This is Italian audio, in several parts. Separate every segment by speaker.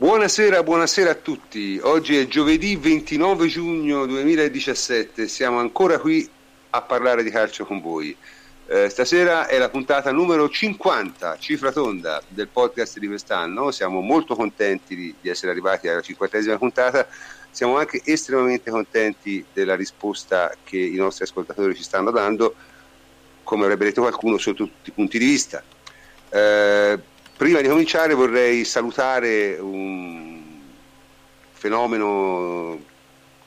Speaker 1: Buonasera, buonasera a tutti. Oggi è giovedì 29 giugno 2017. Siamo ancora qui a parlare di calcio con voi. Eh, stasera è la puntata numero 50, cifra tonda, del podcast di quest'anno. Siamo molto contenti di, di essere arrivati alla cinquantesima puntata. Siamo anche estremamente contenti della risposta che i nostri ascoltatori ci stanno dando, come avrebbe detto qualcuno, sotto tutti i punti di vista. Eh, Prima di cominciare vorrei salutare un fenomeno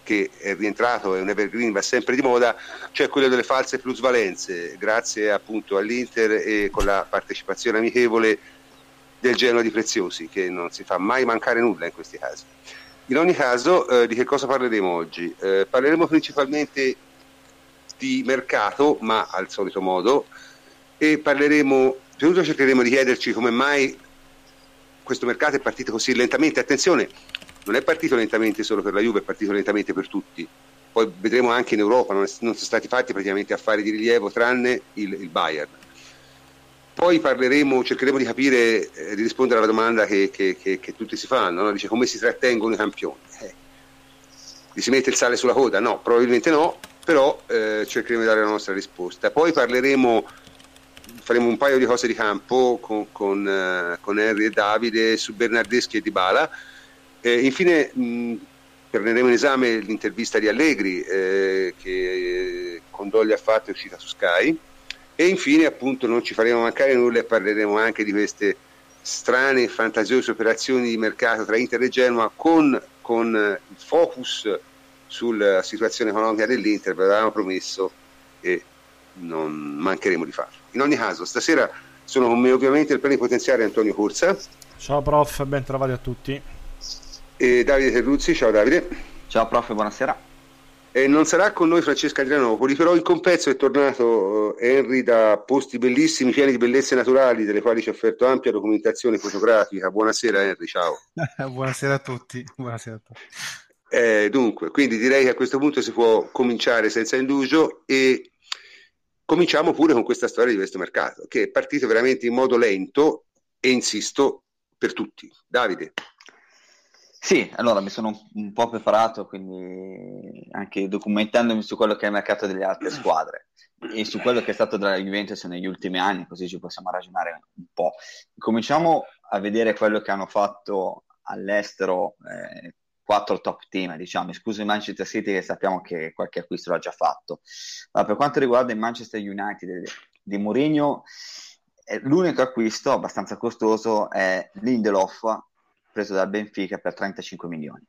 Speaker 1: che è rientrato, è un evergreen, va sempre di moda, cioè quello delle false plusvalenze, grazie appunto all'Inter e con la partecipazione amichevole del Genoa di Preziosi, che non si fa mai mancare nulla in questi casi. In ogni caso, eh, di che cosa parleremo oggi? Eh, parleremo principalmente di mercato, ma al solito modo, e parleremo Innanzitutto cercheremo di chiederci come mai questo mercato è partito così lentamente. Attenzione, non è partito lentamente solo per la Juve, è partito lentamente per tutti. Poi vedremo anche in Europa, non, è, non sono stati fatti praticamente affari di rilievo tranne il, il Bayern. Poi parleremo, cercheremo di capire, eh, di rispondere alla domanda che, che, che, che tutti si fanno, no? dice come si trattengono i campioni. Eh, gli si mette il sale sulla coda? No, probabilmente no, però eh, cercheremo di dare la nostra risposta. Poi parleremo faremo un paio di cose di campo con, con, uh, con Henry e Davide su Bernardeschi e Dybala. Eh, infine mh, prenderemo in esame l'intervista di Allegri eh, che Condogli ha fatto è uscita su Sky e infine appunto non ci faremo mancare nulla e parleremo anche di queste strane e fantasiose operazioni di mercato tra Inter e Genoa con, con il focus sulla situazione economica dell'Inter, ve l'avevamo promesso e non mancheremo di farlo. In ogni caso, stasera sono con me ovviamente il plenipotenziario Antonio Corsa.
Speaker 2: Ciao prof, ben trovati a tutti.
Speaker 1: E Davide Terruzzi, ciao Davide.
Speaker 3: Ciao prof, buonasera.
Speaker 1: E non sarà con noi Francesca Adrianopoli, però in compenso è tornato eh, Henry da posti bellissimi, pieni di bellezze naturali, delle quali ci ha offerto ampia documentazione fotografica. Buonasera Henry, ciao.
Speaker 2: Buonasera a tutti. Buonasera a tutti.
Speaker 1: Eh, dunque, quindi direi che a questo punto si può cominciare senza indugio e cominciamo pure con questa storia di questo mercato, che è partito veramente in modo lento e insisto per tutti. Davide.
Speaker 3: Sì, allora mi sono un po' preparato, quindi anche documentandomi su quello che è il mercato delle altre squadre e su quello che è stato della Juventus negli ultimi anni, così ci possiamo ragionare un po'. Cominciamo a vedere quello che hanno fatto all'estero eh, quattro top team, diciamo, escluso il Manchester City che sappiamo che qualche acquisto l'ha già fatto. Ma per quanto riguarda il Manchester United di Mourinho, eh, l'unico acquisto abbastanza costoso è Lindelof, preso dal Benfica per 35 milioni.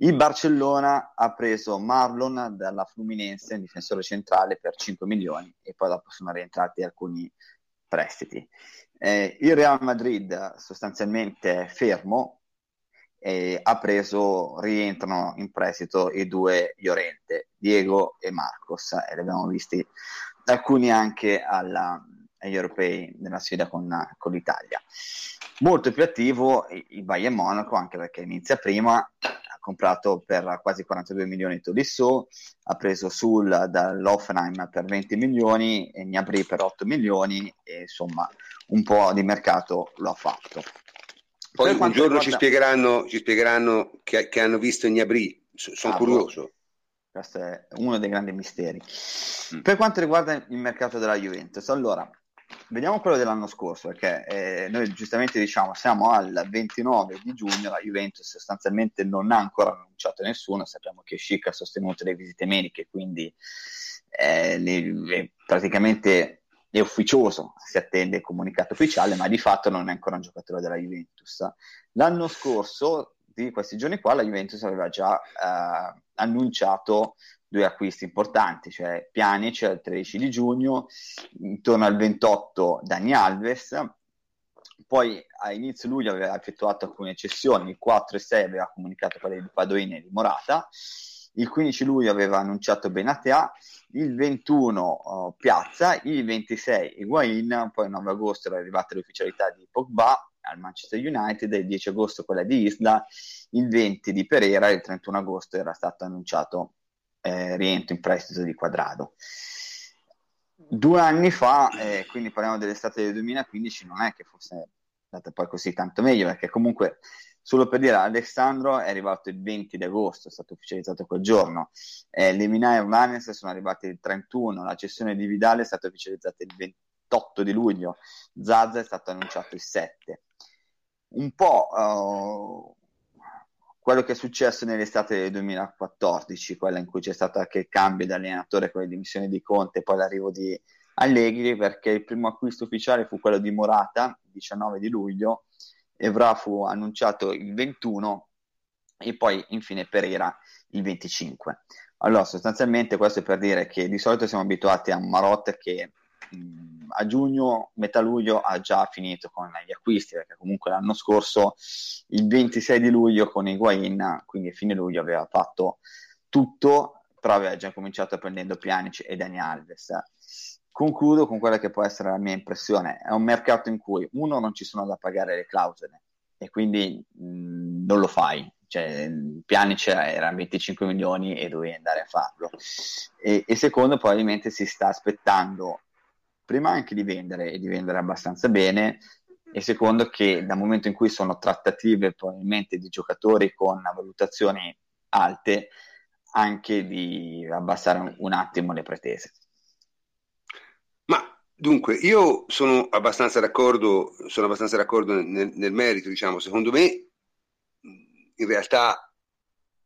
Speaker 3: Il Barcellona ha preso Marlon dalla Fluminense, un difensore centrale, per 5 milioni e poi dopo sono rientrati alcuni prestiti. Eh, il Real Madrid sostanzialmente è fermo, eh, ha preso, rientrano in prestito i due Llorente, Diego e Marcos, e li abbiamo visti alcuni anche alla, agli europei nella sfida con, con, l'Italia. Molto più attivo il Bayern Monaco, anche perché inizia prima, ha comprato per quasi 42 milioni Tolisso, ha preso Sul dall'Offenheim per 20 milioni e Gnabry per 8 milioni e insomma un po' di mercato lo ha fatto.
Speaker 1: Poi un giorno riguarda... ci spiegheranno, ci spiegheranno che, che, hanno visto Gnabry, sono ah, curioso.
Speaker 3: Questo è uno dei grandi misteri. Mm. Per quanto riguarda il mercato della Juventus, allora, vediamo quello dell'anno scorso, perché eh, noi giustamente diciamo siamo al 29 di giugno, la Juventus sostanzialmente non ha ancora annunciato nessuno, sappiamo che Schick ha sostenuto le visite mediche, quindi eh, le, praticamente è ufficioso, si attende il comunicato ufficiale, ma di fatto non è ancora un giocatore della Juventus. L'anno scorso, di questi giorni qua, la Juventus aveva già eh, annunciato due acquisti importanti, cioè Pjanic il 13 di giugno, intorno al 28 Dani Alves, poi a inizio luglio aveva effettuato alcune cessioni, il 4 e 6 aveva comunicato quelle di Padoini e di Morata, il 15 luglio aveva annunciato Benatea, il 21 uh, Piazza, il 26 Higuain, poi il 9 agosto era arrivata l'ufficialità di Pogba al Manchester United, il 10 agosto quella di Isla, il 20 di Pereira, il 31 agosto era stato annunciato eh, rientro in prestito di Quadrado. Due anni fa, eh, quindi parliamo dell'estate del 2015, non è che fosse andata poi così tanto meglio, perché comunque Solo per dire, Alessandro è arrivato il 20 di agosto, è stato ufficializzato quel giorno, eh, Lemina e Orlanes sono arrivati il 31, la cessione di Vidale è stata ufficializzata il 28 di luglio, Zazza è stato annunciato il 7. Un po' uh, quello che è successo nell'estate del 2014, quella in cui c'è stato anche il cambio di allenatore con le dimissioni di Conte e poi l'arrivo di Allegri, perché il primo acquisto ufficiale fu quello di Morata, il 19 di luglio, Evra fu annunciato il 21 e poi infine Pereira il 25. Allora, sostanzialmente questo è per dire che di solito siamo abituati a Marotte che mh, a giugno, metà luglio ha già finito con gli acquisti, perché comunque l'anno scorso, il 26 di luglio con Higuain, quindi a fine luglio aveva fatto tutto, però aveva già cominciato prendendo Pjanic e Dani Alves concludo con quella che può essere la mia impressione. È un mercato in cui uno non ci sono da pagare le clausole e quindi mh, non lo fai. Cioè, Pianic era 25 milioni e dovevi andare a farlo. E, e secondo, probabilmente si sta aspettando prima anche di vendere e di vendere abbastanza bene. E secondo, che dal momento in cui sono trattative probabilmente di giocatori con valutazioni alte, anche di abbassare un attimo le pretese.
Speaker 1: Dunque, io sono abbastanza d'accordo, sono abbastanza d'accordo nel, nel, merito, diciamo, secondo me in realtà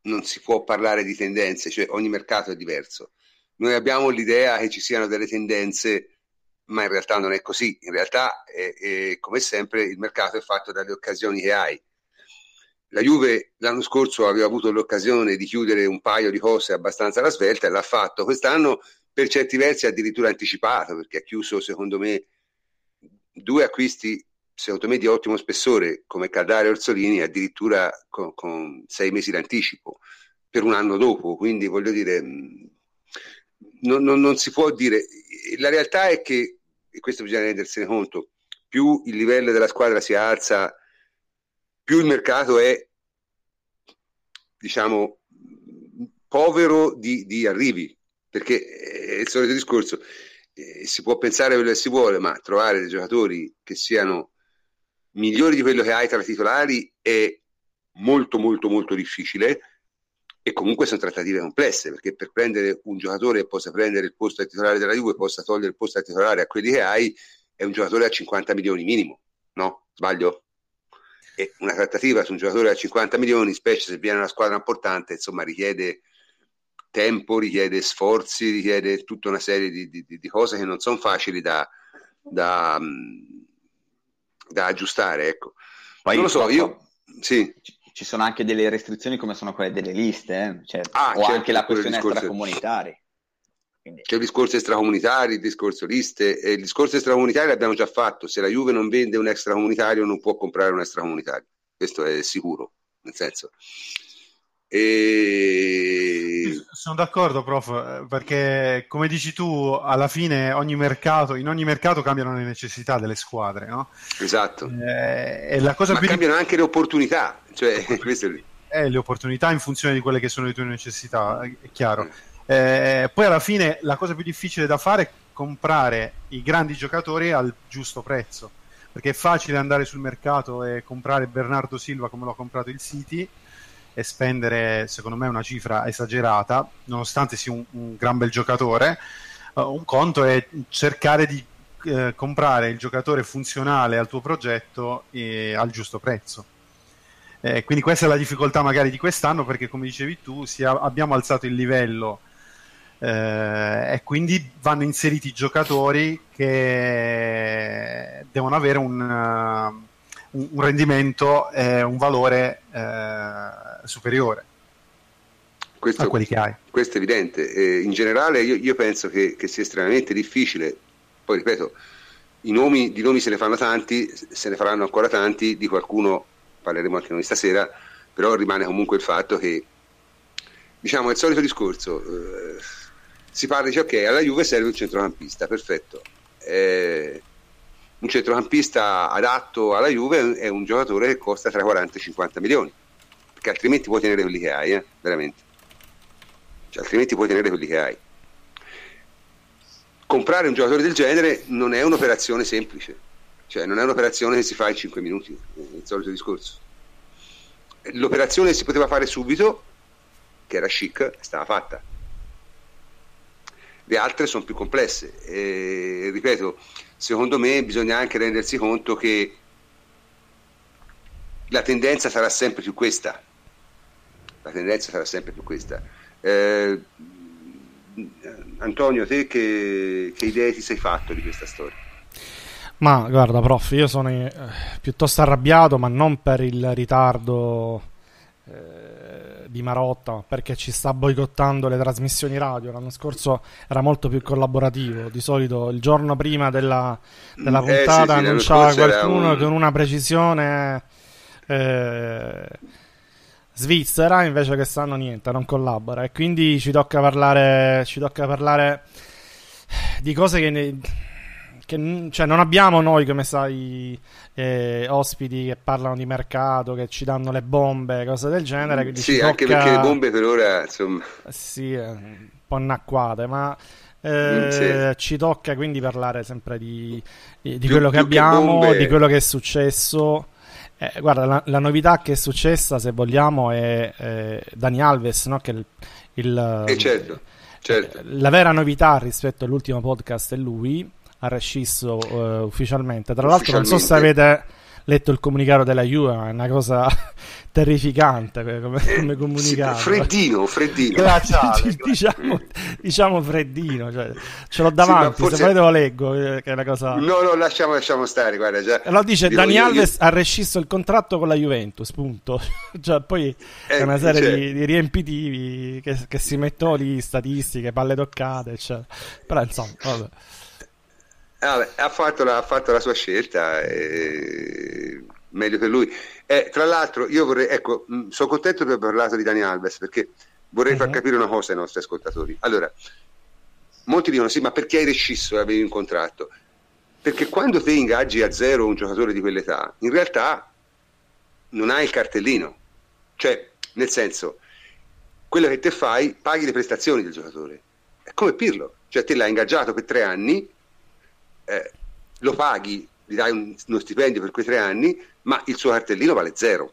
Speaker 1: non si può parlare di tendenze, cioè ogni mercato è diverso. Noi abbiamo l'idea che ci siano delle tendenze, ma in realtà non è così. In realtà, è, è, come sempre, il mercato è fatto dalle occasioni che hai. La Juve l'anno scorso aveva avuto l'occasione di chiudere un paio di cose abbastanza alla svelta e l'ha fatto. Quest'anno per certi versi addirittura anticipato perché ha chiuso secondo me due acquisti secondo me di ottimo spessore come Caldare e Orsolini addirittura con, con sei mesi d'anticipo per un anno dopo. Quindi voglio dire mm, non, non, non si può dire. La realtà è che e questo bisogna rendersene conto più il livello della squadra si alza più il mercato è diciamo povero di, di arrivi perché è il solito discorso, eh, si può pensare quello che si vuole, ma trovare dei giocatori che siano migliori di quello che hai tra i titolari è molto molto molto difficile e comunque sono trattative complesse perché per prendere un giocatore che possa prendere il posto al titolare della Juve possa togliere il posto al titolare a quelli che hai è un giocatore a 50 milioni minimo no? sbaglio? e una trattativa su un giocatore a 50 milioni specie se viene una squadra importante insomma richiede tempo, richiede sforzi, richiede tutta una serie di, di, di cose che non sono facili da, da, mm, da aggiustare. Ecco.
Speaker 3: Poi non lo so, io... Sì. Ci sono anche delle restrizioni come sono quelle delle liste, eh? cioè, ah, o certo, anche la questione extracomunitari.
Speaker 1: Quindi... C'è il discorso extracomunitari, il discorso liste, e il discorso extracomunitario l'abbiamo già fatto, se la Juve non vende un extracomunitario non può comprare un extracomunitario, questo è sicuro, nel senso
Speaker 2: e... Sono d'accordo, prof, perché come dici tu, alla fine ogni mercato, in ogni mercato cambiano le necessità delle squadre, no?
Speaker 1: Esatto.
Speaker 2: Eh, e la cosa
Speaker 1: Ma
Speaker 2: più
Speaker 1: cambiano anche le opportunità, cioè,
Speaker 2: eh, le opportunità in funzione di quelle che sono le tue necessità, è chiaro. Eh, poi alla fine la cosa più difficile da fare è comprare i grandi giocatori al giusto prezzo, perché è facile andare sul mercato e comprare Bernardo Silva come l'ha comprato il City e spendere secondo me una cifra esagerata, nonostante sia un, un gran bel giocatore. Uh, un conto è cercare di eh, comprare il giocatore funzionale al tuo progetto e al giusto prezzo. Eh, quindi questa è la difficoltà magari di quest'anno perché come dicevi tu sia, abbiamo alzato il livello eh, e quindi vanno inseriti giocatori che devono avere un, un rendimento e un valore uh, superiore
Speaker 1: questo, a quelli che hai. Questo è evidente. Eh, in generale io, io penso che, che, sia estremamente difficile, poi ripeto, i nomi, di nomi se ne fanno tanti, se ne faranno ancora tanti, di qualcuno parleremo anche noi stasera, però rimane comunque il fatto che, diciamo, è il solito discorso, eh, si parla, dice ok, alla Juve serve un centrocampista, perfetto. Eh, un centrocampista adatto alla Juve è un giocatore che costa tra 40 e 50 milioni perché altrimenti puoi tenere quelli che hai, eh? veramente. Cioè, altrimenti puoi tenere quelli che hai. Comprare un giocatore del genere non è un'operazione semplice, cioè non è un'operazione che si fa in 5 minuti, è il solito discorso. l'operazione si poteva fare subito, che era chic, stava fatta. Le altre sono più complesse. E, ripeto, secondo me bisogna anche rendersi conto che la tendenza sarà sempre più questa. La tendenza sarà sempre più questa. Eh, Antonio, te che, che idee ti sei fatto di questa storia?
Speaker 4: Ma guarda, prof, io sono eh, piuttosto arrabbiato, ma non per il ritardo eh, di Marotta, perché ci sta boicottando le trasmissioni radio. L'anno scorso era molto più collaborativo. Di solito il giorno prima della, della puntata eh, sì, sì, annunciava qualcuno un... con una precisione eh, svizzera, invece che stanno niente, non collabora. E quindi ci tocca parlare, ci tocca parlare di cose che. Ne, che cioè, non abbiamo noi, come sai, eh, ospiti che parlano di mercato, che ci danno le bombe, cose del genere.
Speaker 1: Sì, anche tocca... perché le bombe per ora, insomma...
Speaker 4: Sì, eh, un po' annacquate, ma... Eh, mm, sì. Ci tocca quindi parlare sempre di, di, più, quello che abbiamo, che di quello che è successo. Eh, guarda, la, la, novità che è successa, se vogliamo, è eh, Dani Alves, no? che il, il
Speaker 1: eh, certo, certo.
Speaker 4: la vera novità rispetto all'ultimo podcast è lui ha rescisso uh, ufficialmente. Tra l'altro, non so se avete letto il comunicato della Juve, è una cosa terrificante come, come comunicato.
Speaker 1: Sì, freddino, freddino.
Speaker 4: Glaciale, diciamo, diciamo, freddino, cioè, ce l'ho davanti, sì, forse... se volete lo leggo, eh, che è una cosa...
Speaker 1: No, no, lasciamo, lasciamo stare, guarda, già...
Speaker 4: Lo dice, Dani io, Alves io... ha rescisso il contratto con la Juventus, punto. cioè, poi eh, è una serie cioè... di, di, riempitivi che, che, si mettono lì, statistiche, palle toccate, eccetera. Però, insomma, vabbè.
Speaker 1: Ah, ha, fatto la, ha, fatto la, sua scelta, eh, meglio per lui. Eh, tra l'altro, io vorrei, ecco, mh, sono contento di aver parlato di Dani Alves perché vorrei uh-huh. far mhm. capire una cosa ai nostri ascoltatori. Allora, molti dicono: sì, ma perché hai rescisso e avevi un contratto? Perché quando te ingaggi a zero un giocatore di quell'età, in realtà non hai il cartellino, cioè, nel senso, quello che te fai, paghi le prestazioni del giocatore. È come Pirlo, cioè te l'hai ingaggiato per tre anni eh, lo paghi, gli dai un, uno stipendio per quei tre anni, ma il suo cartellino vale zero.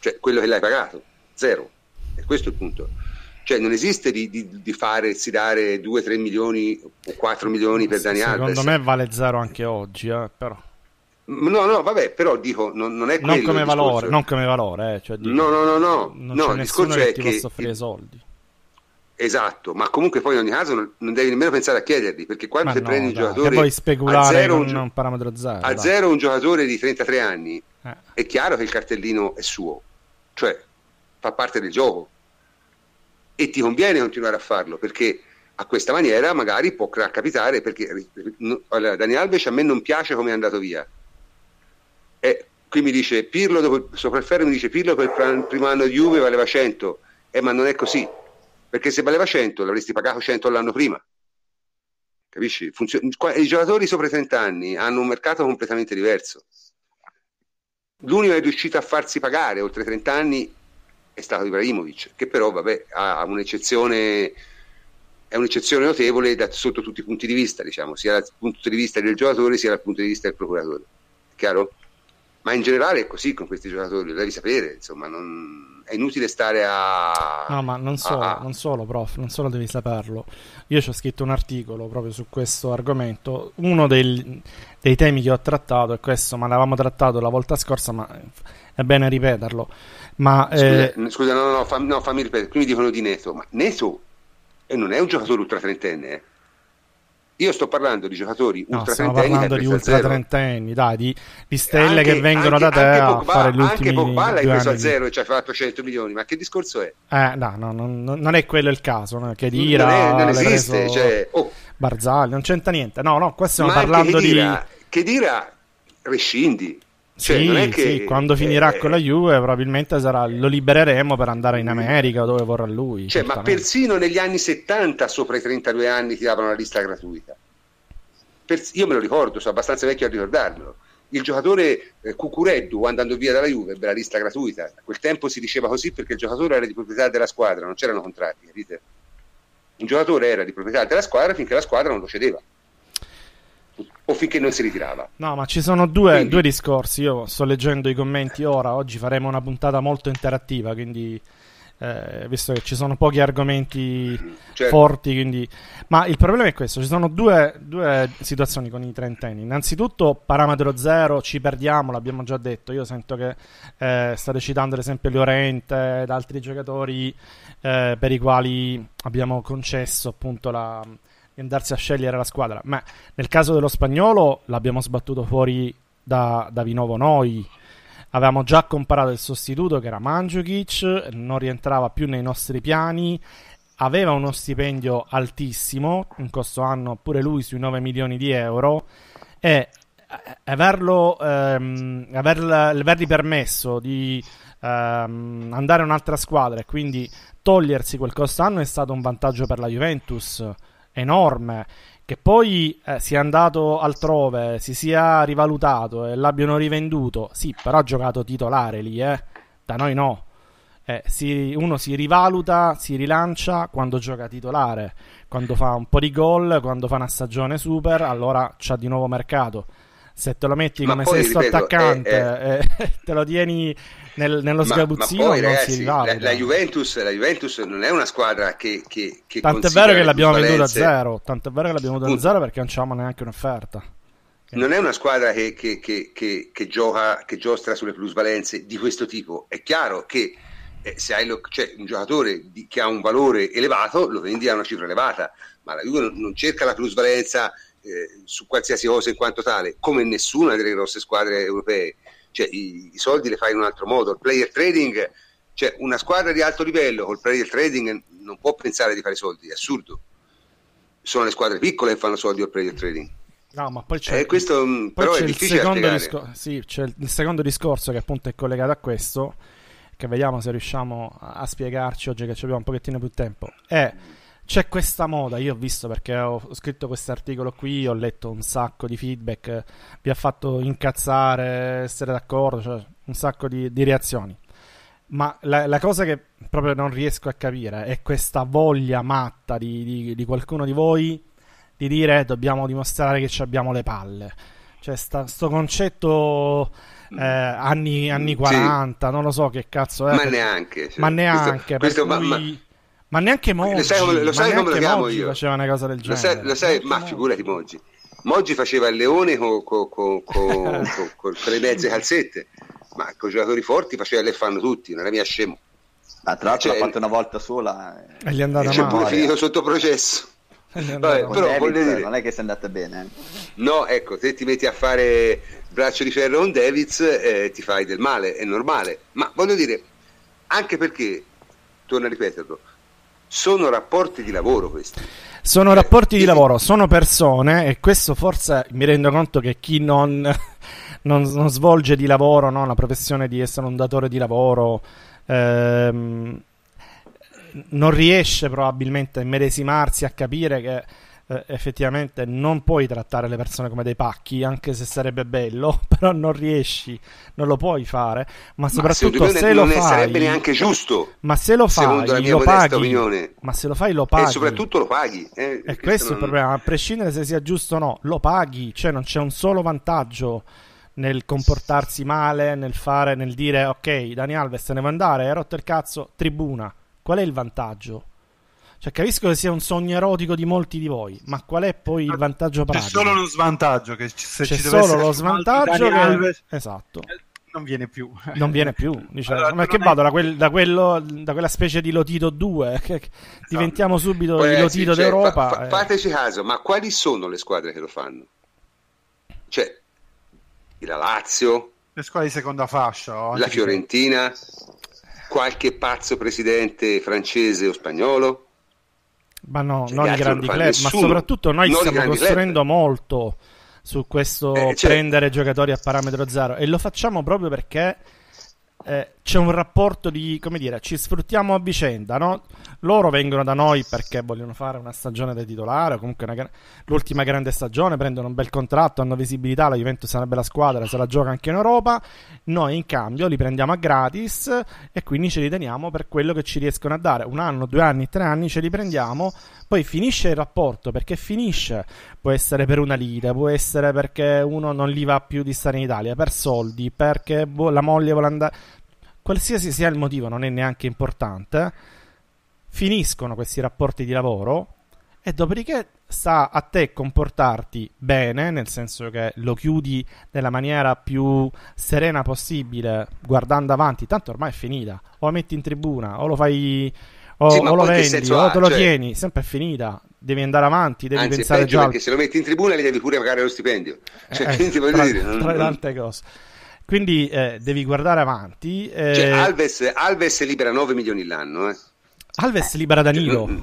Speaker 1: Cioè quello che l'hai pagato, zero. E questo è il punto. Cioè non esiste di, di, di farsi dare 2-3 milioni o 4 milioni per Dani
Speaker 4: Secondo
Speaker 1: Alves.
Speaker 4: Secondo me vale zero anche oggi, eh, però.
Speaker 1: No, no, vabbè, però dico, non, non è quello
Speaker 4: non come valore, non come valore, eh, cioè, dico,
Speaker 1: no, no, no, no, non no, il discorso
Speaker 4: è
Speaker 1: che ti
Speaker 4: possa offrire soldi.
Speaker 1: Esatto, ma comunque poi in ogni caso non, devi nemmeno pensare a chiederli, perché quando se no, prendi
Speaker 4: dai,
Speaker 1: un giocatore
Speaker 4: poi speculare a zero, un, un parametro zero,
Speaker 1: a zero un giocatore di 33 anni, eh. è chiaro che il cartellino è suo, cioè fa parte del gioco. E ti conviene continuare a farlo perché a questa maniera magari può capitare perché allora, Dani Alves a me non piace come è andato via. E qui mi dice Pirlo dopo il soprafferro mi dice Pirlo per il primo anno di Juve valeva 100 eh, ma non è così perché se valeva 100 l'avresti pagato 100 l'anno prima. Capisci? Funzion- I giocatori sopra i 30 anni hanno un mercato completamente diverso. L'unico che è riuscito a farsi pagare oltre 30 anni è stato Ibrahimovic, che però vabbè, ha un'eccezione, è un'eccezione notevole da, sotto tutti i punti di vista, diciamo, sia dal punto di vista del giocatore sia dal punto di vista del procuratore. È chiaro? Ma in generale è così con questi giocatori, lo devi sapere, insomma, non è inutile stare a...
Speaker 4: No, ma non solo, a... non solo, prof, non solo devi saperlo. Io ci ho scritto un articolo proprio su questo argomento. Uno del, dei temi che ho trattato è questo, ma l'avevamo trattato la volta scorsa, ma è bene ripeterlo. Ma,
Speaker 1: scusa, eh... scusa no, no, fammi, no, fammi ripetere. Qui mi dicono di Neto, ma Neto non è un giocatore ultra trentenne, eh? Io sto parlando di giocatori
Speaker 4: no,
Speaker 1: ultra
Speaker 4: stiamo parlando di ultra trentenni, dai, di, di stelle anche, che vengono anche, da te a Pogba, fare gli ultimi
Speaker 1: Anche Pogba l'hai preso
Speaker 4: a
Speaker 1: zero e ci hai fatto 100 milioni, ma che discorso è?
Speaker 4: Eh, no, no, no non è quello il caso, no? che Dira
Speaker 1: non, è, non esiste, cioè, oh.
Speaker 4: Barzagli, non c'entra niente. No, no, qua stiamo ma parlando
Speaker 1: che
Speaker 4: Dira,
Speaker 1: di che Dira rescindi. Cioè,
Speaker 4: sì, che, sì, quando finirà eh, con la Juve probabilmente sarà, lo libereremo per andare in America dove vorrà lui.
Speaker 1: Cioè, ma persino negli anni 70 sopra i 32 anni ti davano la lista gratuita per, io me lo ricordo, sono abbastanza vecchio a ricordarmelo. Il giocatore eh, Cucureddu andando via dalla Juve ebbe la lista gratuita. A quel tempo si diceva così perché il giocatore era di proprietà della squadra, non c'erano contratti, capite? Un giocatore era di proprietà della squadra finché la squadra non lo cedeva. O finché non si ritirava.
Speaker 4: No, ma ci sono due, quindi... due discorsi. Io sto leggendo i commenti ora. Oggi faremo una puntata molto interattiva, quindi eh, visto che ci sono pochi argomenti certo. forti. Quindi... Ma il problema è questo: ci sono due, due, situazioni con i trentenni. Innanzitutto, parametro zero, ci perdiamo, l'abbiamo già detto. Io sento che eh, state citando ad esempio Llorente ed altri giocatori eh, per i quali abbiamo concesso appunto la, di andarsi a scegliere la squadra. Ma nel caso dello spagnolo l'abbiamo sbattuto fuori da, da Vinovo noi Avevamo già comparato il sostituto che era Mandzukic, non rientrava più nei nostri piani, aveva uno stipendio altissimo, in questo anno pure lui sui 9 milioni di euro, e averlo, ehm, aver, avergli permesso di ehm, andare a un'altra squadra e quindi togliersi quel costo anno è stato un vantaggio per la Juventus enorme che poi eh, sia andato altrove, si sia rivalutato e l'abbiano rivenduto, sì, però ha giocato titolare lì, eh. Da noi no. Eh, si, uno si rivaluta, si rilancia quando gioca titolare, quando fa un po' di gol, quando fa una stagione super, allora c'ha di nuovo mercato. Se te lo metti Ma come poi, sesto ripeto, attaccante, eh, eh. te lo tieni nel, nello sgabuzzino ma, ma poi, ragazzi,
Speaker 1: la, la, Juventus, la, Juventus, non è una squadra che, che, che
Speaker 4: Tanto è vero che l'abbiamo venduta a zero. Tanto è vero che l'abbiamo venduta a zero perché non c'avevamo neanche un'offerta.
Speaker 1: Non è una squadra che, che, gioca, che giostra sulle plusvalenze di questo tipo. È chiaro che eh, se hai lo, cioè, un giocatore di, che ha un valore elevato, lo vendi a una cifra elevata, ma la Juve non, non cerca la plusvalenza eh, su qualsiasi cosa in quanto tale, come nessuna delle grosse squadre europee cioè, i, i, soldi le fai in un altro modo. Il player trading, cioè una squadra di alto livello col player trading non può pensare di fare soldi, è assurdo. Sono le squadre piccole che fanno soldi col player trading.
Speaker 4: No, ma poi c'è,
Speaker 1: eh, questo,
Speaker 4: poi
Speaker 1: però
Speaker 4: c'è
Speaker 1: è difficile
Speaker 4: il secondo, discor- sì, c'è il secondo discorso che appunto è collegato a questo, che vediamo se riusciamo a spiegarci oggi che abbiamo un pochettino più tempo. È c'è questa moda, io ho visto perché ho scritto questo articolo qui, ho letto un sacco di feedback, vi ha fatto incazzare, essere d'accordo, cioè un sacco di, di reazioni. Ma la, la, cosa che proprio non riesco a capire è questa voglia matta di, di, di qualcuno di voi di dire dobbiamo dimostrare che abbiamo le palle. Cioè, sta, sto concetto eh, anni, anni 40, sì. non lo so che cazzo è.
Speaker 1: Ma neanche.
Speaker 4: Cioè, ma neanche. Questo, questo, cui... ma, ma ma neanche Moggi. Lo sai come lo, sai come lo chiamo Moggi io? faceva una cosa del genere.
Speaker 1: Lo sai, lo sai ma figurati Moggi. Moggi faceva il leone con, con, con, con le mezze calzette, ma con i giocatori forti faceva le fanno tutti, non era mia scemo.
Speaker 3: Ah, tra l'altro cioè, l'ha fatto una volta sola
Speaker 4: e gli è andata
Speaker 1: male. pure finito sotto processo.
Speaker 3: Vabbè, però voglio dire, non è che sia andata bene. Eh.
Speaker 1: No, ecco, se ti metti a fare braccio di ferro con Davids eh, ti fai del male, è normale. Ma voglio dire, anche perché, torno a ripeterlo, sono rapporti di lavoro questi.
Speaker 4: Sono rapporti di lavoro, sono persone e questo forse mi rendo conto che chi non, non, non svolge di lavoro no, la professione di essere un datore di lavoro ehm, non riesce probabilmente a medesimarsi, a capire che eh, effettivamente non puoi trattare le persone come dei pacchi, anche se sarebbe bello, però non riesci, non lo puoi fare, ma soprattutto ma se, lo fai... Non
Speaker 1: sarebbe neanche giusto.
Speaker 4: Ma se lo fai, lo paghi. Opinione. Ma se lo fai, lo paghi.
Speaker 1: E soprattutto lo paghi. Eh,
Speaker 4: e questo è il problema, a prescindere se sia giusto o no, lo paghi, cioè non c'è un solo vantaggio nel comportarsi male, nel fare, nel dire ok, Dani Alves se ne va andare, hai rotto il cazzo, tribuna. Qual è il vantaggio? Cioè, capisco che sia un sogno erotico di molti di voi, ma qual è poi il vantaggio pratico?
Speaker 2: C'è solo lo svantaggio. Che se
Speaker 4: C'è
Speaker 2: ci
Speaker 4: solo lo svantaggio. Che... Alves,
Speaker 2: esatto. Non viene più.
Speaker 4: Non viene più. Dice, allora, ma che vado da, quel, da, quello, da, quella specie di Lotito 2? Che esatto. Diventiamo subito Poi, il Lotito sì, cioè, d'Europa.
Speaker 1: Fa, fa, eh. Fateci caso, ma quali sono le squadre che lo fanno? Cioè, la Lazio,
Speaker 2: le squadre di seconda fascia,
Speaker 1: la Fiorentina, qualche pazzo presidente francese o spagnolo?
Speaker 4: Ma no, cioè, non i grandi club, nessuno. ma soprattutto noi non stiamo costruendo club. molto su questo eh, cioè... prendere giocatori a parametro zero e lo facciamo proprio perché eh, c'è un rapporto di, come dire, ci sfruttiamo a vicenda, no? Loro vengono da noi perché vogliono fare una stagione da titolare, o comunque una, l'ultima grande stagione, prendono un bel contratto, hanno visibilità, la Juventus è una bella squadra, se la gioca anche in Europa, noi in cambio li prendiamo a gratis e quindi ce li teniamo per quello che ci riescono a dare, un anno, due anni, tre anni ce li prendiamo, poi finisce il rapporto, perché finisce, può essere per una lite, può essere perché uno non gli va più di stare in Italia, per soldi, perché la moglie vuole andare qualsiasi sia il motivo, non è neanche importante, finiscono questi rapporti di lavoro e dopodiché sta a te comportarti bene, nel senso che lo chiudi nella maniera più serena possibile, guardando avanti, tanto ormai è finita, o lo metti in tribuna, o lo fai... O, sì, o lo vendi, o te lo cioè... tieni, sempre è finita. Devi andare avanti, devi
Speaker 1: Anzi,
Speaker 4: pensare già.
Speaker 1: Perché se lo metti in tribuna gli devi pure pagare lo stipendio. Cioè,
Speaker 4: eh,
Speaker 1: quindi
Speaker 4: voglio tra,
Speaker 1: dire.
Speaker 4: Tra non... tante cose. Quindi eh, devi guardare avanti. Eh...
Speaker 1: Cioè, Alves, Alves, libera 9 milioni l'anno. Eh.
Speaker 4: Alves libera Danilo cioè,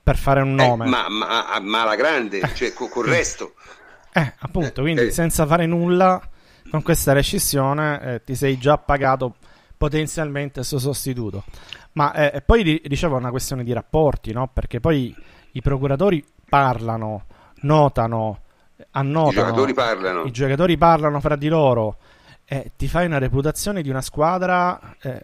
Speaker 4: per fare un eh, nome.
Speaker 1: ma, ma, ma alla grande, cioè con, con il resto.
Speaker 4: Eh, appunto, quindi senza fare nulla con questa rescissione ti sei già pagato potenzialmente il suo sostituto. Ma eh, poi dicevo una questione di rapporti, no? Perché poi i procuratori parlano, notano, annotano. I
Speaker 1: giocatori parlano.
Speaker 4: I giocatori parlano fra di loro eh, ti fai una reputazione di una squadra eh,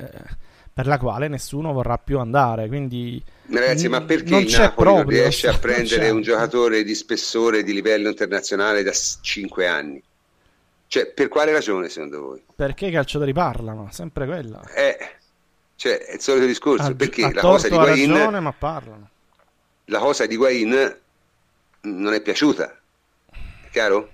Speaker 4: per la quale nessuno vorrà più andare. Quindi,
Speaker 1: Ragazzi, ma perché il Napoli proprio, non riesce a prendere un giocatore di spessore di livello internazionale da 5 anni? Cioè, per quale ragione secondo voi?
Speaker 4: Perché i calciatori parlano, sempre quella.
Speaker 1: Eh, cioè, è il solito discorso.
Speaker 4: A,
Speaker 1: perché
Speaker 4: a
Speaker 1: la cosa di Guain,
Speaker 4: ragione, ma parlano.
Speaker 1: La cosa di Guain non è piaciuta, è chiaro?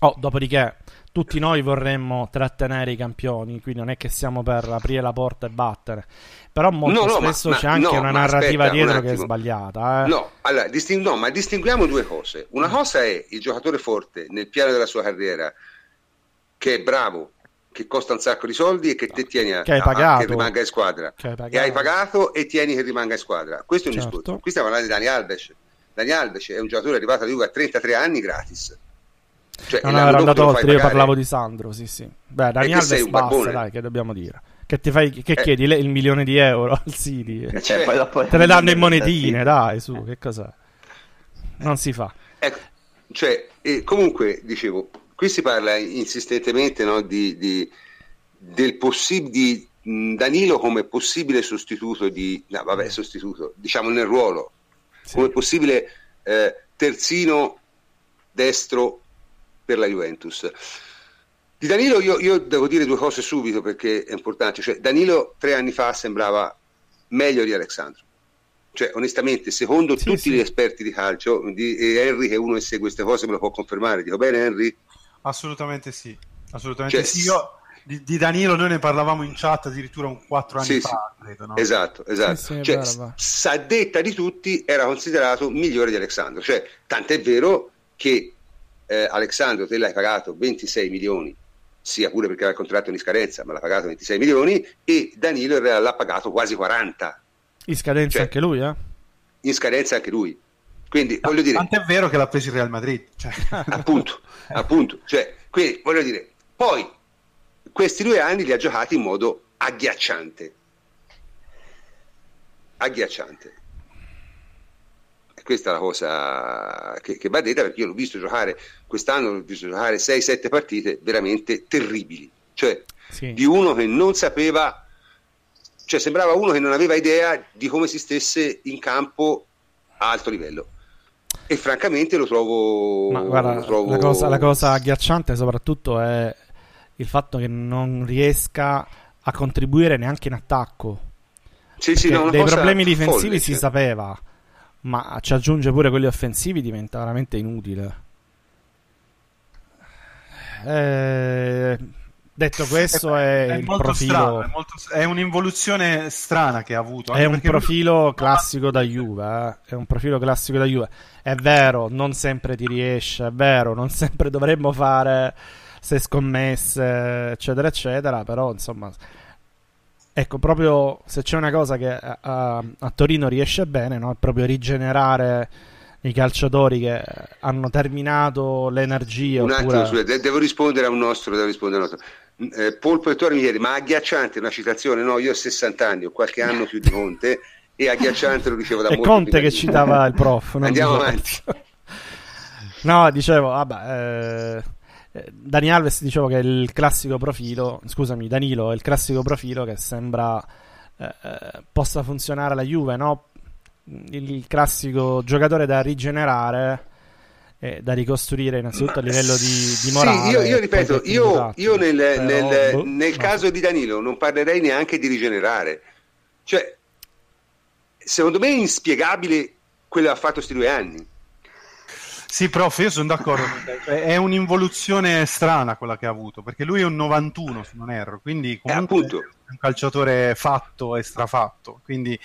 Speaker 4: Oh, dopodiché tutti noi vorremmo trattenere i campioni, quindi non è che siamo per aprire la porta e battere. Però molto no, no, spesso ma, c'è ma, anche no, una narrativa aspetta, dietro che è sbagliata. Eh?
Speaker 1: No, allora, disting- no, ma distinguiamo due cose. Una cosa è il giocatore forte nel piano della sua carriera, che è bravo, che costa un sacco di soldi e che te tieni a,
Speaker 4: che, hai pagato,
Speaker 1: a, che rimanga in squadra. Che hai, che hai, pagato e tieni che rimanga in squadra. Questo è un certo. discorso. Qui stiamo parlando di Dani Alves. Dani Alves è un giocatore arrivato a Juve a 33 anni gratis
Speaker 4: cioè, non era andato oltre, io parlavo di Sandro, sì, sì. Beh, Dani Alves basta, dai, che dobbiamo dire. Che ti fai, che eh. chiedi il milione di euro al City?
Speaker 3: Eh, cioè, poi dopo...
Speaker 4: Te le danno in monetine, dai, su, che cos'è? Non si fa.
Speaker 1: Ecco, cioè, eh, comunque, dicevo, qui si parla insistentemente no, di, di, del possibile di Danilo come possibile sostituto di, no, vabbè, sostituto, diciamo nel ruolo, sì. come possibile eh, terzino destro per la Juventus. Di Danilo io, io, devo dire due cose subito perché è importante. Cioè, Danilo tre anni fa sembrava meglio di Alessandro. Cioè, onestamente, secondo sì, tutti sì. gli esperti di calcio, di, e Henry che è uno che segue queste cose me lo può confermare. Dico bene Henry?
Speaker 2: Assolutamente sì. Assolutamente cioè, sì. Io di, di, Danilo noi ne parlavamo in chat addirittura un quattro anni sì, fa, credo, no?
Speaker 1: Esatto, esatto. cioè, a detta di tutti era considerato migliore di Alessandro. Cioè, tant'è vero che eh, Alessandro te l'hai pagato 26 milioni, sia pure perché aveva il contratto in scadenza, ma l'ha pagato 26 milioni, e Danilo in realtà l'ha pagato quasi 40.
Speaker 4: In scadenza cioè, anche lui, eh?
Speaker 1: In scadenza anche lui. Quindi voglio dire...
Speaker 2: Tanto è vero che l'ha preso il Real Madrid. Cioè.
Speaker 1: appunto, appunto. Cioè, quindi voglio dire, poi questi due anni li ha giocati in modo agghiacciante. Agghiacciante questa è la cosa che, che va detta perché io l'ho visto giocare quest'anno, l'ho visto giocare 6-7 partite veramente terribili, cioè sì. di uno che non sapeva, cioè sembrava uno che non aveva idea di come si stesse in campo a alto livello. E francamente lo trovo.
Speaker 4: Ma guarda,
Speaker 1: lo trovo...
Speaker 4: La, cosa, la cosa agghiacciante soprattutto è il fatto che non riesca a contribuire neanche in attacco.
Speaker 1: Sì, sì, no,
Speaker 4: dei problemi difensivi folle, si cioè. sapeva ma ci aggiunge pure quelli offensivi diventa veramente inutile. Eh, detto questo, è, è, è il profilo.
Speaker 2: Strano, è, molto, è, un'involuzione strana che ha avuto.
Speaker 4: È un profilo classico da Juve. Eh? È un profilo classico da Juve. È vero, non sempre ti riesce. È vero, non sempre dovremmo fare se scommesse, eccetera, eccetera. Però insomma Ecco, proprio se c'è una cosa che a, a, a Torino riesce bene, no? è proprio rigenerare i calciatori che hanno terminato l'energia.
Speaker 1: Un
Speaker 4: oppure...
Speaker 1: attimo, scusa, devo rispondere a un nostro, devo rispondere a un nostro. Eh, Polpo Ettore mi chiede, ma agghiacciante una citazione? No, io ho 60 anni, ho qualche anno più di Conte e agghiacciante lo dicevo da
Speaker 4: È
Speaker 1: molto
Speaker 4: Conte
Speaker 1: prima
Speaker 4: che citava il prof.
Speaker 1: Andiamo avanti.
Speaker 4: No, dicevo, vabbè, eh, eh, Dani Alves dicevo che è il classico profilo, scusami, Danilo è il classico profilo che sembra eh, eh, possa funzionare alla Juve, no? Il classico giocatore da rigenerare e da ricostruire innanzitutto a livello di, di morale.
Speaker 1: Sì, io, io ripeto, io, io nel,
Speaker 4: Però,
Speaker 1: nel-
Speaker 4: boh,
Speaker 1: nel
Speaker 4: no.
Speaker 1: caso di Danilo non parlerei neanche di rigenerare. Cioè, secondo me è inspiegabile quello che ha fatto questi due anni.
Speaker 2: Sì, prof, io sono d'accordo. con te. Cioè, È un'involuzione strana quella che ha avuto, perché lui è un 91, se non erro, quindi comunque
Speaker 1: appunto.
Speaker 2: è un calciatore fatto e strafatto. Quindi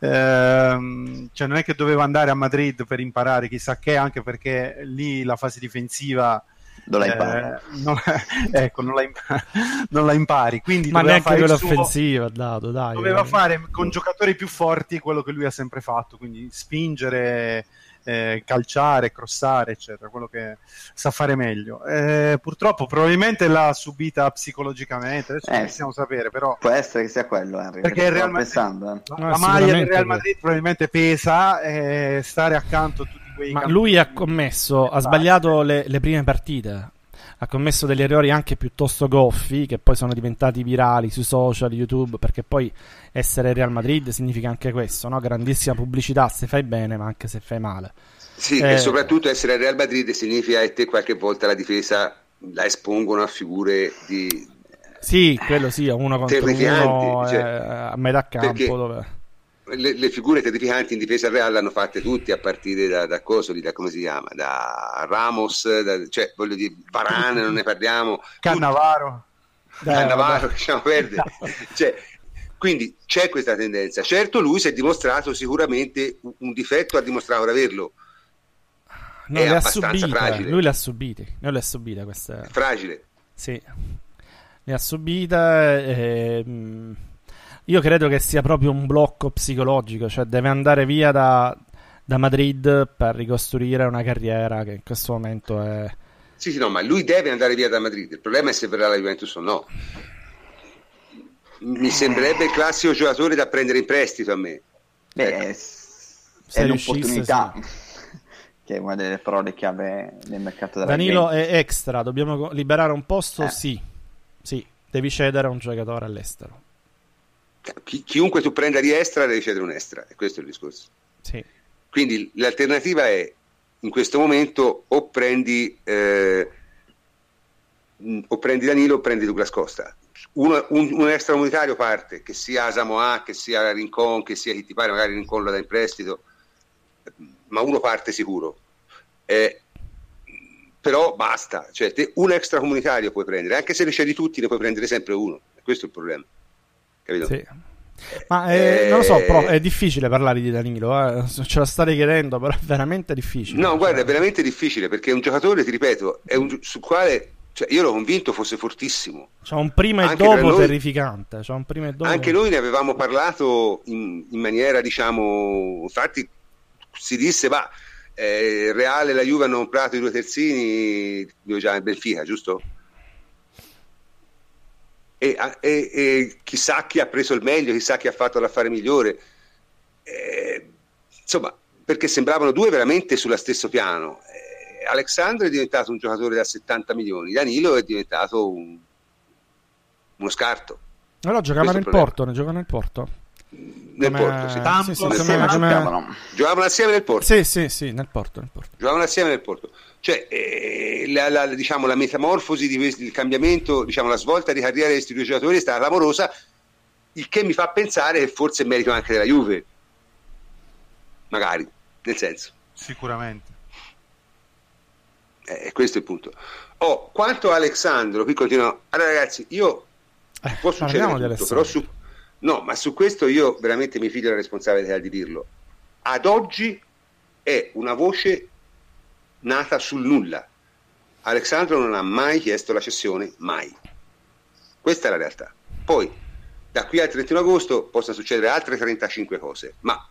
Speaker 2: ehm, cioè, non è che doveva andare a Madrid per imparare chissà che, anche perché lì la fase difensiva
Speaker 3: Non la
Speaker 2: eh,
Speaker 3: impara.
Speaker 2: non, ecco, non la, impa- non la impari. Quindi
Speaker 4: Ma neanche
Speaker 2: fare
Speaker 4: ha dato, dai.
Speaker 2: doveva
Speaker 4: eh.
Speaker 2: fare con giocatori più forti quello che lui ha sempre fatto, quindi spingere, eh, calciare, crossare, eccetera, quello che sa fare meglio. Eh, purtroppo probabilmente l'ha subita psicologicamente, adesso
Speaker 3: Eh,
Speaker 2: non possiamo sapere, però
Speaker 3: Può essere che sia quello, Henry.
Speaker 2: Perché
Speaker 3: perché
Speaker 2: il Real Madrid-
Speaker 3: pensando. eh.
Speaker 2: la,
Speaker 4: No,
Speaker 2: la maglia del Real Madrid probabilmente pesa e stare accanto a tutti quei
Speaker 4: Ma lui ha commesso, ha sbagliato le, le prime partite. Ha commesso degli errori anche piuttosto goffi che poi sono diventati virali sui social, YouTube, perché poi essere Real Madrid significa anche questo, no? Grandissima pubblicità se fai bene, ma anche se fai male.
Speaker 1: Sì,
Speaker 4: Eh.
Speaker 1: e soprattutto essere al Real Madrid significa che te qualche volta la difesa la espongono a figure di...
Speaker 4: Sì, quello sì, uno contro
Speaker 1: Terrificanti,
Speaker 4: uno
Speaker 1: cioè,
Speaker 4: eh, a metà campo
Speaker 1: perché-
Speaker 4: dove...
Speaker 1: Le, le figure terrificanti in difesa al Real l'hanno fatte tutti a partire da, da coso, lì, da come si chiama, da Ramos, da- cioè voglio dire, Varane, non ne parliamo,
Speaker 2: Cannavaro.
Speaker 4: Dai,
Speaker 1: Cannavaro,
Speaker 4: vabbè.
Speaker 1: lasciamo perdere. Cioè, quindi c'è questa tendenza. Certo, lui si è dimostrato sicuramente un, difetto, ha dimostrato di averlo,
Speaker 4: No,
Speaker 1: è abbastanza
Speaker 4: subite,
Speaker 1: fragile.
Speaker 4: lui le ha subite, non le ha subite queste...
Speaker 1: fragile.
Speaker 4: Sì, le ha subite. e, mm, io credo che sia proprio un blocco psicologico, cioè deve andare via da, da Madrid per ricostruire una carriera che in questo momento è...
Speaker 1: Sì, sì, no, ma lui deve andare via da Madrid. Il problema è se verrà la Juventus o no. Mi sembrerebbe il classico giocatore da prendere in prestito a me.
Speaker 3: Beh,
Speaker 1: Ecco.
Speaker 3: è,
Speaker 4: riuscisse,
Speaker 3: l'opportunità, che è una delle parole chiave del mercato della
Speaker 4: Danilo è extra, dobbiamo liberare un posto?
Speaker 3: Eh.
Speaker 4: Sì, sì, devi cedere a un giocatore all'estero.
Speaker 1: Chi- chiunque tu prenda di extra deve cedere un extra, e questo è il discorso.
Speaker 4: Sì.
Speaker 1: Quindi l'alternativa è in questo momento o prendi, eh, o prendi Danilo o prendi Douglas Costa. Uno- un, un extracomunitario parte, che sia Samoa, che sia Rincon, che sia chi ti pare, magari Rincon lo dà in prestito, ma uno parte sicuro. Eh, però basta, cioè te un extracomunitario puoi prendere, anche se ne c'è di tutti, ne puoi prendere sempre uno. Questo è il problema. Capito?
Speaker 4: Sì. Ma eh, non lo so,
Speaker 1: Eh,
Speaker 4: però è difficile parlare di Danilo, eh. ce lo state chiedendo, però è veramente difficile.
Speaker 1: No, guarda,
Speaker 4: Cioè,
Speaker 1: è veramente difficile perché è un giocatore, ti ripeto, è un, sul quale cioè, io ero convinto fosse fortissimo.
Speaker 4: C'ha un prima e
Speaker 1: Anche tra
Speaker 4: dopo
Speaker 1: noi-
Speaker 4: terrificante. C'ha un prima e dopo.
Speaker 1: Anche noi ne avevamo parlato in, in maniera, diciamo, infatti si disse, ma eh, Reale e la Juve hanno comprato i due terzini, dove già il Benfica, giusto? E, e- e chissà chi ha preso il meglio, chissà chi ha fatto l'affare migliore. Eh, insomma, perché sembravano due veramente sullo stesso piano. Eh, Alexandro è diventato un giocatore da 70 milioni, Danilo è diventato un- uno scarto.
Speaker 4: No, no, giocava nel. Porto, ne gioca nel Porto.
Speaker 1: Nel
Speaker 4: Come-
Speaker 1: Porto, sì.
Speaker 2: Tampo,
Speaker 4: sì, sì,
Speaker 2: come-
Speaker 4: come-.
Speaker 1: Giocavano assieme nel Porto.
Speaker 4: Sì, sì, sì, nel Porto, nel Porto.
Speaker 1: giocavano assieme nel Porto. Cioè, eh, la, la- diciamo, la metamorfosi di questi, il cambiamento, diciamo, la svolta di carriera di questi due giocatori è stata clamorosa, il che mi fa pensare che forse è merito anche della Juve. Magari, nel senso.
Speaker 2: Sicuramente.
Speaker 1: Eh, questo è il punto. Oh, quanto a Alexandro, qui continuo. Allora, ragazzi, io
Speaker 4: Eh,
Speaker 1: può succedere tutto, però su, no, ma su questo io veramente mi figlio la responsabilità di dirlo. Ad oggi è una voce nata sul nulla. Alessandro non ha mai chiesto la cessione, mai. Questa è la realtà. Poi, da qui al 31 agosto possono succedere altre 35 cose, ma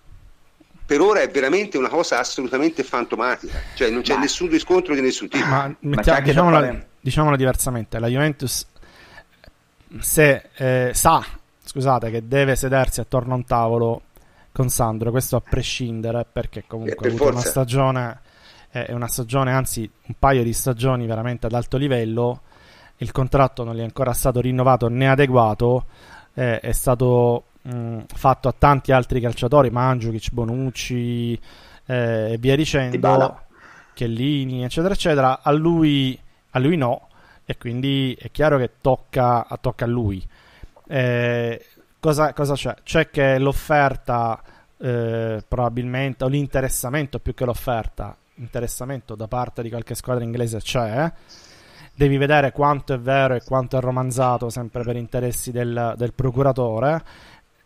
Speaker 1: per ora è veramente una cosa assolutamente fantomatica, cioè non c'è ma, nessun riscontro di nessun tipo.
Speaker 4: Ma, mettiamo, diciamola, fare... diciamola, diversamente, la Juventus se eh, sa, scusate, che deve sedersi attorno a un tavolo con Sandro, questo a prescindere, perché comunque
Speaker 1: per ha
Speaker 4: una stagione, è una stagione, anzi un paio di stagioni veramente ad alto livello, il contratto non gli è ancora stato rinnovato né adeguato, eh, è stato mh, fatto a tanti altri calciatori, Mandzukic, Bonucci eh, e via dicendo. Chiellini, eccetera, eccetera. A lui, a lui no, e quindi è chiaro che tocca, tocca a lui. Eh, cosa, cosa, c'è? C'è che l'offerta eh, probabilmente, o l'interessamento più che l'offerta, interessamento da parte di qualche squadra inglese c'è. Devi vedere quanto è vero e quanto è romanzato, sempre per interessi del, del procuratore.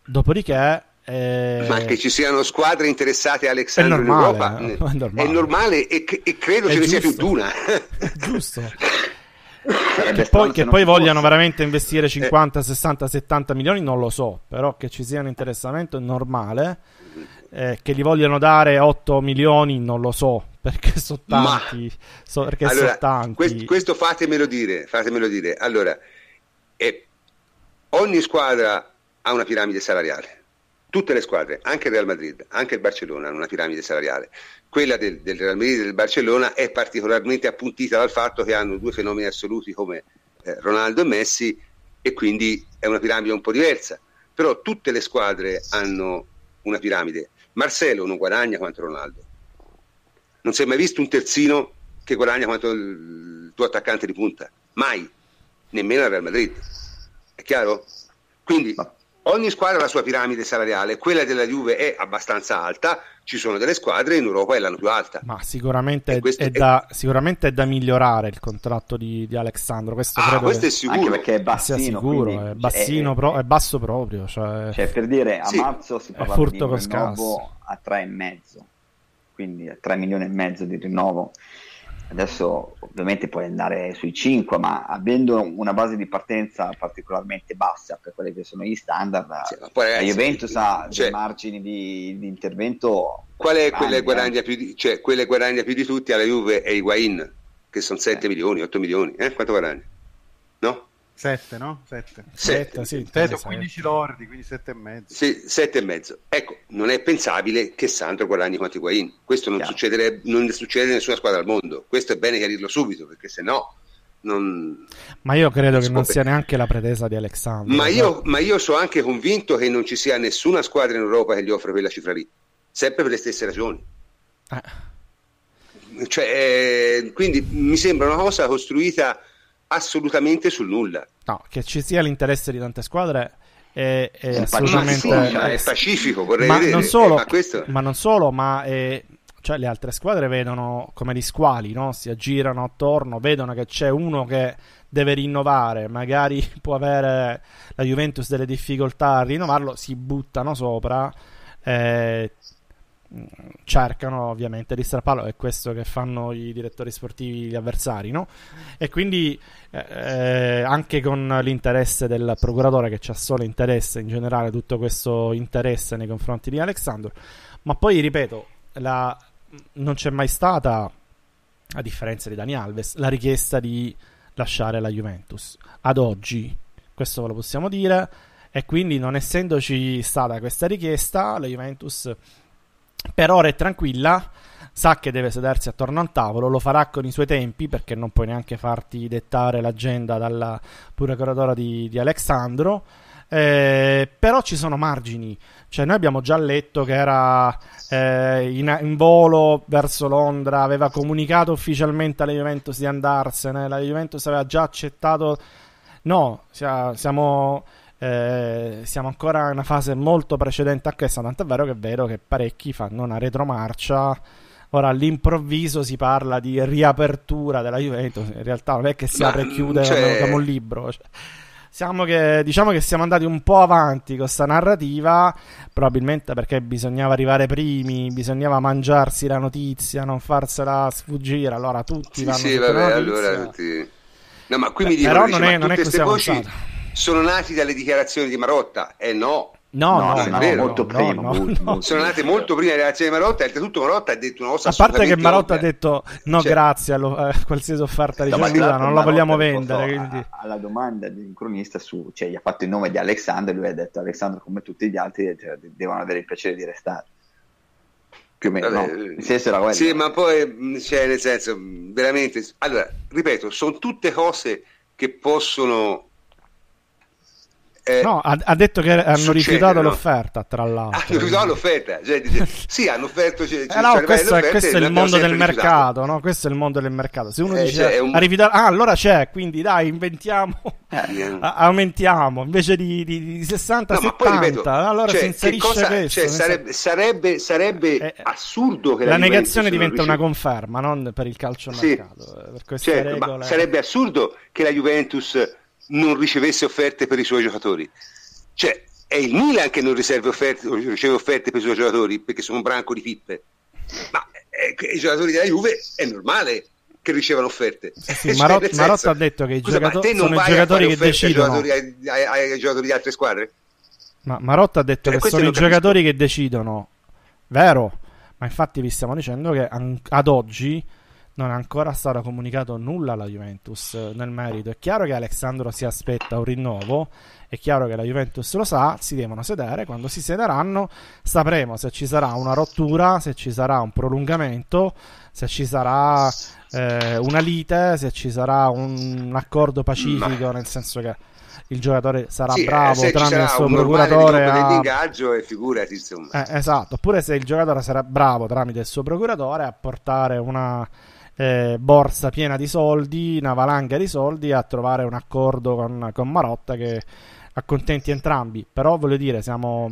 Speaker 4: Dopodiché
Speaker 1: eh... Ma che ci siano squadre interessate a Alexandro in Europa
Speaker 4: eh, è normale,
Speaker 1: è normale e, e, credo è ce giusto. ne sia più di una.
Speaker 4: giusto. che poi, che poi vogliano fosse. veramente investire 50, 60, 70 milioni non lo so, però che ci sia un interessamento è normale. Eh, che gli vogliono dare 8 milioni non lo so perché sono tanti, so, perché
Speaker 1: allora,
Speaker 4: sono tanti.
Speaker 1: Questo, questo, fatemelo dire fatemelo dire allora eh, ogni squadra ha una piramide salariale. Tutte le squadre, anche il Real Madrid, anche il Barcellona hanno una piramide salariale. Quella del, del Real Madrid e del Barcellona è particolarmente appuntita dal fatto che hanno due fenomeni assoluti come eh, Ronaldo e Messi e quindi è una piramide un po' diversa. Però tutte le squadre hanno una piramide. Marcelo non guadagna quanto Ronaldo. Non si è mai visto un terzino che guadagna quanto il tuo attaccante di punta. Mai. Nemmeno al Real Madrid. È chiaro? Quindi Ogni squadra ha la sua piramide salariale, quella della Juve è abbastanza alta, ci sono delle squadre in Europa che l'hanno più alta.
Speaker 4: Ma sicuramente, è, è, da, sicuramente è, da, migliorare il contratto di, di Alessandro, questo, ah,
Speaker 1: questo è sicuro.
Speaker 3: Anche perché è bassino,
Speaker 4: sicuro, quindi, è, bassino, è, pro, è, basso proprio. Cioè,
Speaker 3: cioè per dire, a sì. marzo si parla di un rinnovo a 3,5, quindi a 3 milioni e mezzo di rinnovo Adesso ovviamente puoi andare sui 5, ma avendo una base di partenza particolarmente bassa per quelli che sono gli standard, sì, la Juventus ha cioè, dei margini di, di, intervento.
Speaker 1: Qual è quella che guadagna, più di, cioè, guadagna più di tutti alla Juve è Higuain, che sono 7 eh. milioni, 8 milioni. Eh? Quanto guadagna? No?
Speaker 2: 7, no? 7.
Speaker 4: 7, sì.
Speaker 2: 7, 15 lordi, quindi 7 e mezzo.
Speaker 1: Sì, 7 e mezzo. Ecco, non è pensabile che Sandro guadagni quanto Higuain. Questo non, non succede in nessuna squadra al mondo. Questo è bene chiarirlo subito, perché se no... Non...
Speaker 4: Ma io credo non che non sia neanche la pretesa di Alexandro.
Speaker 1: Ma io, ma io sono anche convinto che non ci sia nessuna squadra in Europa che gli offre quella cifra lì, sempre per le stesse ragioni. Eh. Cioè, eh, quindi mi sembra una cosa costruita assolutamente sul nulla.
Speaker 4: No, che ci sia l'interesse di tante squadre è, è assolutamente pacifico,
Speaker 1: è pacifico, vorrei
Speaker 4: ma
Speaker 1: vedere.
Speaker 4: Non solo, eh, ma, questo... ma, non solo, ma è, cioè, le altre squadre vedono come gli squali, no? si aggirano attorno, vedono che c'è uno che deve rinnovare, magari può avere la Juventus delle difficoltà a rinnovarlo, si buttano sopra. Eh, cercano ovviamente di strapparlo, è questo che fanno i direttori sportivi gli avversari, no? E quindi eh, anche con l'interesse del procuratore che c'ha solo interesse in generale tutto questo interesse nei confronti di Alexandro, ma poi ripeto, la, non c'è mai stata a differenza di Dani Alves la richiesta di lasciare la Juventus. Ad oggi, questo ve lo possiamo dire. E quindi non essendoci stata questa richiesta la Juventus per ora è tranquilla, sa che deve sedersi attorno al tavolo, lo farà con i suoi tempi perché non puoi neanche farti dettare l'agenda dalla procuratore di, di Alexandro. Eh, però ci sono margini, cioè noi abbiamo già letto che era eh, in, in, volo verso Londra, aveva comunicato ufficialmente alla Juventus di andarsene, la Juventus aveva già accettato, no, siamo eh, siamo ancora in una fase molto precedente a questa, tanto è vero che è vero che parecchi fanno una retromarcia. Ora all'improvviso si parla di riapertura della Juventus, in realtà non è che si apre e chiude cioè... come un libro. Cioè, che, diciamo che siamo andati un po' avanti con questa narrativa, probabilmente perché bisognava arrivare primi, bisognava mangiarsi la notizia, non farsela sfuggire, allora tutti
Speaker 1: sì,
Speaker 4: vanno
Speaker 1: sì, vabbè, allora tutti... No, ma qui mi
Speaker 4: dicono, però non, è, non è così
Speaker 1: voci sono nati dalle dichiarazioni di Marotta. Eh no,
Speaker 4: No, no,
Speaker 3: no,
Speaker 4: no,
Speaker 3: no molto
Speaker 4: no,
Speaker 3: prima.
Speaker 4: no,
Speaker 3: molto,
Speaker 4: no.
Speaker 3: molto
Speaker 1: sono nate molto prima della reazione di Marotta e oltretutto Marotta ha detto una cosa
Speaker 4: A parte che Marotta ha
Speaker 1: ovvia.
Speaker 4: detto no,
Speaker 1: Cioè-
Speaker 4: grazie a qualsiasi offerta ricevuta, non la vogliamo vendere. Quindi...
Speaker 3: a- alla domanda di cronista su, cioè gli ha fatto il nome di Alexander, lui ha detto Alexander come tutti gli altri cioè, devono avere il piacere di restare. Più o meno,
Speaker 1: Vabbè,
Speaker 3: no? Il senso era quello.
Speaker 1: Sì, ma poi, mh, cioè, nel senso, veramente... Allora, ripeto, sono tutte cose che possono... eh,
Speaker 4: No, ha, ha detto che hanno
Speaker 1: Succede,
Speaker 4: rifiutato
Speaker 1: no?
Speaker 4: l'offerta, tra l'altro.
Speaker 1: hanno rifiutato l'offerta. Cioè, sì, hanno offerto... Cioè,
Speaker 4: Eh no, questo, è, questo è il mondo del mercato, no? Questo è il mondo del mercato. Se uno
Speaker 1: Eh,
Speaker 4: dice
Speaker 1: cioè, un-
Speaker 4: ha rifiutato, ah, allora c'è, quindi dai, inventiamo,
Speaker 3: Eh,
Speaker 4: a- aumentiamo invece di, di, di 60
Speaker 1: No, ma
Speaker 4: 70.
Speaker 1: poi ripeto,
Speaker 4: allora
Speaker 1: cioè,
Speaker 4: si inserisce
Speaker 1: cosa-
Speaker 4: questo.
Speaker 1: cioè,
Speaker 4: nel
Speaker 1: sarebbe, sarebbe, sarebbe
Speaker 4: Eh,
Speaker 1: assurdo che
Speaker 4: la
Speaker 1: Juventus
Speaker 4: negazione diventa una conferma, non per il calcio
Speaker 1: Sì.
Speaker 4: mercato. eh, Per queste regole.
Speaker 1: sarebbe assurdo che la Juventus non ricevesse offerte per i suoi giocatori. Cioè, è il Milan che non riserve offerte, riceve offerte per i suoi giocatori perché sono un branco di pippe. Ma eh, i giocatori della Juve è normale che ricevano offerte.
Speaker 4: Sì, sì,
Speaker 1: Cioè,
Speaker 4: Marot-
Speaker 1: senso,
Speaker 4: Marotta ha detto che i
Speaker 1: scusa,
Speaker 4: giocatori- sono i giocatori che
Speaker 1: offerte ai
Speaker 4: decidono.
Speaker 1: giocatori- ai, ai- ai giocatori di altre squadre?
Speaker 4: Ma Marotta ha detto
Speaker 1: Eh,
Speaker 4: che sono i
Speaker 1: capisco.
Speaker 4: giocatori che decidono, vero? Ma infatti vi stiamo dicendo che an- ad oggi non è ancora stato comunicato nulla alla Juventus eh, nel merito. È chiaro che Alessandro si aspetta un rinnovo, è chiaro che la Juventus lo sa, si devono sedere, quando si sederanno sapremo se ci sarà una rottura, se ci sarà un prolungamento, se ci sarà eh, una lite, se ci sarà un accordo pacifico, nel senso che il giocatore sarà
Speaker 1: Sì, eh,
Speaker 4: bravo
Speaker 1: ci
Speaker 4: tramite il suo procuratore a...
Speaker 1: e figurati insomma.
Speaker 4: Eh, esatto, oppure se il giocatore sarà bravo tramite il suo procuratore a portare una eh, borsa piena di soldi, una valanga di soldi, a trovare un accordo con, con Marotta che accontenti entrambi. Però voglio dire, siamo,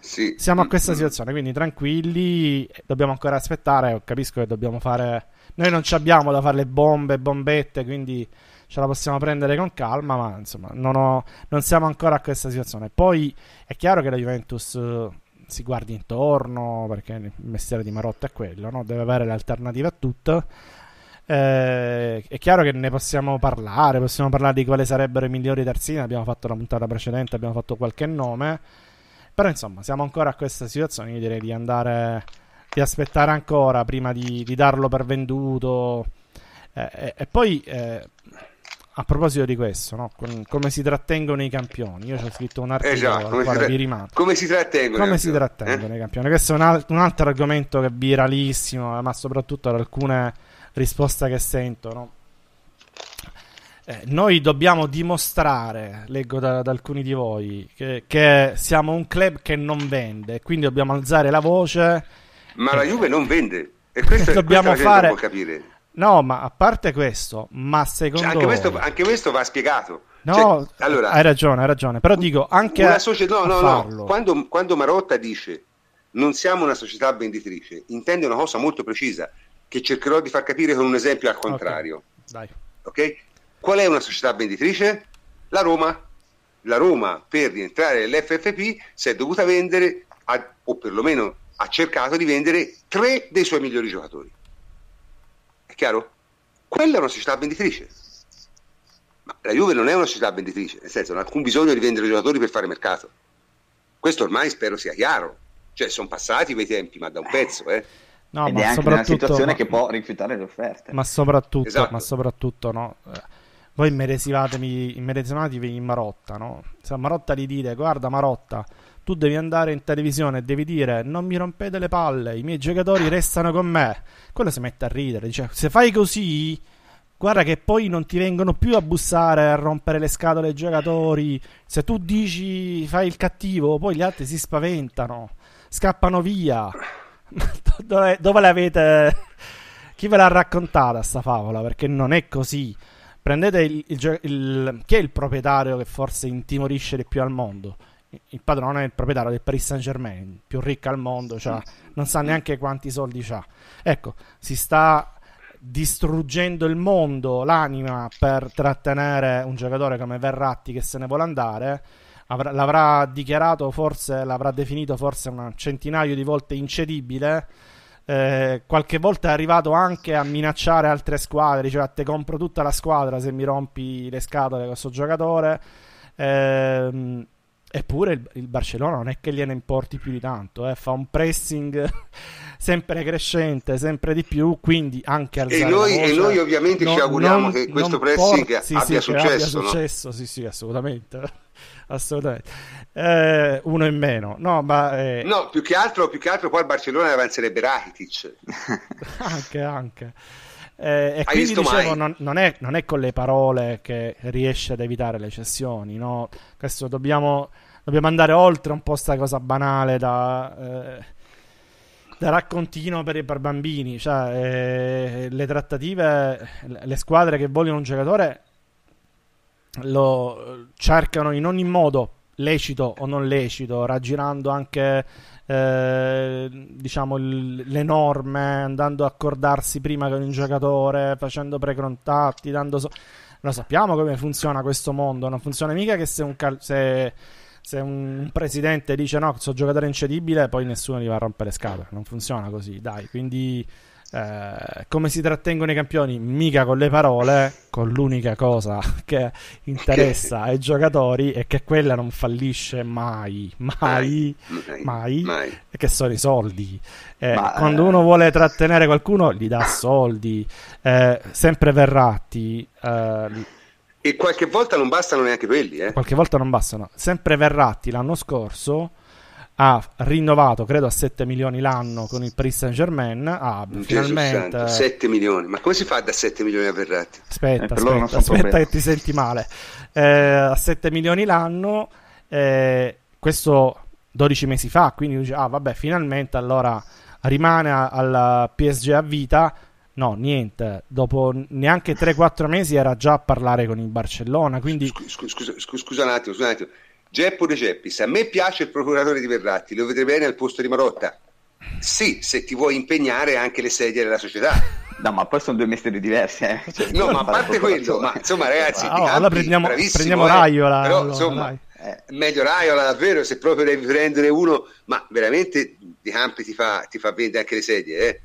Speaker 1: Sì.
Speaker 4: siamo a questa situazione, quindi tranquilli, dobbiamo ancora aspettare, capisco che dobbiamo fare... Noi non ci abbiamo da fare le bombe, bombette, quindi ce la possiamo prendere con calma, ma insomma non, ho- non siamo ancora a questa situazione. Poi è chiaro che la Juventus eh, si guardi intorno, perché il mestiere di Marotta è quello, no? deve avere le alternative a tutto. Eh, è chiaro che ne possiamo parlare, possiamo parlare di quali sarebbero i migliori terzini, abbiamo fatto la puntata precedente, abbiamo fatto qualche nome, però insomma siamo ancora a questa situazione, io direi di andare, di aspettare ancora prima di, di darlo per venduto. Eh, e, e poi eh, a proposito di questo, no? Con- come si trattengono i campioni, io ci ho scritto un articolo
Speaker 1: Esatto, come tra-
Speaker 4: vi rimando.
Speaker 1: Come si trattengono?
Speaker 4: Come si
Speaker 1: eh?
Speaker 4: trattengono i campioni? Questo è un, al- un altro argomento che è viralissimo, ma soprattutto da alcune risposte che sento. no? Eh, noi dobbiamo dimostrare, leggo da, da alcuni di voi, che, che siamo un club che non vende, quindi dobbiamo alzare la voce.
Speaker 1: Ma la Juve non vende. E questo,
Speaker 4: Dobbiamo
Speaker 1: questo
Speaker 4: fare-
Speaker 1: capire.
Speaker 4: No, ma a parte questo, ma
Speaker 1: Cioè,
Speaker 4: secondo
Speaker 1: anche, questo,
Speaker 4: voi-
Speaker 1: anche questo va spiegato.
Speaker 4: No,
Speaker 1: Cioè, allora,
Speaker 4: hai ragione, hai ragione, però dico anche
Speaker 1: una società, no, no, no. Quando, quando Marotta dice non siamo una società venditrice, intende una cosa molto precisa che cercherò di far capire con un esempio al contrario.
Speaker 4: Dai.
Speaker 1: ok? Qual è una società venditrice? La Roma. La Roma per rientrare nell'FFP si è dovuta vendere, a- o perlomeno ha cercato di vendere tre dei suoi migliori giocatori. È chiaro? Quella è una società venditrice. Ma la Juve non è una società venditrice, nel senso non ha alcun bisogno di vendere giocatori per fare mercato. Questo ormai spero sia chiaro. Cioè, sono passati quei tempi, ma da un pezzo, eh.
Speaker 4: No,
Speaker 3: Ed
Speaker 4: ma
Speaker 3: è anche
Speaker 4: soprattutto,
Speaker 3: situazione
Speaker 4: ma-
Speaker 3: che può rifiutare le offerte.
Speaker 4: Ma soprattutto,
Speaker 1: Esatto.
Speaker 4: ma soprattutto no. Voi immedesimatevi in Marotta, no? Se a Marotta gli dite, guarda Marotta, tu devi andare in televisione e devi dire non mi rompete le palle, i miei giocatori restano con me. Quello si mette a ridere, dice, se fai così, guarda che poi non ti vengono più a bussare, a rompere le scatole ai giocatori. Se tu dici fai il cattivo, poi gli altri si spaventano, scappano via. Dove, dove l'avete... Chi ve l'ha raccontata sta favola? Perché non è così. Prendete il, il il- chi è il proprietario che forse intimorisce di più al mondo? Il padrone è il proprietario del Paris Saint Germain, più ricco al mondo, cioè, non sa neanche quanti soldi ha. Ecco, si sta distruggendo il mondo, l'anima per trattenere un giocatore come Verratti che se ne vuole andare. Avrà- l'avrà dichiarato forse, l'avrà definito forse un centinaio di volte incedibile. Eh, qualche volta è arrivato anche a minacciare altre squadre, diceva te compro tutta la squadra se mi rompi le scatole con questo giocatore. Ehm, Eppure il, il, Barcellona non è che gliene importi più di tanto, eh, fa un pressing sempre crescente, sempre di più, quindi anche al
Speaker 1: e noi, e noi ovviamente non, ci auguriamo non, che questo pressing
Speaker 4: por- sì,
Speaker 1: abbia
Speaker 4: sì,
Speaker 1: successo.
Speaker 4: Abbia successo, sì, sì, assolutamente. Assolutamente. Eh, uno in meno. No, ma, eh...
Speaker 1: no più, che altro, più che altro poi al Barcellona avanzerebbe Rakitic.
Speaker 4: anche, anche. Eh, e quindi dicevo, non, non, è, non, è, con le parole che riesce ad evitare le cessioni, no? Questo dobbiamo, dobbiamo andare oltre un po' questa cosa banale da, eh, da raccontino per, per bambini. Cioè, eh, le trattative, le squadre che vogliono un giocatore lo cercano in ogni modo, lecito o non lecito, raggirando anche eh, diciamo le norme, andando a accordarsi prima con un giocatore, facendo precontatti, dando so- lo sappiamo come funziona questo mondo, non funziona mica che se un, cal- se, se un presidente dice no, questo giocatore incedibile, poi nessuno gli va a rompere le scatole, non funziona così, dai, quindi eh, come si trattengono i campioni? Mica con le parole, con l'unica cosa che interessa ai giocatori e che quella non fallisce mai, mai, mai, mai, mai. che sono i soldi. Eh, Ma, quando uno vuole trattenere qualcuno, gli dà soldi. Eh, sempre Verratti. Eh,
Speaker 1: e qualche volta non bastano neanche quelli. Eh.
Speaker 4: Qualche volta non bastano. Sempre Verratti l'anno scorso ha rinnovato credo a 7 milioni l'anno con il Paris Saint Germain ah, finalmente santo,
Speaker 1: 7 milioni ma come si fa da 7 milioni a Verratti?
Speaker 4: aspetta, eh, aspetta, aspetta che ti senti male eh, a 7 milioni l'anno eh, questo 12 mesi fa quindi dice ah vabbè finalmente allora rimane al PSG a vita No, niente. Dopo neanche 3-4 mesi era già a parlare con il Barcellona. Quindi...
Speaker 1: Scusa, scusa, scusa, scusa un attimo, scusa un attimo. Geppo De Ceppis, a me piace il procuratore di Verratti, lo vedrei bene al posto di Marotta. Sì, se ti vuoi impegnare anche le sedie della società.
Speaker 3: No, ma poi sono due mestieri diversi. Eh.
Speaker 1: Cioè, no, ma a parte quello, ma insomma, ragazzi,
Speaker 4: ah, oh, allora prendiamo, prendiamo eh. Raiola.
Speaker 1: Però, allora, insomma, eh, meglio Raiola davvero, se proprio devi prendere uno, ma veramente Di Campi ti fa, ti fa vendere anche le sedie, eh?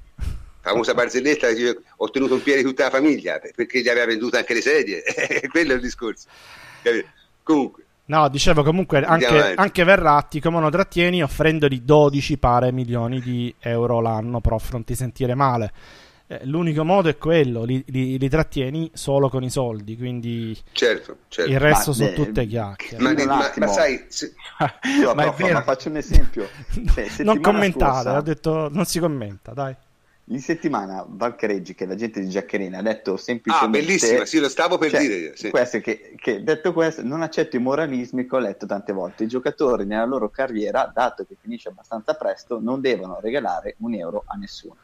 Speaker 1: famosa barzelletta che ho tenuto in piedi tutta la famiglia perché gli aveva venduto anche le sedie, quello è il discorso. Comunque,
Speaker 4: No, dicevo comunque anche, anche, Verratti come lo trattieni offrendogli 12 pare milioni di euro l'anno, prof, non ti sentire male. Eh, l'unico modo è quello, li, li, li, trattieni solo con i soldi, quindi
Speaker 1: certo, certo.
Speaker 4: il resto ma, sono eh, tutte chiacchiere.
Speaker 1: Ma, ma, ma sai, se...
Speaker 3: ma, ma faccio un esempio.
Speaker 4: Cioè, non commentate, scorsa... ho detto non si commenta, dai.
Speaker 3: In settimana Valcareggi, che è l'agente di Giaccherina, ha detto semplicemente...
Speaker 1: Ah, bellissima, sì, lo stavo per
Speaker 3: cioè,
Speaker 1: dire. Sì.
Speaker 3: Questo che, che, detto questo, non accetto i moralismi che ho letto tante volte. I giocatori nella loro carriera, dato che finisce abbastanza presto, non devono regalare un euro a nessuno.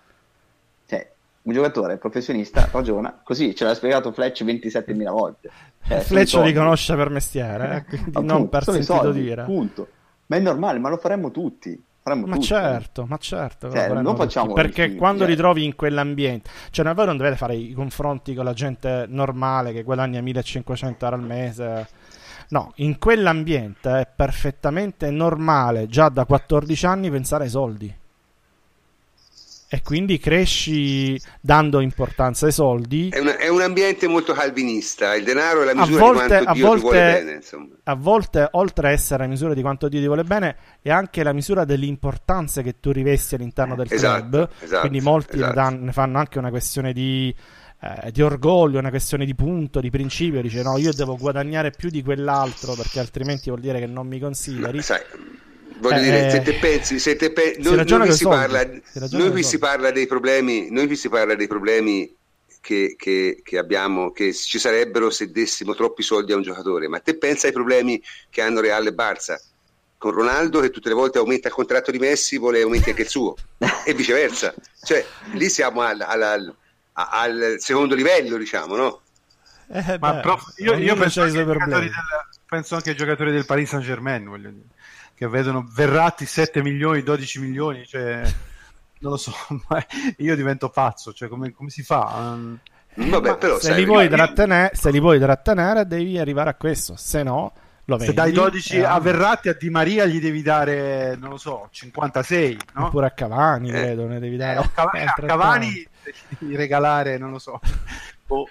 Speaker 3: Cioè, un giocatore professionista ragiona così, ce l'ha spiegato Fletch 27.000 volte.
Speaker 4: Cioè, Fletch lo riconosce per mestiere, eh, quindi Appunto, non per sentito soldi, dire.
Speaker 3: Punto. Ma è normale, ma lo faremmo tutti
Speaker 4: faremmo ma
Speaker 3: tutto.
Speaker 4: certo, ma certo.
Speaker 3: Cioè, non facciamo
Speaker 4: perché figli, quando eh. ritrovi in quell'ambiente, cioè voi non dovete fare i confronti con la gente normale che guadagna 1500 euro al mese. No, in quell'ambiente è perfettamente normale già da 14 anni pensare ai soldi e quindi cresci dando importanza ai soldi.
Speaker 1: È, una, è, un ambiente molto calvinista, il denaro è la misura volte, di quanto Dio volte, ti vuole bene. Insomma.
Speaker 4: A volte, oltre a essere la misura di quanto Dio ti vuole bene, è anche la misura dell'importanza che tu rivesti all'interno del
Speaker 1: esatto,
Speaker 4: club.
Speaker 1: Esatto,
Speaker 4: quindi molti
Speaker 1: esatto.
Speaker 4: ne, dan- ne, fanno anche una questione di, eh, di, orgoglio, una questione di punto, di principio. Dice no, io devo guadagnare più di quell'altro perché altrimenti vuol dire che non mi consideri.
Speaker 1: Sai, voglio eh, dire, se te pensi, se te pe- noi, noi, qui si, parla, noi qui si parla dei problemi, noi qui si parla dei problemi che, che, che, abbiamo, che ci sarebbero se dessimo troppi soldi a un giocatore, ma te pensa ai problemi che hanno Real e Barça. Con Ronaldo che tutte le volte aumenta il contratto di Messi vuole aumenti anche il suo e viceversa. Cioè lì siamo al, al, al, al secondo livello diciamo no?
Speaker 2: Eh, ma beh, prof, io, io penso, anche del, penso, anche ai giocatori del Paris Saint Germain voglio dire che vedono Verratti 7 milioni, 12 milioni, cioè, non lo so, io divento pazzo, cioè come, come si fa?
Speaker 4: Vabbè, però, se, li vuoi io... trattenere, se li vuoi trattenere devi arrivare a questo, se no lo vendi.
Speaker 2: Se dai 12 eh, a Verratti a Di Maria gli devi dare, non lo so, 56, no?
Speaker 4: Oppure a Cavani, eh, vedo, ne devi dare.
Speaker 2: Eh, a Cavani, a Cavani devi regalare, non lo so, Oh.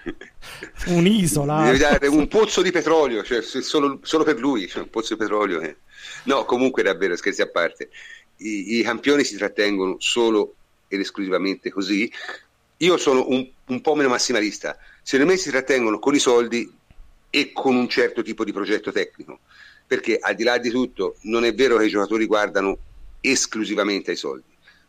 Speaker 4: Un'isola.
Speaker 1: Devi dare un pozzo di petrolio, cioè solo, solo per lui, cioè un pozzo di petrolio. Eh. No, comunque davvero, scherzi a parte. I, I, campioni si trattengono solo ed esclusivamente così. Io sono un, un po' meno massimalista. Secondo me si trattengono con i soldi e con un certo tipo di progetto tecnico. Perché al di là di tutto non è vero che i giocatori guardano esclusivamente ai soldi.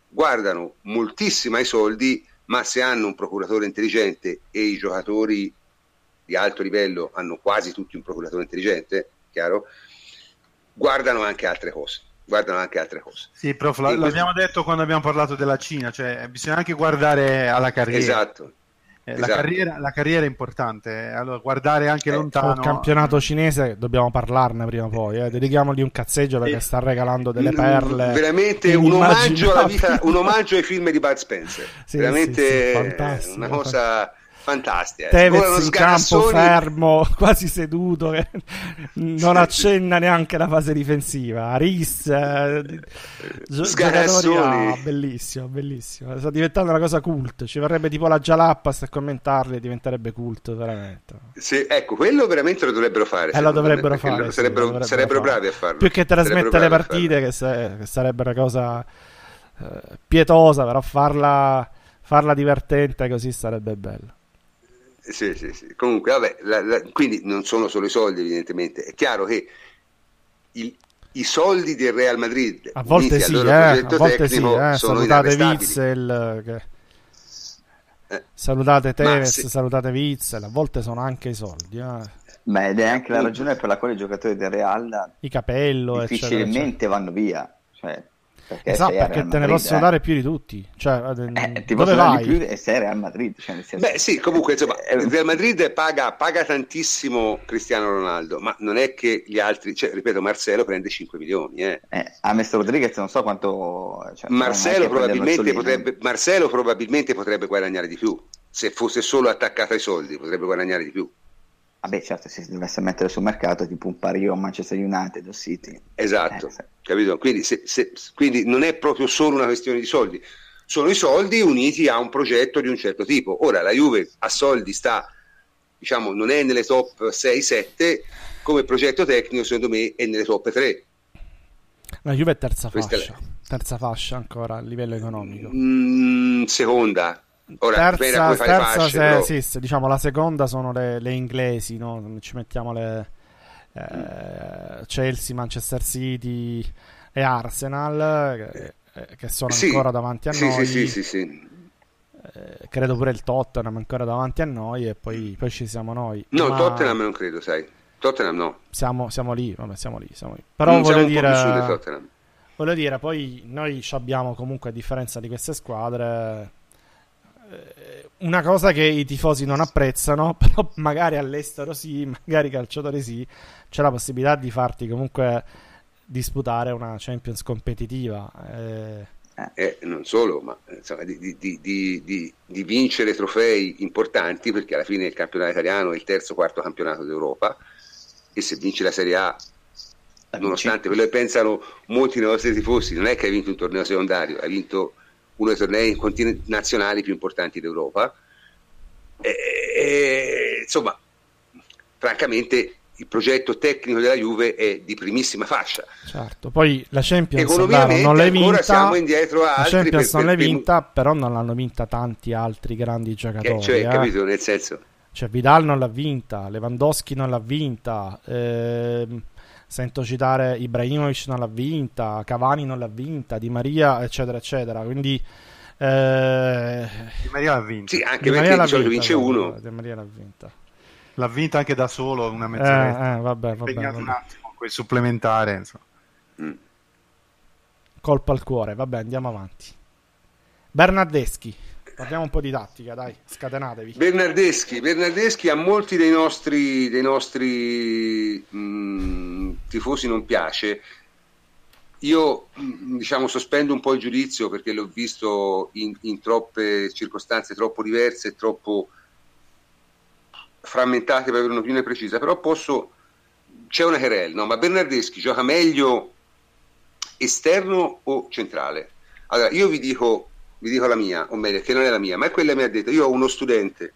Speaker 1: Guardano moltissimo ai soldi, ma se hanno un procuratore intelligente e i giocatori di alto livello hanno quasi tutti un procuratore intelligente, chiaro? Guardano anche altre cose. Guardano anche altre cose.
Speaker 2: Sì, prof, l'abbiamo questo... detto quando abbiamo parlato della Cina, cioè bisogna anche guardare alla carriera.
Speaker 1: Esatto,
Speaker 2: eh, esatto. La, carriera, la, carriera, è importante, eh. allora guardare anche eh, lontano.
Speaker 4: Il campionato cinese dobbiamo parlarne prima o poi, eh. dedichiamogli un cazzeggio perché eh, sta regalando delle perle.
Speaker 1: Veramente un omaggio, vita, un omaggio, ai film di Bud Spencer. Sì, veramente sì, sì, una cosa fantastica.
Speaker 4: Tevez in campo fermo, quasi seduto, non accenna neanche la fase difensiva. Aris, eh, giocatori, ah, bellissimo, bellissimo. Sta diventando una cosa cult. Ci vorrebbe tipo la Jalappas a commentarli diventerebbe cult, veramente.
Speaker 1: Sì, ecco, quello veramente lo dovrebbero fare.
Speaker 4: Eh, lo dovrebbero fare.
Speaker 1: Lo sarebbero,
Speaker 4: dovrebbero,
Speaker 1: sarebbero bravi a farlo.
Speaker 4: Più che trasmettere le partite, che, se, che, sarebbe una cosa eh, pietosa, però farla, farla divertente così sarebbe bello.
Speaker 1: Sì, sì, sì. Comunque, vabbè, la, la, quindi non sono solo i soldi, evidentemente. È chiaro che il, i soldi del Real Madrid
Speaker 4: a volte sì, eh, a volte sì eh. salutate Witzel che... eh. salutate Tevez sì. salutate Witzel a volte sono anche i soldi eh.
Speaker 3: Beh, ed è anche la ragione per la quale i giocatori del Real
Speaker 4: i capello
Speaker 3: difficilmente eccetera, eccetera. vanno via cioè,
Speaker 4: perché, esatto, perché te ne possono eh. dare più di tutti. Cioè,
Speaker 3: eh, ti dove vai? Più e sei Real Madrid. Cioè
Speaker 1: Beh, sì, comunque, insomma, il Real Madrid paga, paga, tantissimo Cristiano Ronaldo, ma non è che gli altri, cioè, ripeto, Marcelo prende 5 milioni. Eh.
Speaker 3: Eh, a Mesto Rodriguez non so quanto...
Speaker 1: Cioè, Marcelo, probabilmente potrebbe, Marcelo probabilmente potrebbe guadagnare di più. Se fosse solo attaccato ai soldi, potrebbe guadagnare di più.
Speaker 3: Vabbè, certo, se si dovesse mettere sul mercato tipo un pari o Manchester United o City.
Speaker 1: Esatto, eh, capito? Quindi, se, se, quindi, non è proprio solo una questione di soldi, sono i soldi uniti a un progetto di un certo tipo. Ora la Juve a soldi sta, diciamo, non è nelle top 6-7, come progetto tecnico secondo me è nelle top 3.
Speaker 4: La Juve è terza Questa fascia, è... terza fascia ancora a livello economico.
Speaker 1: Mm, seconda, Ora,
Speaker 4: terza, terza se, sì, diciamo la seconda sono le, le inglesi, no? ci mettiamo le eh, Chelsea, Manchester City e Arsenal che, eh, che sono sì, ancora davanti a
Speaker 1: sì,
Speaker 4: noi.
Speaker 1: Sì, sì, sì,
Speaker 4: eh, credo pure il Tottenham ancora davanti a noi e poi, poi ci siamo noi.
Speaker 1: No, Ma... Tottenham non credo, sai. Tottenham no.
Speaker 4: Siamo, siamo lì, vabbè, siamo lì, siamo lì. Però non voglio dire... Voglio dire, poi noi abbiamo comunque, a differenza di queste squadre, una cosa che i tifosi non apprezzano, però magari all'estero sì, magari i calciatori sì, c'è la possibilità di farti comunque disputare una Champions competitiva.
Speaker 1: Eh... Eh, non solo, ma insomma, di, di, di, di, vincere trofei importanti, perché alla fine il campionato italiano è il terzo o quarto campionato d'Europa, e se vinci la Serie A, nonostante quello che pensano molti dei nostri tifosi, non è che hai vinto un torneo secondario, hai vinto uno dei tornei nazionali più importanti d'Europa. E, e, insomma, francamente il progetto tecnico della Juve è di primissima fascia.
Speaker 4: Certo, poi la Champions non l'hai vinta,
Speaker 1: siamo indietro a
Speaker 4: la Champions per, non l'hai vinta, però non l'hanno vinta tanti altri grandi giocatori.
Speaker 1: Eh, cioè,
Speaker 4: eh.
Speaker 1: capito, nel senso...
Speaker 4: Cioè, Vidal non l'ha vinta, Lewandowski non l'ha vinta, ehm, sento citare Ibrahimovic non l'ha vinta, Cavani non l'ha vinta, Di Maria, eccetera, eccetera. Quindi eh...
Speaker 2: Di Maria l'ha vinta.
Speaker 1: Sì, anche Di perché di solito vince uno.
Speaker 4: Di Maria l'ha vinta.
Speaker 2: L'ha vinta anche da solo una mezz'oretta.
Speaker 4: Eh, eh, vabbè, vabbè,
Speaker 2: vabbè. un attimo quel supplementare, insomma. Mm.
Speaker 4: Colpo al cuore, vabbè, andiamo avanti. Bernardeschi. Parliamo un po' di tattica, dai, scatenatevi.
Speaker 1: Bernardeschi, Bernardeschi a molti dei nostri, dei nostri mh, mm, tifosi non piace. Io mm, diciamo, sospendo un po' il giudizio perché l'ho visto in, in troppe circostanze troppo diverse e troppo frammentate per avere un'opinione precisa, però posso c'è una querel, no? ma Bernardeschi gioca meglio esterno o centrale? Allora, io vi dico vi dico la mia, o meglio, che non è la mia, ma è quella che mi ha detto. Io ho uno studente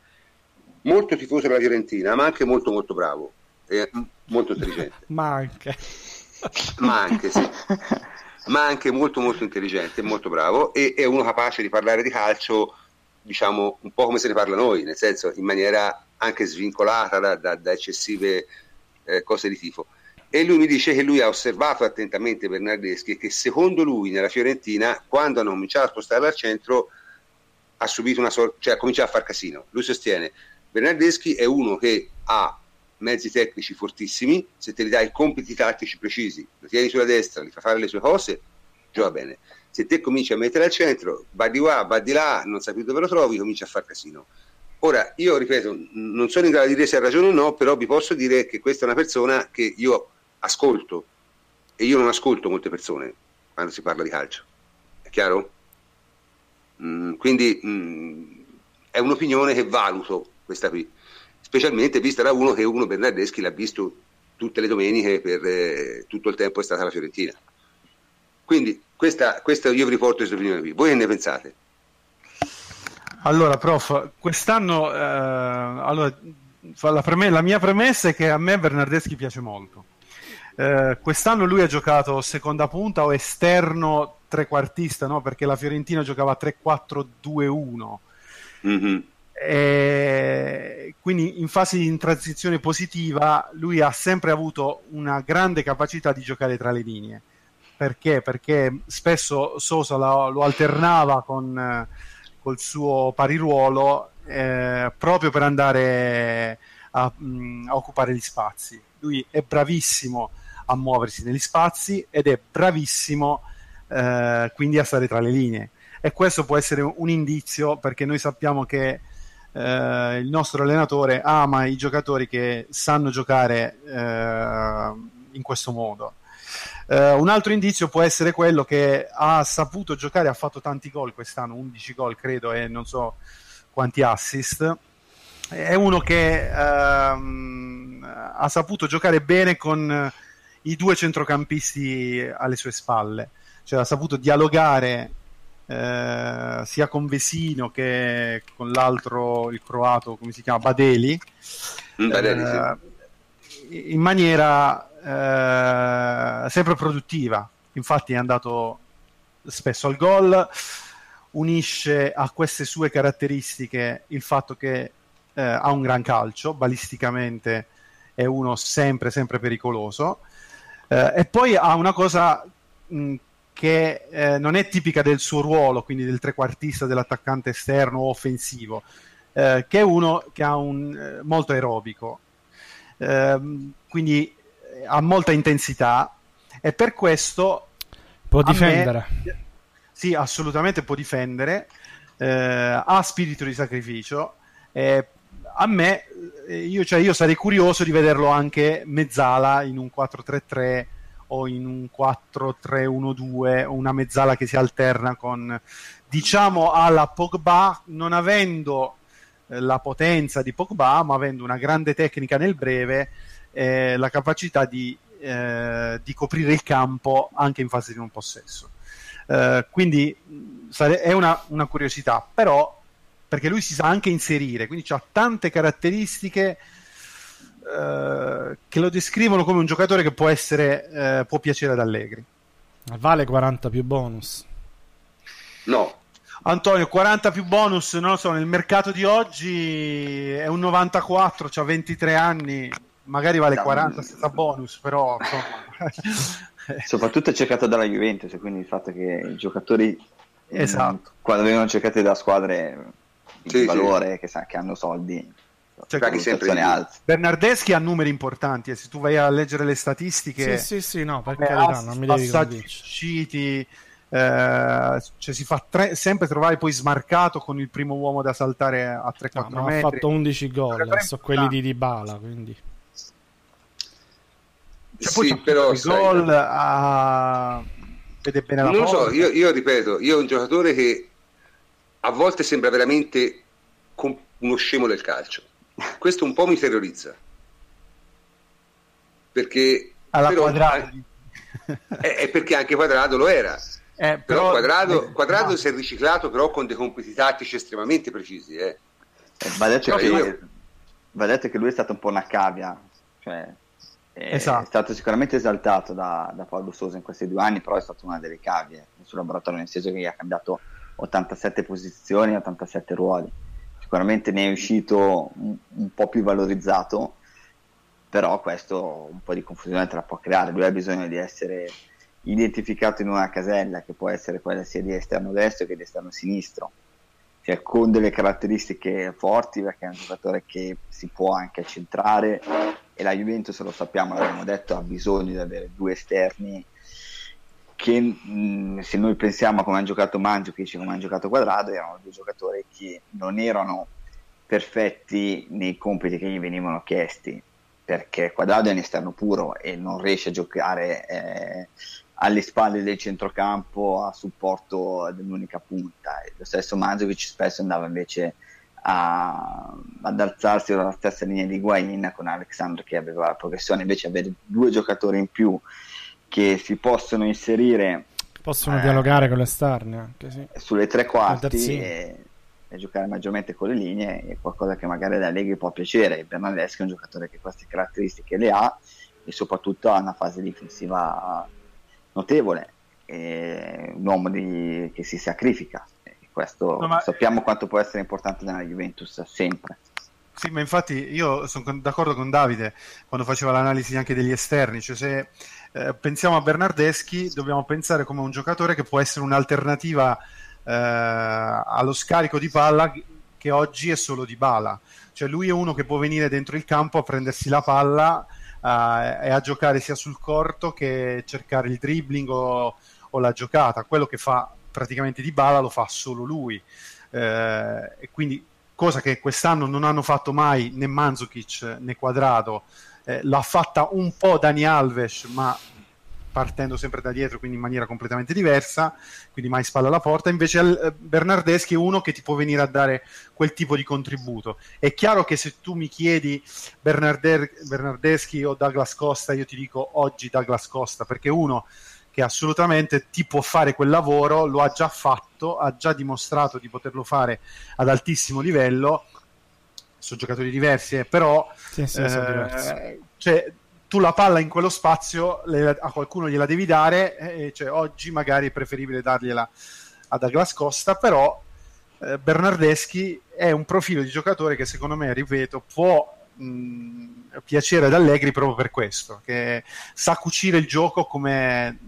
Speaker 1: molto tifoso della Fiorentina, ma anche molto molto bravo e molto intelligente.
Speaker 4: ma anche.
Speaker 1: ma anche, sì. Ma anche molto molto intelligente, molto bravo e è uno capace di parlare di calcio, diciamo, un po' come se ne parla noi, nel senso in maniera anche svincolata da, da, da eccessive eh, cose di tifo. E lui mi dice che lui ha osservato attentamente Bernardeschi che secondo lui nella Fiorentina, quando hanno cominciato a spostarla al centro, ha subito una sorta, cioè ha cominciato a far casino. Lui sostiene Bernardeschi è uno che ha mezzi tecnici fortissimi, se te li dai compiti tattici precisi, lo tieni sulla destra, li fa fare le sue cose, gioca bene. Se te cominci a mettere al centro, va di qua, va di là, non sai più dove lo trovi, comincia a far casino. Ora, io ripeto, non sono in grado di dire se ha ragione o no, però vi posso dire che questa è una persona che io ascolto e io non ascolto molte persone quando si parla di calcio. È chiaro? Mm, quindi mm, è un'opinione che valuto questa qui, specialmente vista da uno che uno Bernardeschi l'ha visto tutte le domeniche per eh, tutto il tempo è stata la Fiorentina. Quindi questa, questa io vi riporto questa opinione qui. Voi che ne pensate?
Speaker 2: Allora, prof, quest'anno eh, allora, la, preme- la, mia premessa è che a me Bernardeschi piace molto. Eh, quest'anno lui ha giocato seconda punta o esterno trequartista, no? perché la Fiorentina giocava 3-4-2-1. Mm-hmm. E quindi in fase di transizione positiva lui ha sempre avuto una grande capacità di giocare tra le linee. Perché? Perché spesso Sosa lo, lo alternava con col suo pariruolo eh, proprio per andare a, mm, a, occupare gli spazi. Lui è bravissimo a muoversi negli spazi ed è bravissimo eh, quindi a stare tra le linee. E questo può essere un indizio perché noi sappiamo che eh, il nostro allenatore ama i giocatori che sanno giocare eh, in questo modo. Uh, un altro indizio può essere quello che ha saputo giocare, ha fatto tanti gol quest'anno, 11 gol credo e non so quanti assist. È uno che uh, ha saputo giocare bene con i due centrocampisti alle sue spalle, cioè ha saputo dialogare uh, sia con Vesino che con l'altro, il croato, come si chiama, Badeli, mm, Badeli sì. in maniera eh, sempre produttiva. Infatti è andato spesso al gol, unisce a queste sue caratteristiche il fatto che eh, ha un gran calcio, balisticamente è uno sempre, sempre pericoloso. Eh, e poi ha una cosa mh, che eh, non è tipica del suo ruolo, quindi del trequartista, dell'attaccante esterno o offensivo, eh, che è uno che ha un eh, molto aerobico. Ehm, quindi ha molta intensità e per questo
Speaker 4: può difendere.
Speaker 2: Me, sì, assolutamente può difendere, eh, ha spirito di sacrificio. Eh, a me, eh, io, cioè, io sarei curioso di vederlo anche mezzala in un 4-3-3 o in un 4-3-1-2 una mezzala che si alterna con diciamo alla Pogba non avendo eh, la potenza di Pogba ma avendo una grande tecnica nel breve eh, la capacità di, eh, di, coprire il campo anche in fase di non possesso. Eh, quindi sare- è una, una, curiosità, però perché lui si sa anche inserire, quindi ha tante caratteristiche eh, che lo descrivono come un giocatore che può essere, eh, può piacere ad Allegri.
Speaker 4: Vale 40 più bonus.
Speaker 1: No,
Speaker 2: Antonio, 40 più bonus, non lo so, nel mercato di oggi è un 94, ha 23 anni, magari vale 40 senza bonus, però
Speaker 3: soprattutto è cercato dalla Juventus, quindi il fatto che i giocatori
Speaker 2: esatto.
Speaker 3: quando vengono cercati da squadre di sì, valore sì. Che, sa, che hanno soldi.
Speaker 2: Cioè, sempre. Bernardeschi ha numeri importanti e se tu vai a leggere le statistiche
Speaker 4: sì sì sì no per carità non mi devi
Speaker 2: usciti eh, cioè si fa tre, sempre trovare poi smarcato con il primo uomo da saltare a 3-4 no, metri
Speaker 4: ha fatto 11 gol sono quelli di Dybala quindi.
Speaker 2: Cioè, poi sì, però il gol a... vede bene la
Speaker 1: non lo so, io, io, ripeto, io ho un giocatore che a volte sembra veramente uno scemo del calcio. Questo un po' mi terrorizza. Perché
Speaker 2: alla però, quadrato
Speaker 1: è, è, perché anche quadrato lo era. Eh, però, però quadrato, eh, quadrato no. si è riciclato però con dei compiti tattici estremamente precisi. Eh.
Speaker 3: Eh, ma adesso cioè, io, va detto che lui è stato un po' una cavia, cioè è,
Speaker 2: Esatto.
Speaker 3: è stato sicuramente esaltato da, da Paolo Sosa in questi due anni, però è stato una delle cavie nel suo laboratorio, nel senso che ha cambiato 87 posizioni, 87 ruoli. Sicuramente ne è uscito un, un po' più valorizzato, però questo un po' di confusione te la può creare. Lui ha bisogno di essere identificato in una casella che può essere quella sia di esterno destro che di esterno sinistro, cioè con delle caratteristiche forti perché è un giocatore che si può anche accentrare e la Juventus lo sappiamo, l'abbiamo detto, ha bisogno di avere due esterni che mh, se noi pensiamo a come hanno giocato Mandzukic e come hanno giocato Quadrado erano due giocatori che non erano perfetti nei compiti che gli venivano chiesti perché Quadrado è un esterno puro e non riesce a giocare eh, alle spalle del centrocampo a supporto dell'unica punta. E lo stesso Mandzukic spesso andava invece a, ad alzarsi dalla stessa linea di Guain con Alexandro che aveva la progressione, invece avere due giocatori in più che si possono inserire
Speaker 4: Possono
Speaker 3: Eh.
Speaker 4: dialogare con l'esterno anche, sì.
Speaker 3: sulle tre quarti e, e giocare maggiormente con le linee è qualcosa che magari ad Allegri può piacere. Bernardeschi è un giocatore che queste caratteristiche le ha e soprattutto ha una fase difensiva notevole, è un uomo di- che si sacrifica. E questo
Speaker 2: No, ma-
Speaker 3: sappiamo quanto può essere importante nella Juventus sempre.
Speaker 2: Sì, ma infatti io sono d'accordo con Davide quando faceva l'analisi anche degli esterni, cioè se eh, pensiamo a Bernardeschi dobbiamo pensare come un giocatore che può essere un'alternativa eh, allo scarico di palla che oggi è solo di bala, cioè lui è uno che può venire dentro il campo a prendersi la palla eh, e a giocare sia sul corto che cercare il dribbling o, o la giocata, quello che fa praticamente di bala lo fa solo lui. Eh, e quindi cosa che quest'anno non hanno fatto mai né Mandzukic né Quadrado, eh, l'ha fatta un po' Dani Alves, ma partendo sempre da dietro, quindi in maniera completamente diversa, quindi mai spalla alla porta. Invece eh, Bernardeschi è uno che ti può venire a dare quel tipo di contributo. È chiaro che se tu mi chiedi Bernarder- Bernardeschi o Douglas Costa, io ti dico oggi Douglas Costa, perché uno che assolutamente ti può fare quel lavoro, lo ha già fatto, ha già dimostrato di poterlo fare ad altissimo livello. Sono giocatori diversi, eh, però
Speaker 4: Sì, sì, sono diversi.
Speaker 2: eh, cioè, tu la palla in quello spazio le- a qualcuno gliela devi dare, eh, cioè, oggi magari è preferibile dargliela a Douglas Costa, però eh, Bernardeschi è un profilo di giocatore che secondo me, ripeto, può mh, piacere ad Allegri proprio per questo, che sa cucire il gioco come,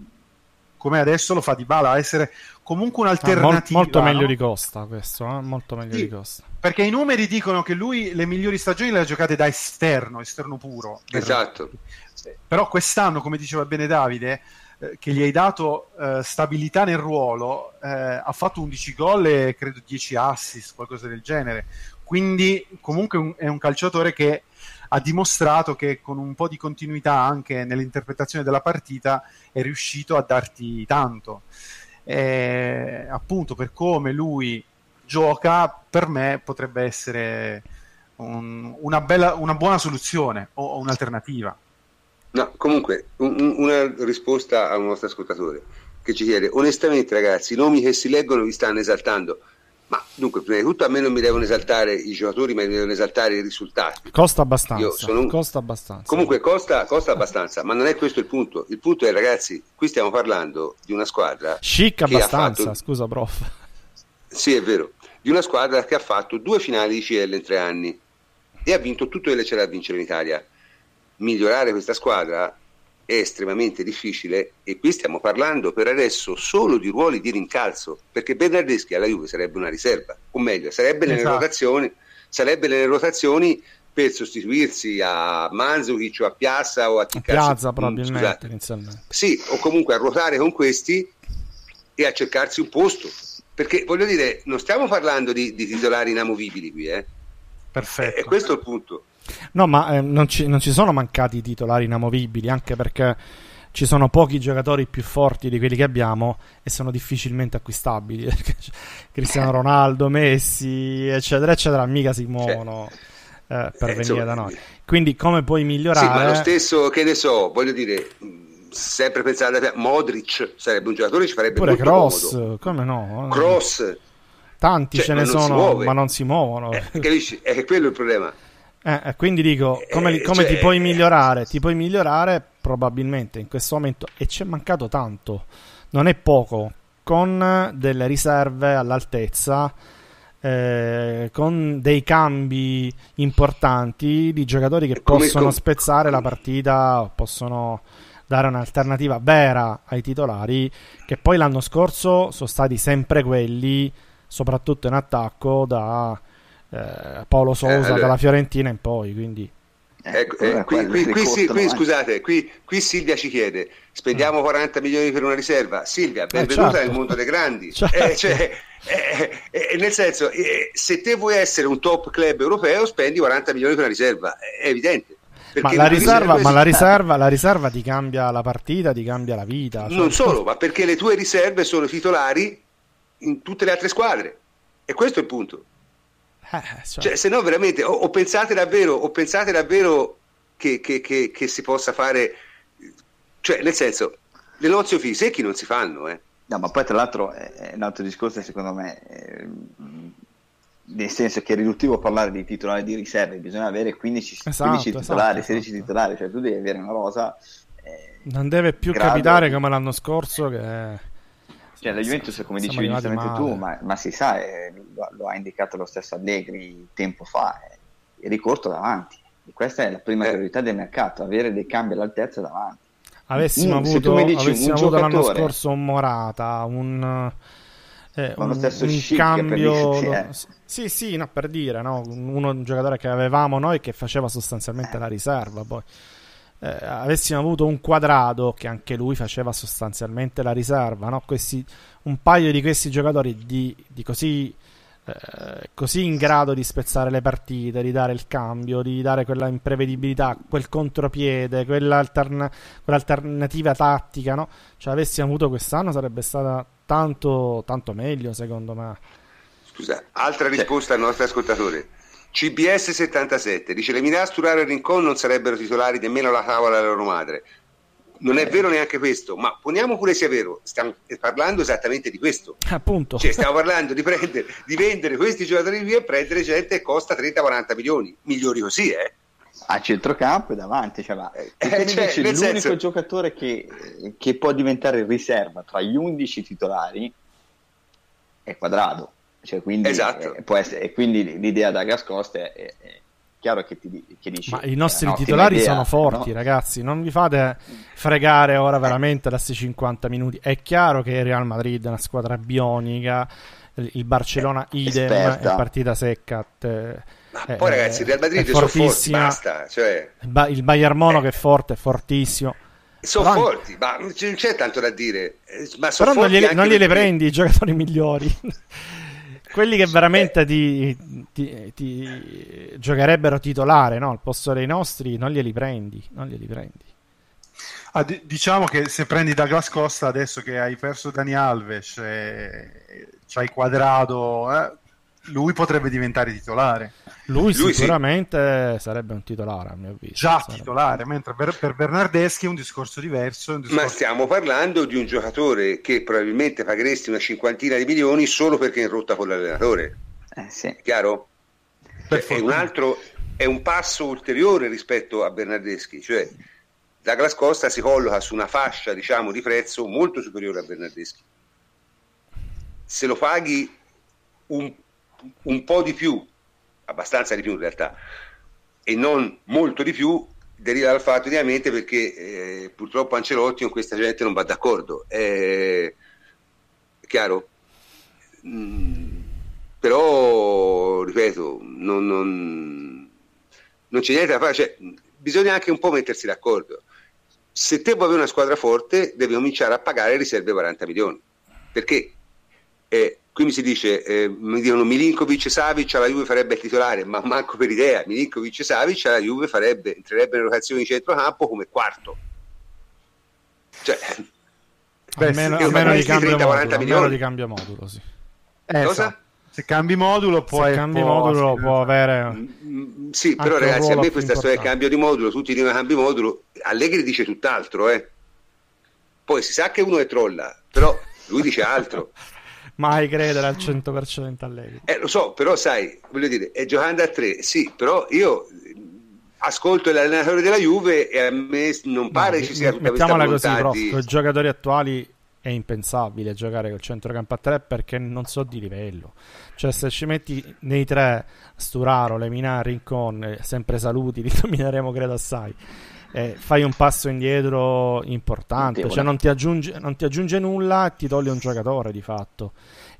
Speaker 2: come adesso lo fa di Bala, essere comunque
Speaker 4: Ah, mol-
Speaker 2: un'alternativa.
Speaker 4: molto meglio
Speaker 2: no?
Speaker 4: di Costa questo, eh? molto meglio
Speaker 2: Sì.
Speaker 4: di Costa.
Speaker 2: Perché i numeri dicono che lui le migliori stagioni le ha giocate da esterno, esterno puro.
Speaker 1: Esatto.
Speaker 2: Però quest'anno, come diceva bene Davide, eh, che gli hai dato eh, stabilità nel ruolo, eh, ha fatto 11 gol e credo 10 assist, qualcosa del genere. Quindi comunque un- è un calciatore che ha dimostrato che con un po' di continuità anche nell'interpretazione della partita è riuscito a darti tanto. E, appunto per come lui gioca, per me potrebbe essere un- una, bella, una buona soluzione o, un'alternativa.
Speaker 1: No, comunque, un- un- una risposta a un nostro ascoltatore che ci chiede, onestamente ragazzi, i nomi che si leggono vi stanno esaltando, ma dunque, prima di tutto a me non mi devono esaltare i giocatori, ma mi devono esaltare i risultati.
Speaker 4: Costa abbastanza.
Speaker 1: Un-
Speaker 4: Costa abbastanza.
Speaker 1: Comunque costa, costa abbastanza, ma non è questo il punto. Il punto è, ragazzi, qui stiamo parlando di una squadra
Speaker 4: Chic abbastanza,
Speaker 1: fatto-
Speaker 4: scusa prof.
Speaker 1: Sì, è vero. Di una squadra che ha fatto due finali di CL in tre anni e ha vinto tutto quello che c'era da vincere in Italia. Migliorare questa squadra è estremamente difficile e qui stiamo parlando per adesso solo di ruoli di rincalzo, perché Bernardeschi alla Juve sarebbe una riserva, o meglio, sarebbe nelle
Speaker 2: Esatto.
Speaker 1: rotazioni, sarebbe nelle rotazioni per sostituirsi a Manzukic o a Piazza o a Ticcarsi.
Speaker 4: Piazza
Speaker 1: mm,
Speaker 4: probabilmente
Speaker 1: scusate. Sì, o comunque a ruotare con questi e a cercarsi un posto. Perché voglio dire, non stiamo parlando di, di titolari inamovibili qui, eh?
Speaker 2: Perfetto.
Speaker 1: E questo è il punto.
Speaker 4: No, ma eh, non, ci, non ci sono mancati titolari inamovibili, anche perché ci sono pochi giocatori più forti di quelli che abbiamo e sono difficilmente acquistabili. Cristiano Ronaldo, Messi, eccetera, eccetera, mica si muovono eh, per
Speaker 1: Eh,
Speaker 4: venire
Speaker 1: insomma,
Speaker 4: da noi. Quindi come puoi migliorare?
Speaker 1: Sì, ma lo stesso, che ne so, voglio dire, sempre pensare a Modric sarebbe un giocatore che ci farebbe
Speaker 4: Pure Cross,
Speaker 1: comodo.
Speaker 4: come no?
Speaker 1: Cross,
Speaker 4: Tanti
Speaker 1: Cioè,
Speaker 4: ce ne sono, ma non si muovono.
Speaker 1: eh, capisci? È quello il problema.
Speaker 4: Eh, quindi dico, come,
Speaker 1: Eh,
Speaker 4: come
Speaker 1: cioè-
Speaker 4: ti puoi migliorare? Ti puoi migliorare probabilmente in questo momento, e ci è mancato tanto, non è poco, con delle riserve all'altezza, eh, con dei cambi importanti di giocatori che
Speaker 1: Come-
Speaker 4: possono
Speaker 1: com-
Speaker 4: spezzare la partita, possono dare un'alternativa vera ai titolari, che poi l'anno scorso sono stati sempre quelli, soprattutto in attacco, da eh, Paolo Sousa,
Speaker 1: allora-
Speaker 4: dalla Fiorentina in poi, quindi...
Speaker 1: Ecco,
Speaker 3: allora
Speaker 1: eh, qui, qui- qui sì- qui, scusate, qui, qui Silvia ci chiede: spendiamo 40 milioni per una riserva? Silvia, benvenuta
Speaker 4: certo.
Speaker 1: nel mondo dei grandi.
Speaker 4: Certo.
Speaker 1: Eh, cioè, eh, eh, nel senso, eh, se te vuoi essere un top club europeo, spendi 40 milioni per una riserva, è evidente.
Speaker 4: Ma la, riserva, ma la, riserva, la riserva ti cambia la partita, ti cambia la vita. cioè-
Speaker 1: Non solo, ma perché le tue riserve sono titolari in tutte le altre squadre. E questo è il punto.
Speaker 4: Eh, cioè,
Speaker 1: Cioè, se no, veramente, o, o pensate davvero, o pensate davvero che, che- che- che si possa fare, cioè, nel senso, le nozze secchi non si fanno, eh.
Speaker 3: No, ma poi tra l'altro è un altro discorso secondo me, eh, nel senso che è riduttivo parlare di titolari di riserve, bisogna avere 15,
Speaker 4: Esatto,
Speaker 3: 15 titolari,
Speaker 4: esatto,
Speaker 3: 16
Speaker 4: esatto.
Speaker 3: titolari, cioè tu devi avere una rosa. eh,
Speaker 4: non deve più
Speaker 3: grado-
Speaker 4: capitare come l'anno scorso che...
Speaker 3: Cioè, la Juventus, come
Speaker 4: Siamo
Speaker 3: dicevi giustamente tu, ma, ma si sa, eh, lo, lo ha indicato lo stesso Allegri tempo fa, eh, il ricorso davanti. E questa è la prima
Speaker 1: Eh.
Speaker 3: priorità del mercato, avere dei cambi all'altezza davanti.
Speaker 4: Avessimo
Speaker 3: Mm,
Speaker 4: avuto,
Speaker 3: dici
Speaker 4: avessimo
Speaker 3: un
Speaker 4: avuto l'anno
Speaker 3: giocatore-
Speaker 4: scorso un Morata, un, eh,
Speaker 3: lo
Speaker 4: un,
Speaker 3: stesso
Speaker 4: un cambio...
Speaker 3: per dire, sì,
Speaker 4: Sì, sì, no, per dire, no? Uno, un giocatore che avevamo noi che faceva sostanzialmente
Speaker 3: Eh.
Speaker 4: la riserva, poi. Eh, avessimo avuto un quadrado che anche lui faceva sostanzialmente la riserva, no? Questi, un paio di questi giocatori di, di così, eh, così in grado di spezzare le partite, di dare il cambio, di dare quella imprevedibilità, quel contropiede, quell'alterna- quell'alternativa tattica, no? Cioè, avessimo avuto quest'anno sarebbe stata tanto, tanto meglio, secondo me.
Speaker 1: Scusa, altra risposta al nostro ascoltatore. CBS77 dice le Minas, Turaro e Rincon non sarebbero titolari nemmeno alla tavola della loro madre. Non è vero neanche questo, ma poniamo pure sia vero, stiamo parlando esattamente di questo.
Speaker 4: Appunto.
Speaker 1: Cioè, stiamo parlando di, prendere, di vendere questi giocatori qui e prendere gente che costa 30-40 milioni. Migliori così, eh?
Speaker 3: a centrocampo e davanti. Cioè, ma,
Speaker 1: Eh, cioè,
Speaker 3: l'unico
Speaker 1: senso-
Speaker 3: giocatore che, che può diventare riserva tra gli 11 titolari è Quadrado. Cioè, quindi,
Speaker 1: Esatto.
Speaker 3: eh, può essere- e quindi l'idea da Gascoste è, è- è chiaro che, ti, che dici
Speaker 4: Ma i
Speaker 3: è
Speaker 4: nostri
Speaker 3: un'ottima
Speaker 4: titolari
Speaker 3: idea,
Speaker 4: sono forti,
Speaker 3: no?
Speaker 4: ragazzi. Non vi fate fregare ora veramente da questi 50 minuti. È chiaro che il Real Madrid è una squadra bionica. Il Barcellona idem
Speaker 3: Esperta.
Speaker 4: è partita secca. te-
Speaker 1: Ma
Speaker 4: eh,
Speaker 1: poi ragazzi, il Real Madrid
Speaker 4: è
Speaker 1: sono forti,
Speaker 4: fortissima.
Speaker 1: basta. Cioè,
Speaker 4: Il, Ba- il Bayern Monaco è forte, è fortissimo.
Speaker 1: sono
Speaker 4: Però-
Speaker 1: forti, ma non c'è, non tanto da dire. Eh, Ma
Speaker 4: Però
Speaker 1: sono
Speaker 4: non
Speaker 1: forti
Speaker 4: gliele,
Speaker 1: anche
Speaker 4: non gliele prendi i giocatori migliori. Quelli che veramente ti, ti- ti giocherebbero titolare no? al posto dei nostri, non glieli prendi. Non glieli prendi.
Speaker 2: Ah, di- diciamo che se prendi Douglas Costa adesso che hai perso Dani Alves, e c'hai quadrato, eh, lui potrebbe diventare titolare.
Speaker 4: Lui,
Speaker 1: Lui sì.
Speaker 4: sicuramente sarebbe un titolare, a mio avviso.
Speaker 2: Già
Speaker 4: Sarebbe-
Speaker 2: titolare, mentre per, per Bernardeschi è un discorso diverso. un
Speaker 1: Ma
Speaker 2: discorso-
Speaker 1: stiamo parlando di un giocatore che probabilmente pagheresti una cinquantina di milioni solo perché è in rotta con l'allenatore.
Speaker 3: Eh, sì.
Speaker 1: È chiaro? Cioè, è un altro è un passo ulteriore rispetto a Bernardeschi, cioè Douglas Costa si colloca su una fascia diciamo di prezzo molto superiore a Bernardeschi. Se lo paghi un, un po' di più, abbastanza di più in realtà, e non molto di più, deriva dal fatto ovviamente perché eh, purtroppo Ancelotti con questa gente non va d'accordo. È, è chiaro? Mm, però, ripeto, non, non- non c'è niente da fare, cioè, bisogna anche un po' mettersi d'accordo. Se te vuoi avere una squadra forte, devi cominciare a pagare riserve 40 milioni. Perché eh, qui mi si dice, eh, mi dicono Milinkovic e Savic alla Juve farebbe il titolare, ma manco per idea, Milinkovic e Savic alla Juve farebbe, entrerebbe in rotazione di centrocampo come quarto. Cioè,
Speaker 2: Beh,
Speaker 4: almeno,
Speaker 2: sì,
Speaker 4: almeno di cambio
Speaker 1: 30-40
Speaker 4: modulo, almeno
Speaker 1: milioni.
Speaker 4: di cambio modulo, sì.
Speaker 2: eh,
Speaker 1: cosa?
Speaker 2: so, se cambi modulo, puoi.
Speaker 4: Se cambi
Speaker 2: può-
Speaker 4: modulo
Speaker 2: sì,
Speaker 4: può avere...
Speaker 1: Mm, Sì,
Speaker 4: Anche
Speaker 1: però ragazzi, a me questa storia del cambio di modulo, tutti dicono cambio di modulo, Allegri dice tutt'altro, eh. Poi si sa che uno è trolla, però lui dice altro.
Speaker 4: mai credere al 100% Allegri.
Speaker 1: Eh, lo so, però sai, voglio dire, è giocando a tre, sì, però io ascolto l'allenatore della Juve e a me non pare
Speaker 4: no,
Speaker 1: ci sia
Speaker 4: tutta questa volontà così, prof, di... con i giocatori attuali è impensabile giocare col centrocampo a tre perché non so di livello. Cioè, se ci metti nei tre Sturaro, Lemina, Rincon, sempre saluti, li domineremo credo assai. Eh, fai un passo indietro importante, cioè non ti, aggiunge, non ti aggiunge nulla e ti toglie un giocatore di fatto.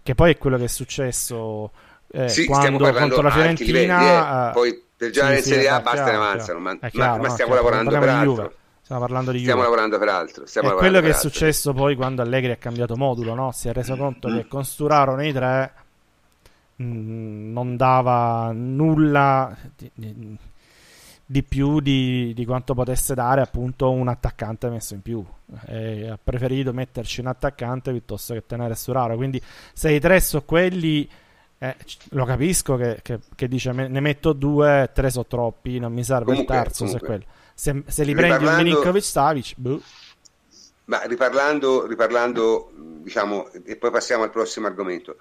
Speaker 4: Che poi è quello che è successo eh, sì, quando contro la Fiorentina. Livelli,
Speaker 1: eh. Poi per giocare sì, in Serie A basta ne avanzano, ma, chiaro, ma, ma stiamo no, lavorando per altro.
Speaker 4: Stiamo parlando di
Speaker 1: Stiamo lavorando per altro.
Speaker 4: Stiamo è quello che è altro. successo poi quando Allegri ha cambiato modulo, no? Si è reso conto mm. che con Sturaro nei tre mh, mm, non dava nulla di, di, di più di, di, quanto potesse dare appunto un attaccante messo in più. E ha preferito metterci un attaccante piuttosto che tenere Sturaro. Quindi se i tre sono quelli... Eh, lo capisco che, che, che, dice ne metto due, tre sono troppi, non mi serve comunque, il terzo comunque. se se, se li prendi un Milinkovic Savic, boh.
Speaker 1: Ma riparlando, riparlando, diciamo, e poi passiamo al prossimo argomento.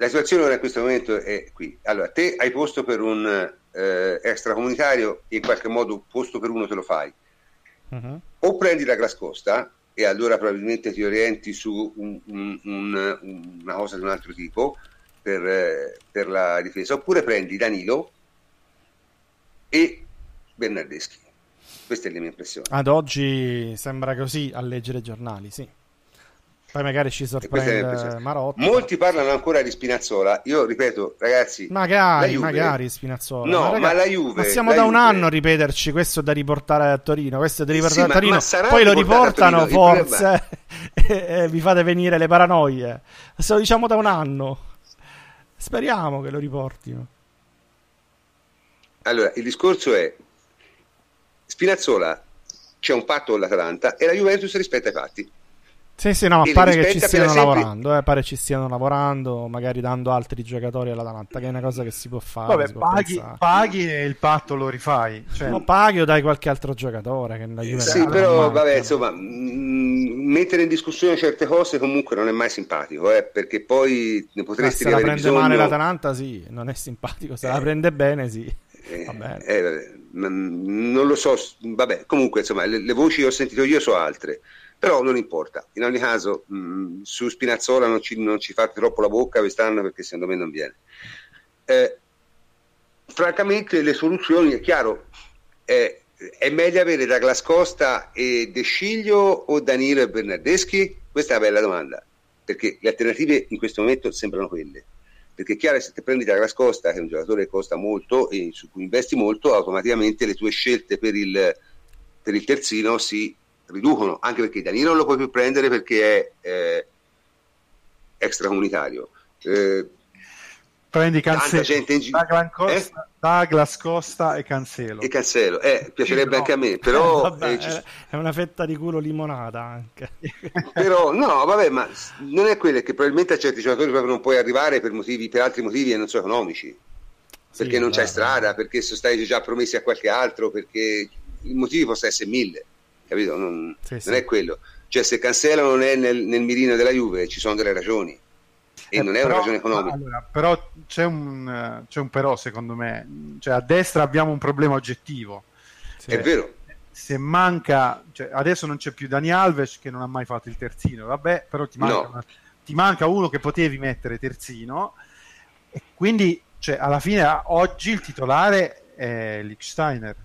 Speaker 1: La situazione ora in questo momento è qui. Allora, te hai posto per un eh, extracomunitario e in qualche modo posto per uno te lo fai. Uh-huh. O prendi la Grascosta e allora probabilmente ti orienti su un, un, un, una cosa di un altro tipo per, eh, per la difesa, oppure prendi Danilo e Bernardeschi. Questa è la mia impressione.
Speaker 4: Ad oggi sembra così a leggere i giornali, sì. Poi magari ci sorprende Marotta.
Speaker 1: Molti parlano ancora di Spinazzola. Io ripeto, ragazzi,
Speaker 4: magari, Juve... magari Spinazzola.
Speaker 1: No, ma, ragazzi, ma la Juve.
Speaker 4: Ma siamo da
Speaker 1: Juve...
Speaker 4: un anno a ripeterci. Questo da riportare a Torino. Questo da riportare sì, a Torino. Ma, ma Poi lo riportano forse e vi fate venire le paranoie. Se lo diciamo da un anno. Speriamo che lo riportino.
Speaker 1: Allora, il discorso è Spinazzola c'è un patto con l'Atalanta e la Juventus rispetta i patti.
Speaker 4: Sì, sì, no, pare che ci stiano lavorando, eh, pare ci stiano lavorando, magari dando altri giocatori all'Atalanta, che è una cosa che si può fare.
Speaker 2: Vabbè, paghi, paghi, e il patto lo rifai. Cioè...
Speaker 4: No, paghi o dai qualche altro giocatore che la Juventus
Speaker 1: Sì, però vabbè, insomma, mh, mettere in discussione certe cose comunque non è mai simpatico, eh, perché poi ne potresti
Speaker 4: Ma
Speaker 1: se
Speaker 4: la prende
Speaker 1: bisogno...
Speaker 4: male l'Atalanta, sì, non è simpatico, se eh. la prende bene, sì.
Speaker 1: Eh, eh, non lo so, vabbè, comunque insomma le, le, voci che ho sentito io sono altre, però non importa. In ogni caso, mh, su Spinazzola non ci, non ci, fate troppo la bocca quest'anno perché secondo me non viene. Eh, francamente, le soluzioni, è chiaro, eh, è meglio avere Douglas Costa e De Sciglio o Danilo e Bernardeschi? Questa è una bella domanda, perché le alternative in questo momento sembrano quelle perché è chiaro che se ti prendi Douglas Costa, che è un giocatore che costa molto e su cui investi molto, automaticamente le tue scelte per il, per il terzino si riducono, anche perché Danilo non lo puoi più prendere perché è eh, extracomunitario. Eh,
Speaker 2: prendi Cancelo, gente in Douglas, Costa, eh? Douglas Costa e Cancelo.
Speaker 1: E Cancelo, eh, piacerebbe no. anche a me, però...
Speaker 4: Vabbè, eh, è una fetta di culo limonata anche.
Speaker 1: però, no, vabbè, ma non è quello, che probabilmente a certi giocatori proprio non puoi arrivare per, motivi, per altri motivi e non so economici. Perché sì, non c'è strada, perché sono stati già promessi a qualche altro, perché i motivi possono essere mille, capito? Non, sì, non sì. è quello. Cioè, se Cancelo non è nel, nel mirino della Juve, ci sono delle ragioni e eh, non è però, una ragione economica.
Speaker 2: Allora, però c'è un, c'è un, però secondo me, cioè a destra abbiamo un problema oggettivo.
Speaker 1: Cioè, è vero.
Speaker 2: Se manca, cioè, adesso non c'è più Dani Alves che non ha mai fatto il terzino, vabbè, però ti manca, no. una, ti manca uno che potevi mettere terzino e quindi cioè, alla fine oggi il titolare è Lichsteiner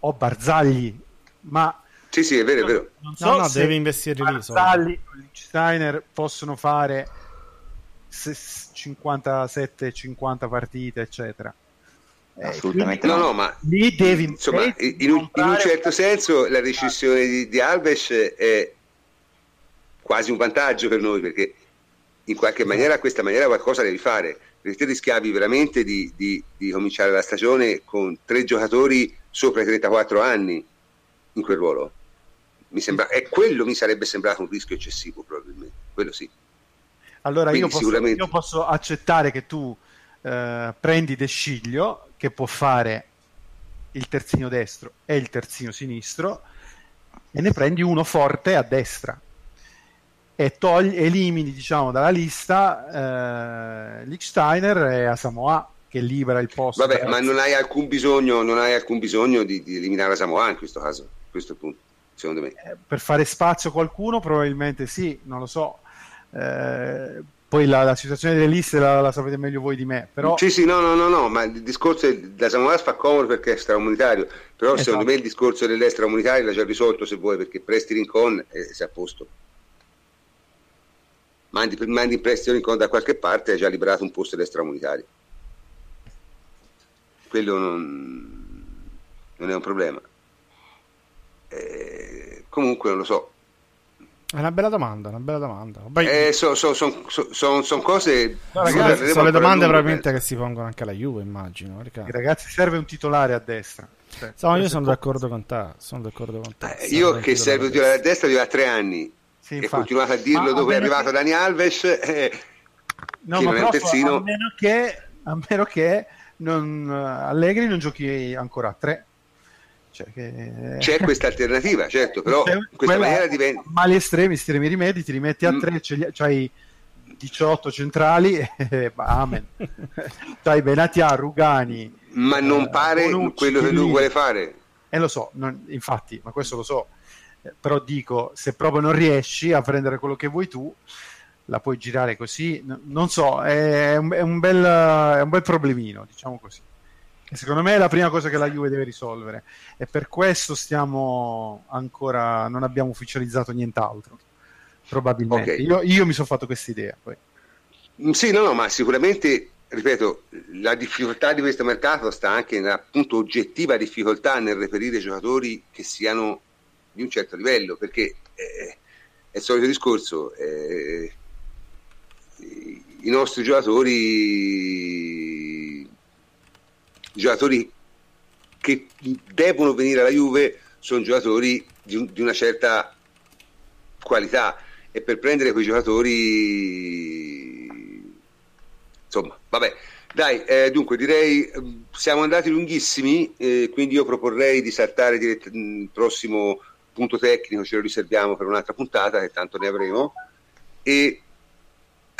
Speaker 2: o Barzagli, ma
Speaker 1: sì, sì, è vero, è vero.
Speaker 4: Non so no, no, devi investire lì.
Speaker 2: Marzalli e Steiner possono fare 57-50 partite, eccetera.
Speaker 3: Eh, Assolutamente
Speaker 1: no, no, ma
Speaker 2: lì devi
Speaker 1: insomma, in, in, un, in, un, certo senso la decisione di, di, Alves è quasi un vantaggio per noi perché in qualche maniera a questa maniera qualcosa devi fare perché te rischiavi veramente di, di, di cominciare la stagione con tre giocatori sopra i 34 anni in quel ruolo mi sembra, e quello mi sarebbe sembrato un rischio eccessivo probabilmente, quello sì.
Speaker 2: Allora io posso, sicuramente... io posso, accettare che tu eh, prendi De Sciglio, che può fare il terzino destro e il terzino sinistro, e ne prendi uno forte a destra. e togli, elimini diciamo, dalla lista eh, Lichsteiner e Asamoah che libera il posto.
Speaker 1: Vabbè, ma non hai alcun bisogno, non hai alcun bisogno di, di eliminare Asamoah in questo caso, questo è il punto, secondo me.
Speaker 2: Eh, per fare spazio a qualcuno probabilmente sì, non lo so. Eh, poi la, la, situazione delle liste la, la, sapete meglio voi di me. Però...
Speaker 1: Sì, sì, no, no, no, no, ma il discorso da Samoa fa comodo perché è extracomunitario, però esatto. secondo me il discorso dell'extracomunitario l'ha già risolto se vuoi perché presti Rincon e sei a posto. Mandi, mandi in prestito Rincon da qualche parte e hai già liberato un posto dell'extracomunitario. Quello non, non, è un problema. Eh, comunque non lo so
Speaker 4: è una bella domanda, una bella domanda.
Speaker 1: Eh, sono so, so, so, son cose.
Speaker 4: No, ragazzi, sono le domande probabilmente che si pongono anche alla Juve, immagino.
Speaker 2: Perché... Ragazzi, serve un titolare a destra.
Speaker 4: Cioè, no, io sono d'accordo con te. Sono d'accordo con te.
Speaker 1: Eh, io che serve un titolare a destra da tre anni sì, e continuato a dirlo Ma dopo è arrivato che... Dani Alves. Eh,
Speaker 2: no, ma prof, terzino... a meno che, a meno che non, Allegri non giochi ancora a tre cioè
Speaker 1: che... C'è questa alternativa, certo, però in questa maniera diventa...
Speaker 2: Mali estremi, estremi rimedi, ti rimetti a mm. tre, c'hai 18 centrali e amen. c'hai Benatia, Rugani...
Speaker 1: Ma non eh, pare Bonucci, quello che lui vuole fare.
Speaker 2: Eh lo so, non, infatti, ma questo lo so. Eh, però dico, se proprio non riesci a prendere quello che vuoi tu, la puoi girare così, non so, è un, è un, bel, è un bel problemino, diciamo così secondo me è la prima cosa che la Juve deve risolvere e per questo stiamo ancora non abbiamo ufficializzato nient'altro probabilmente okay. io, io, mi sono fatto questa idea.
Speaker 1: Mm, sì no no ma sicuramente ripeto la difficoltà di questo mercato sta anche nella appunto oggettiva difficoltà nel reperire giocatori che siano di un certo livello perché eh, è il solito discorso eh, i nostri giocatori giocatori che devono venire alla Juve sono giocatori di, di una certa qualità. E per prendere quei giocatori insomma vabbè. Dai eh, dunque direi siamo andati lunghissimi eh, quindi io proporrei di saltare dirett- il prossimo punto tecnico ce lo riserviamo per un'altra puntata che tanto ne avremo. E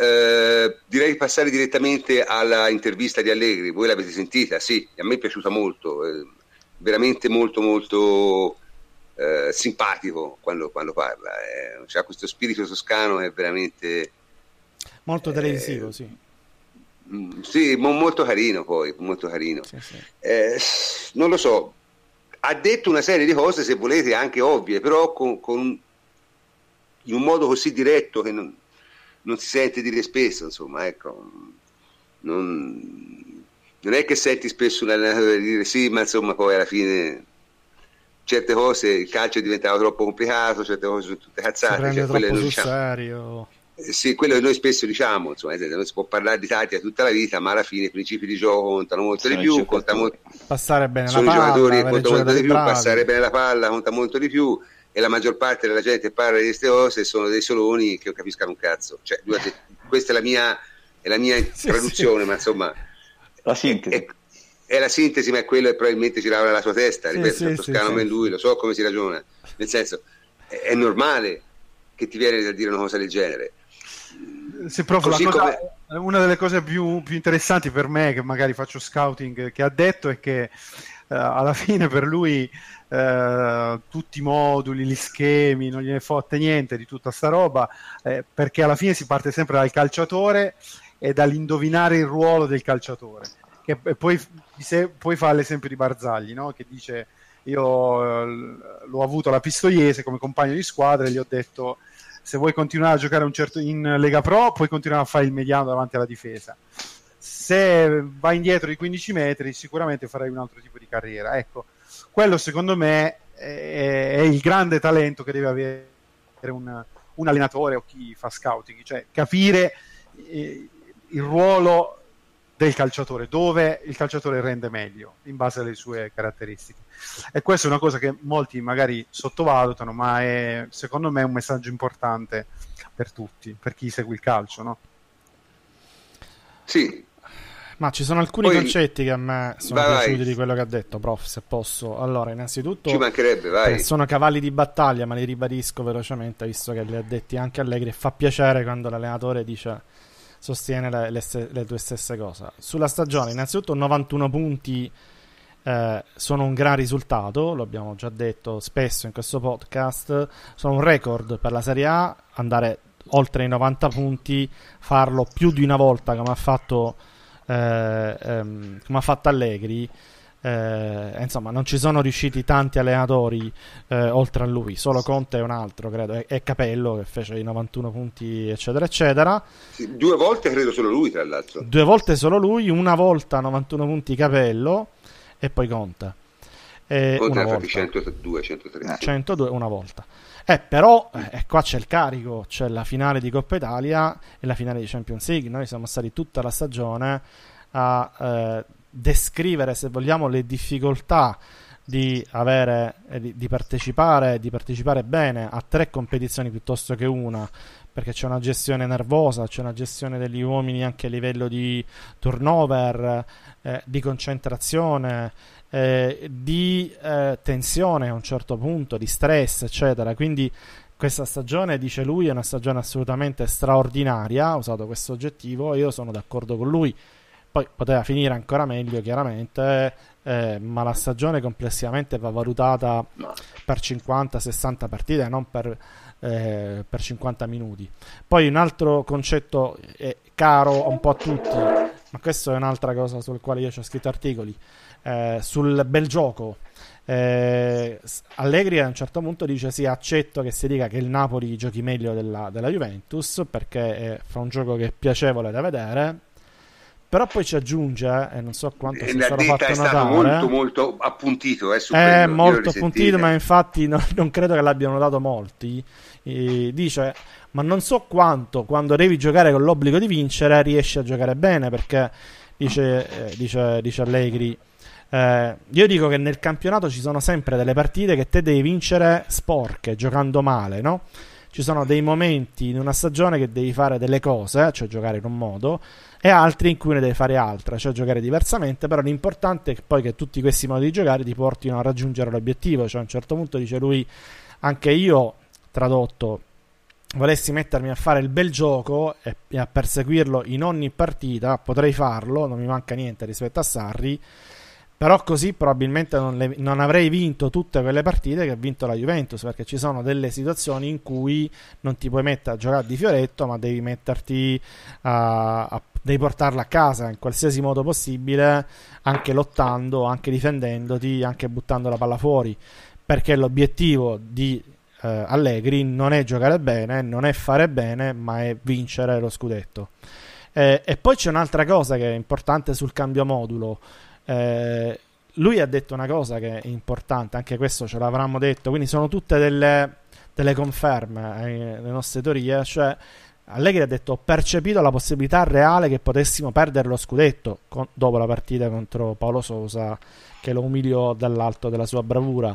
Speaker 1: eh, direi di passare direttamente alla intervista di Allegri. Voi l'avete sentita? Sì, a me è piaciuta molto, eh, veramente molto molto eh, simpatico quando, quando parla. Eh, ha questo spirito toscano è veramente...
Speaker 4: Molto televisivo, sì.
Speaker 1: Mm, sì, mo- molto carino poi, molto carino. Sì, sì. Eh, non lo so, ha detto una serie di cose, se volete, anche ovvie, però con, con in un modo così diretto che non, non si sente dire spesso, insomma, ecco. Non, non è che senti spesso un allenatore dire sì, ma insomma poi alla fine certe cose, il calcio è diventato troppo complicato, certe cose sono tutte cazzate.
Speaker 4: Cioè, quelle sul diciamo.
Speaker 1: Eh, sì, quello che noi spesso diciamo, insomma, non si può parlare di tattica tutta la vita, ma alla fine i principi di gioco contano molto di più, conta molto,
Speaker 4: passare bene
Speaker 1: sono
Speaker 4: la
Speaker 1: palla,
Speaker 4: i
Speaker 1: giocatori che contano molto di più,
Speaker 4: bravi.
Speaker 1: passare bene la palla conta molto di più e la maggior parte della gente che parla di queste cose sono dei soloni che non capiscano un cazzo. Cioè, questa è la mia, è la mia sì, traduzione, sì. ma insomma...
Speaker 3: La sintesi.
Speaker 1: È, è, la sintesi, ma è quello che probabilmente girava nella sua testa, ripeto, sì, toscano come lui, lo so come si ragiona. Nel senso, è, è normale che ti viene da dire una cosa del genere.
Speaker 2: Se proprio cosa, come... una delle cose più, più, interessanti per me, che magari faccio scouting, che ha detto è che uh, alla fine per lui eh, tutti i moduli, gli schemi, non gliene fotte niente di tutta sta roba, eh, perché alla fine si parte sempre dal calciatore e dall'indovinare il ruolo del calciatore. Che poi, se, poi fa l'esempio di Barzagli, no? che dice io eh, l'ho avuto alla Pistoiese come compagno di squadra e gli ho detto se vuoi continuare a giocare certo, in Lega Pro puoi continuare a fare il mediano davanti alla difesa se vai indietro di 15 metri sicuramente farai un altro tipo di carriera ecco quello secondo me è, è il grande talento che deve avere un, un, allenatore o chi fa scouting, cioè capire eh, il ruolo del calciatore, dove il calciatore rende meglio in base alle sue caratteristiche. E questa è una cosa che molti magari sottovalutano, ma è secondo me un messaggio importante per tutti, per chi segue il calcio, no?
Speaker 1: Sì,
Speaker 4: Ma ci sono alcuni Poi, concetti che a me sono vai, piaciuti vai. di quello che ha detto, prof, se posso. Allora, innanzitutto...
Speaker 1: Ci mancherebbe, vai.
Speaker 4: Sono cavalli di battaglia, ma li ribadisco velocemente, visto che li ha detti anche Allegri. Fa piacere quando l'allenatore dice, sostiene le, le, le tue stesse cose. Sulla stagione, innanzitutto 91 punti eh, sono un gran risultato, lo abbiamo già detto spesso in questo podcast. Sono un record per la Serie A, andare oltre i 90 punti, farlo più di una volta come ha fatto eh, ehm, come ha fatto Allegri. Eh, insomma, non ci sono riusciti tanti allenatori eh, oltre a lui, solo Conte è un altro, credo, e, e Capello che fece i 91 punti, eccetera, eccetera.
Speaker 1: Sì, due volte credo solo lui, tra l'altro.
Speaker 4: Due volte solo lui, una volta 91 punti Capello e poi Conte.
Speaker 1: Eh, Conte una volta. 102, 103.
Speaker 4: 102 una volta. Eh, però eh, qua c'è il carico, c'è la finale di Coppa Italia e la finale di Champions League. Noi siamo stati tutta la stagione a eh, descrivere, se vogliamo, le difficoltà di, avere, eh, di, di, partecipare, di partecipare bene a tre competizioni piuttosto che una, perché c'è una gestione nervosa, c'è una gestione degli uomini anche a livello di turnover, eh, di concentrazione eh, di eh, tensione a un certo punto, di stress, eccetera. Quindi questa stagione, dice lui, è una stagione assolutamente straordinaria, ha usato questo oggettivo io sono d'accordo con lui. Poi poteva finire ancora meglio, chiaramente, eh, ma la stagione complessivamente va valutata per 50-60 partite, non per, eh, per 50 minuti. Poi un altro concetto caro un po' a tutti, ma questo è un'altra cosa sul quale io ho scritto articoli eh, sul bel gioco. Eh, Allegri a un certo punto dice sì accetto che si dica che il Napoli giochi meglio della, della Juventus perché fa un gioco che è piacevole da vedere. Però poi ci aggiunge e non so quanto sia stato fatto è
Speaker 1: stato molto molto appuntito eh,
Speaker 4: è molto appuntito ma infatti no, non credo che l'abbiano dato molti. E dice ma non so quanto quando devi giocare con l'obbligo di vincere riesci a giocare bene perché dice, eh, dice, dice Allegri eh, io dico che nel campionato ci sono sempre delle partite che te devi vincere sporche, giocando male, no? Ci sono dei momenti in una stagione che devi fare delle cose, cioè giocare in un modo, e altri in cui ne devi fare altre, cioè giocare diversamente, però l'importante è che poi che tutti questi modi di giocare ti portino a raggiungere l'obiettivo, cioè a un certo punto dice lui, anche io, tradotto, volessi mettermi a fare il bel gioco e a perseguirlo in ogni partita, potrei farlo, non mi manca niente rispetto a Sarri, però così probabilmente non, le, non, avrei vinto tutte quelle partite che ha vinto la Juventus, perché ci sono delle situazioni in cui non ti puoi mettere a giocare di fioretto, ma devi metterti a, a devi portarla a casa in qualsiasi modo possibile, anche lottando, anche difendendoti, anche buttando la palla fuori, perché l'obiettivo di eh, Allegri non è giocare bene, non è fare bene, ma è vincere lo scudetto. Eh, e poi c'è un'altra cosa che è importante sul cambio modulo. Eh, lui ha detto una cosa che è importante, anche questo ce l'avranno detto, quindi sono tutte delle, delle conferme eh, le nostre teorie, cioè Allegri ha detto ho percepito la possibilità reale che potessimo perdere lo scudetto con, dopo la partita contro Paolo Sosa che lo umiliò dall'alto della sua bravura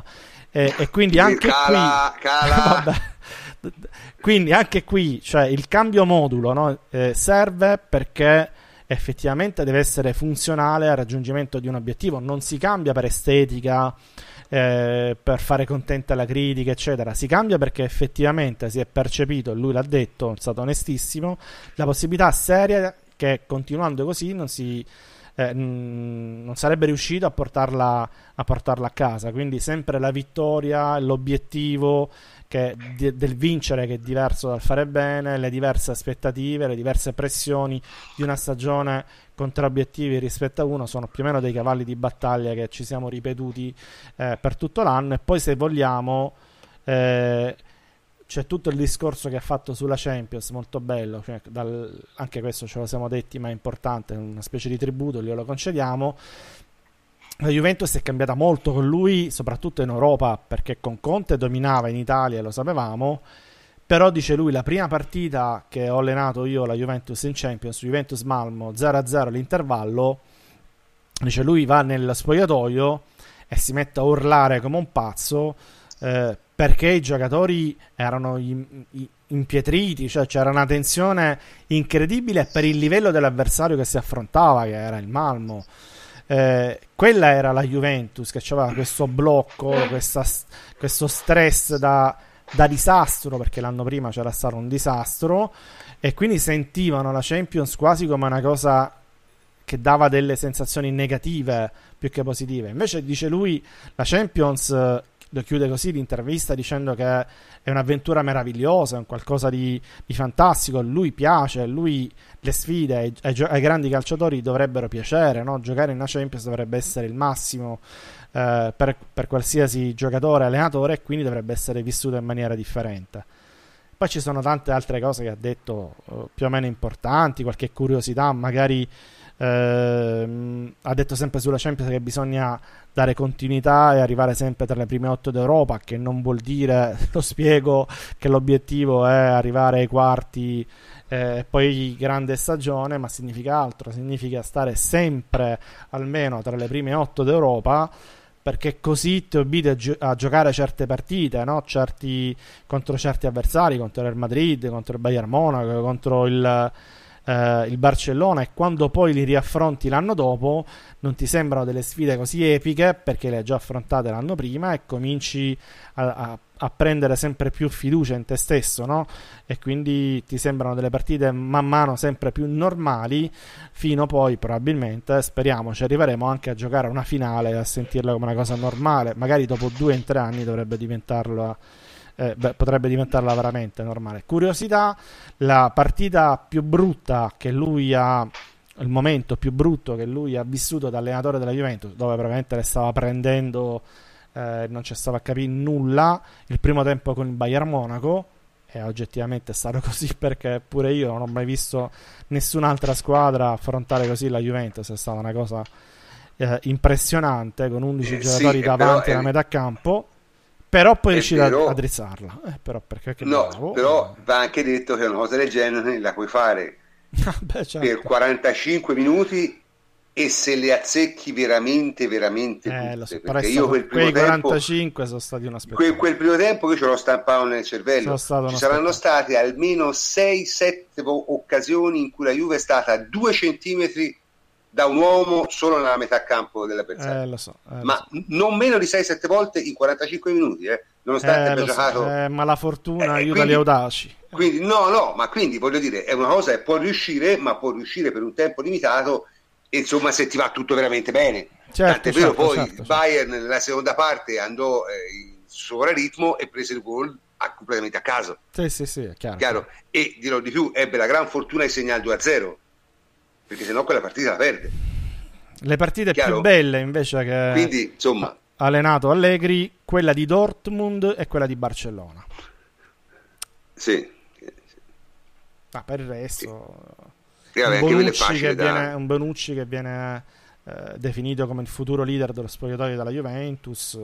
Speaker 4: e, e quindi anche
Speaker 1: cala,
Speaker 4: qui cala. quindi anche qui cioè, il cambio modulo no, eh, serve perché effettivamente deve essere funzionale al raggiungimento di un obiettivo, non si cambia per estetica, eh, per fare contenta la critica, eccetera. Si cambia perché effettivamente si è percepito, lui l'ha detto, è stato onestissimo, la possibilità seria che continuando così non si eh, non sarebbe riuscito a portarla, a portarla, a casa. Quindi sempre la vittoria, l'obiettivo che, di, del vincere che è diverso dal fare bene, le diverse aspettative, le diverse pressioni di una stagione contro obiettivi rispetto a uno sono più o meno dei cavalli di battaglia che ci siamo ripetuti eh, per tutto l'anno e poi se vogliamo eh, c'è tutto il discorso che ha fatto sulla Champions, molto bello, cioè, dal, anche questo ce lo siamo detti, ma è importante, una specie di tributo, glielo concediamo. La Juventus è cambiata molto con lui, soprattutto in Europa, perché con Conte dominava in Italia, lo sapevamo, però dice lui la prima partita che ho allenato io la Juventus in Champions, Juventus Malmo 0-0 l'intervallo, dice lui va nel spogliatoio e si mette a urlare come un pazzo eh, perché i giocatori erano impietriti, cioè c'era una tensione incredibile per il livello dell'avversario che si affrontava, che era il Malmo. Eh, quella era la Juventus che aveva questo blocco, questa, questo stress da, da disastro, perché l'anno prima c'era stato un disastro, e quindi sentivano la Champions quasi come una cosa che dava delle sensazioni negative più che positive. Invece dice lui, la Champions lo chiude così l'intervista dicendo che è un'avventura meravigliosa, è un qualcosa di, di fantastico, lui piace, a lui le sfide ai, ai, ai grandi calciatori dovrebbero piacere, no? giocare in una Champions dovrebbe essere il massimo eh, per, per qualsiasi giocatore, allenatore e quindi dovrebbe essere vissuto in maniera differente. Poi ci sono tante altre cose che ha detto eh, più o meno importanti, qualche curiosità, magari eh, ha detto sempre sulla Champions che bisogna dare continuità e arrivare sempre tra le prime otto d'Europa, che non vuol dire, lo spiego, che l'obiettivo è arrivare ai quarti e eh, poi grande stagione, ma significa altro, significa stare sempre almeno tra le prime otto d'Europa perché così ti obblighi a, gi- a, giocare certe partite no? certi, contro certi avversari, contro il Madrid, contro il Bayern Monaco, contro il, eh, il Barcellona e quando poi li riaffronti l'anno dopo non ti sembrano delle sfide così epiche perché le hai già affrontate l'anno prima e cominci a, a, a prendere sempre più fiducia in te stesso no? e quindi ti sembrano delle partite man mano sempre più normali fino poi probabilmente speriamo ci arriveremo anche a giocare una finale a sentirla come una cosa normale magari dopo due o tre anni dovrebbe diventarlo eh, beh, potrebbe diventarla veramente normale. Curiosità, la partita più brutta che lui ha il momento più brutto che lui ha vissuto da allenatore della Juventus, dove probabilmente le stava prendendo, eh, non ci stava a capire nulla. Il primo tempo con il Bayern Monaco, e oggettivamente è stato così perché pure io non ho mai visto nessun'altra squadra affrontare così la Juventus, è stata una cosa eh, impressionante con 11 eh, giocatori sì, davanti alla metà campo. Però poi riuscire a, drizzarla. Eh, però perché
Speaker 1: no, bravo. però va anche detto che una cosa del genere la puoi fare ah, Beh, certo. per 45 minuti e se le azzecchi veramente, veramente
Speaker 4: eh, tutte, so, perché io quel primo quei 45 tempo, sono stati una
Speaker 1: quel, quel primo tempo che ce l'ho stampato nel cervello ci saranno state almeno 6-7 occasioni in cui la Juve è stata a 2 centimetri da un uomo solo nella metà campo dell'avversario.
Speaker 4: Eh, so, eh,
Speaker 1: ma so. non meno di 6-7 volte in 45 minuti, eh, nonostante
Speaker 4: eh,
Speaker 1: abbia giocato.
Speaker 4: So. Eh, ma la fortuna eh, aiuta quindi, gli audaci.
Speaker 1: Quindi, no, no, ma quindi voglio dire, è una cosa che può riuscire, ma può riuscire per un tempo limitato, insomma, se ti va tutto veramente bene. Certo, Tant'è certo, vero, poi certo, certo. Bayern nella seconda parte andò in sovraritmo e prese il gol completamente a caso.
Speaker 4: Sì, sì, sì, è chiaro.
Speaker 1: chiaro. E dirò di più, ebbe la gran fortuna di segnare 2-0 perché sennò quella partita la perde.
Speaker 4: Le partite Chiaro? più belle invece che
Speaker 1: Quindi, insomma, ha
Speaker 4: allenato Allegri, quella di Dortmund e quella di Barcellona.
Speaker 1: Sì.
Speaker 4: Ah, per il resto...
Speaker 1: Sì. Un,
Speaker 4: Bonucci che da... viene, un Bonucci che viene eh, definito come il futuro leader dello spogliatoio della Juventus.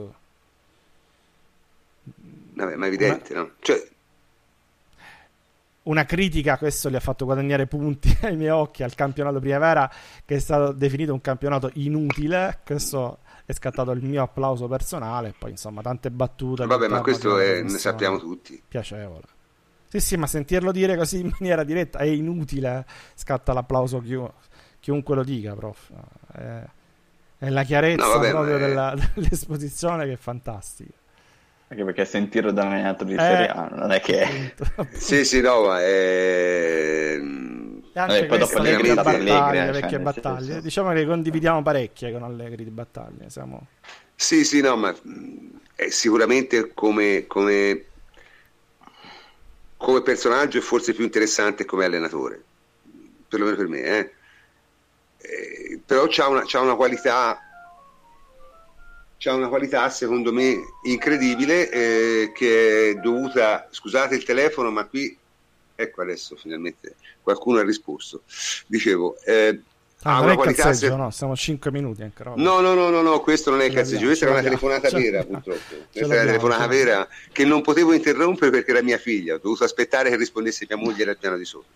Speaker 1: Vabbè, ma è evidente, Una... no? Cioè,
Speaker 4: una critica, questo gli ha fatto guadagnare punti ai miei occhi al campionato primavera, che è stato definito un campionato inutile. Questo è scattato il mio applauso personale. Poi, insomma, tante battute.
Speaker 1: Vabbè, ma questo è, ne sappiamo tutti.
Speaker 4: Piacevole. Sì, sì, ma sentirlo dire così in maniera diretta è inutile. Scatta l'applauso chiun- chiunque lo dica, prof. È, è la chiarezza no, vabbè, proprio della, dell'esposizione che è fantastica.
Speaker 3: Anche perché sentirlo da allenatore di eh, Serie A non è che...
Speaker 1: sì, sì, no, ma è...
Speaker 4: Vabbè, poi dopo le vecchie battaglie, Allegri, vecchie cioè, battaglie. Senso... diciamo che condividiamo parecchie con Allegri di battaglie siamo...
Speaker 1: sì sì no ma è sicuramente come, come, come personaggio è forse più interessante come allenatore perlomeno per me eh? Eh, però c'ha una, c'ha una qualità c'ha una qualità secondo me incredibile eh, che è dovuta, scusate il telefono, ma qui, ecco adesso finalmente qualcuno ha risposto. Dicevo, eh,
Speaker 4: Ah, ha una qualità se... no, siamo 5 minuti ancora.
Speaker 1: No, no, no, no, no, questo non è il cazzeggio, questa era una telefonata vera purtroppo. Questa era una telefonata vera che non potevo interrompere perché era mia figlia, ho dovuto aspettare che rispondesse mia moglie dal piano di sopra.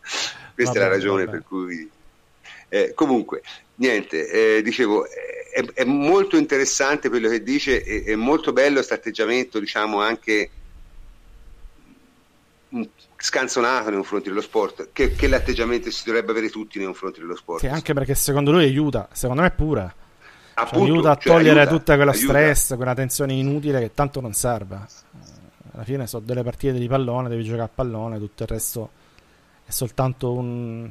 Speaker 1: Questa vabbè, è la ragione vabbè. per cui... Eh, comunque, niente, eh, dicevo, è, è, molto interessante quello che dice, è, è molto bello questo atteggiamento, diciamo anche scanzonato nei confronti dello sport, che, che l'atteggiamento si dovrebbe avere tutti nei confronti dello sport.
Speaker 4: Sì, anche perché secondo lui aiuta, secondo me pure. Cioè, Appunto, aiuta a cioè, togliere aiuta, tutta quella aiuta. stress, quella tensione inutile che tanto non serve. Alla fine sono delle partite di pallone, devi giocare a pallone, tutto il resto è soltanto un,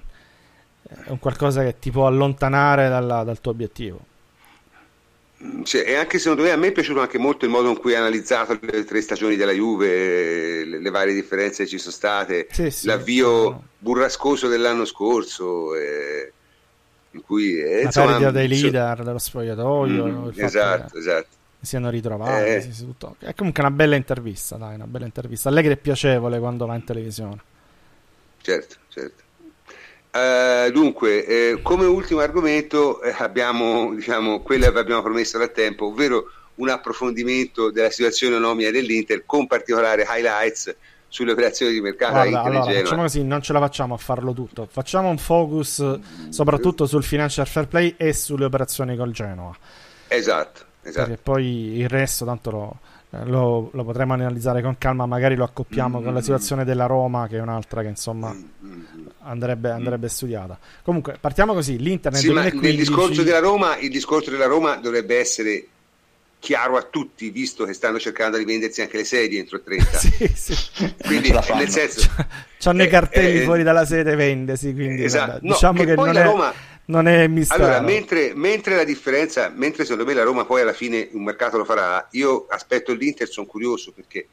Speaker 4: è un qualcosa che ti può allontanare dalla, dal tuo obiettivo.
Speaker 1: Sì, e anche secondo me a me è piaciuto anche molto il modo in cui ha analizzato le tre stagioni della Juve, le, le varie differenze che ci sono state, sì, sì, l'avvio sì. burrascoso dell'anno scorso, eh, in cui
Speaker 4: eh, la insomma, perdita dei leader so... dello spogliatoio, mm,
Speaker 1: esatto, esatto.
Speaker 4: siano ritrovati, eh. è comunque una bella intervista, dai, una bella intervista. Allegri è piacevole quando va in televisione.
Speaker 1: Certo, certo. Uh, dunque, eh, come ultimo argomento eh, abbiamo diciamo, quello che abbiamo promesso da tempo, ovvero un approfondimento della situazione economica dell'Inter con particolare highlights sulle operazioni di mercato
Speaker 4: Guarda, allora, facciamo così, non ce la facciamo a farlo tutto. Facciamo un focus soprattutto sul financial fair play e sulle operazioni col Genoa.
Speaker 1: Esatto, esatto.
Speaker 4: Perché poi il resto tanto lo, lo, lo, potremo analizzare con calma, magari lo accoppiamo mm-hmm. con la mm. situazione della Roma, che è un'altra che insomma mm-hmm. andrebbe, andrebbe studiata. Comunque, partiamo così: l'Inter nel
Speaker 1: sì,
Speaker 4: 2015...
Speaker 1: nel discorso della Roma, il discorso della Roma dovrebbe essere chiaro a tutti, visto che stanno cercando di vendersi anche le sedie entro il 30.
Speaker 4: sì, sì.
Speaker 1: Quindi, nel senso,
Speaker 4: c'hanno eh, i cartelli eh, fuori dalla sede vendesi. Quindi, esatto. no, diciamo che, che non è... Roma non è mistero.
Speaker 1: Allora, mentre, mentre, la differenza, mentre secondo me la Roma poi alla fine un mercato lo farà, io aspetto l'Inter, sono curioso perché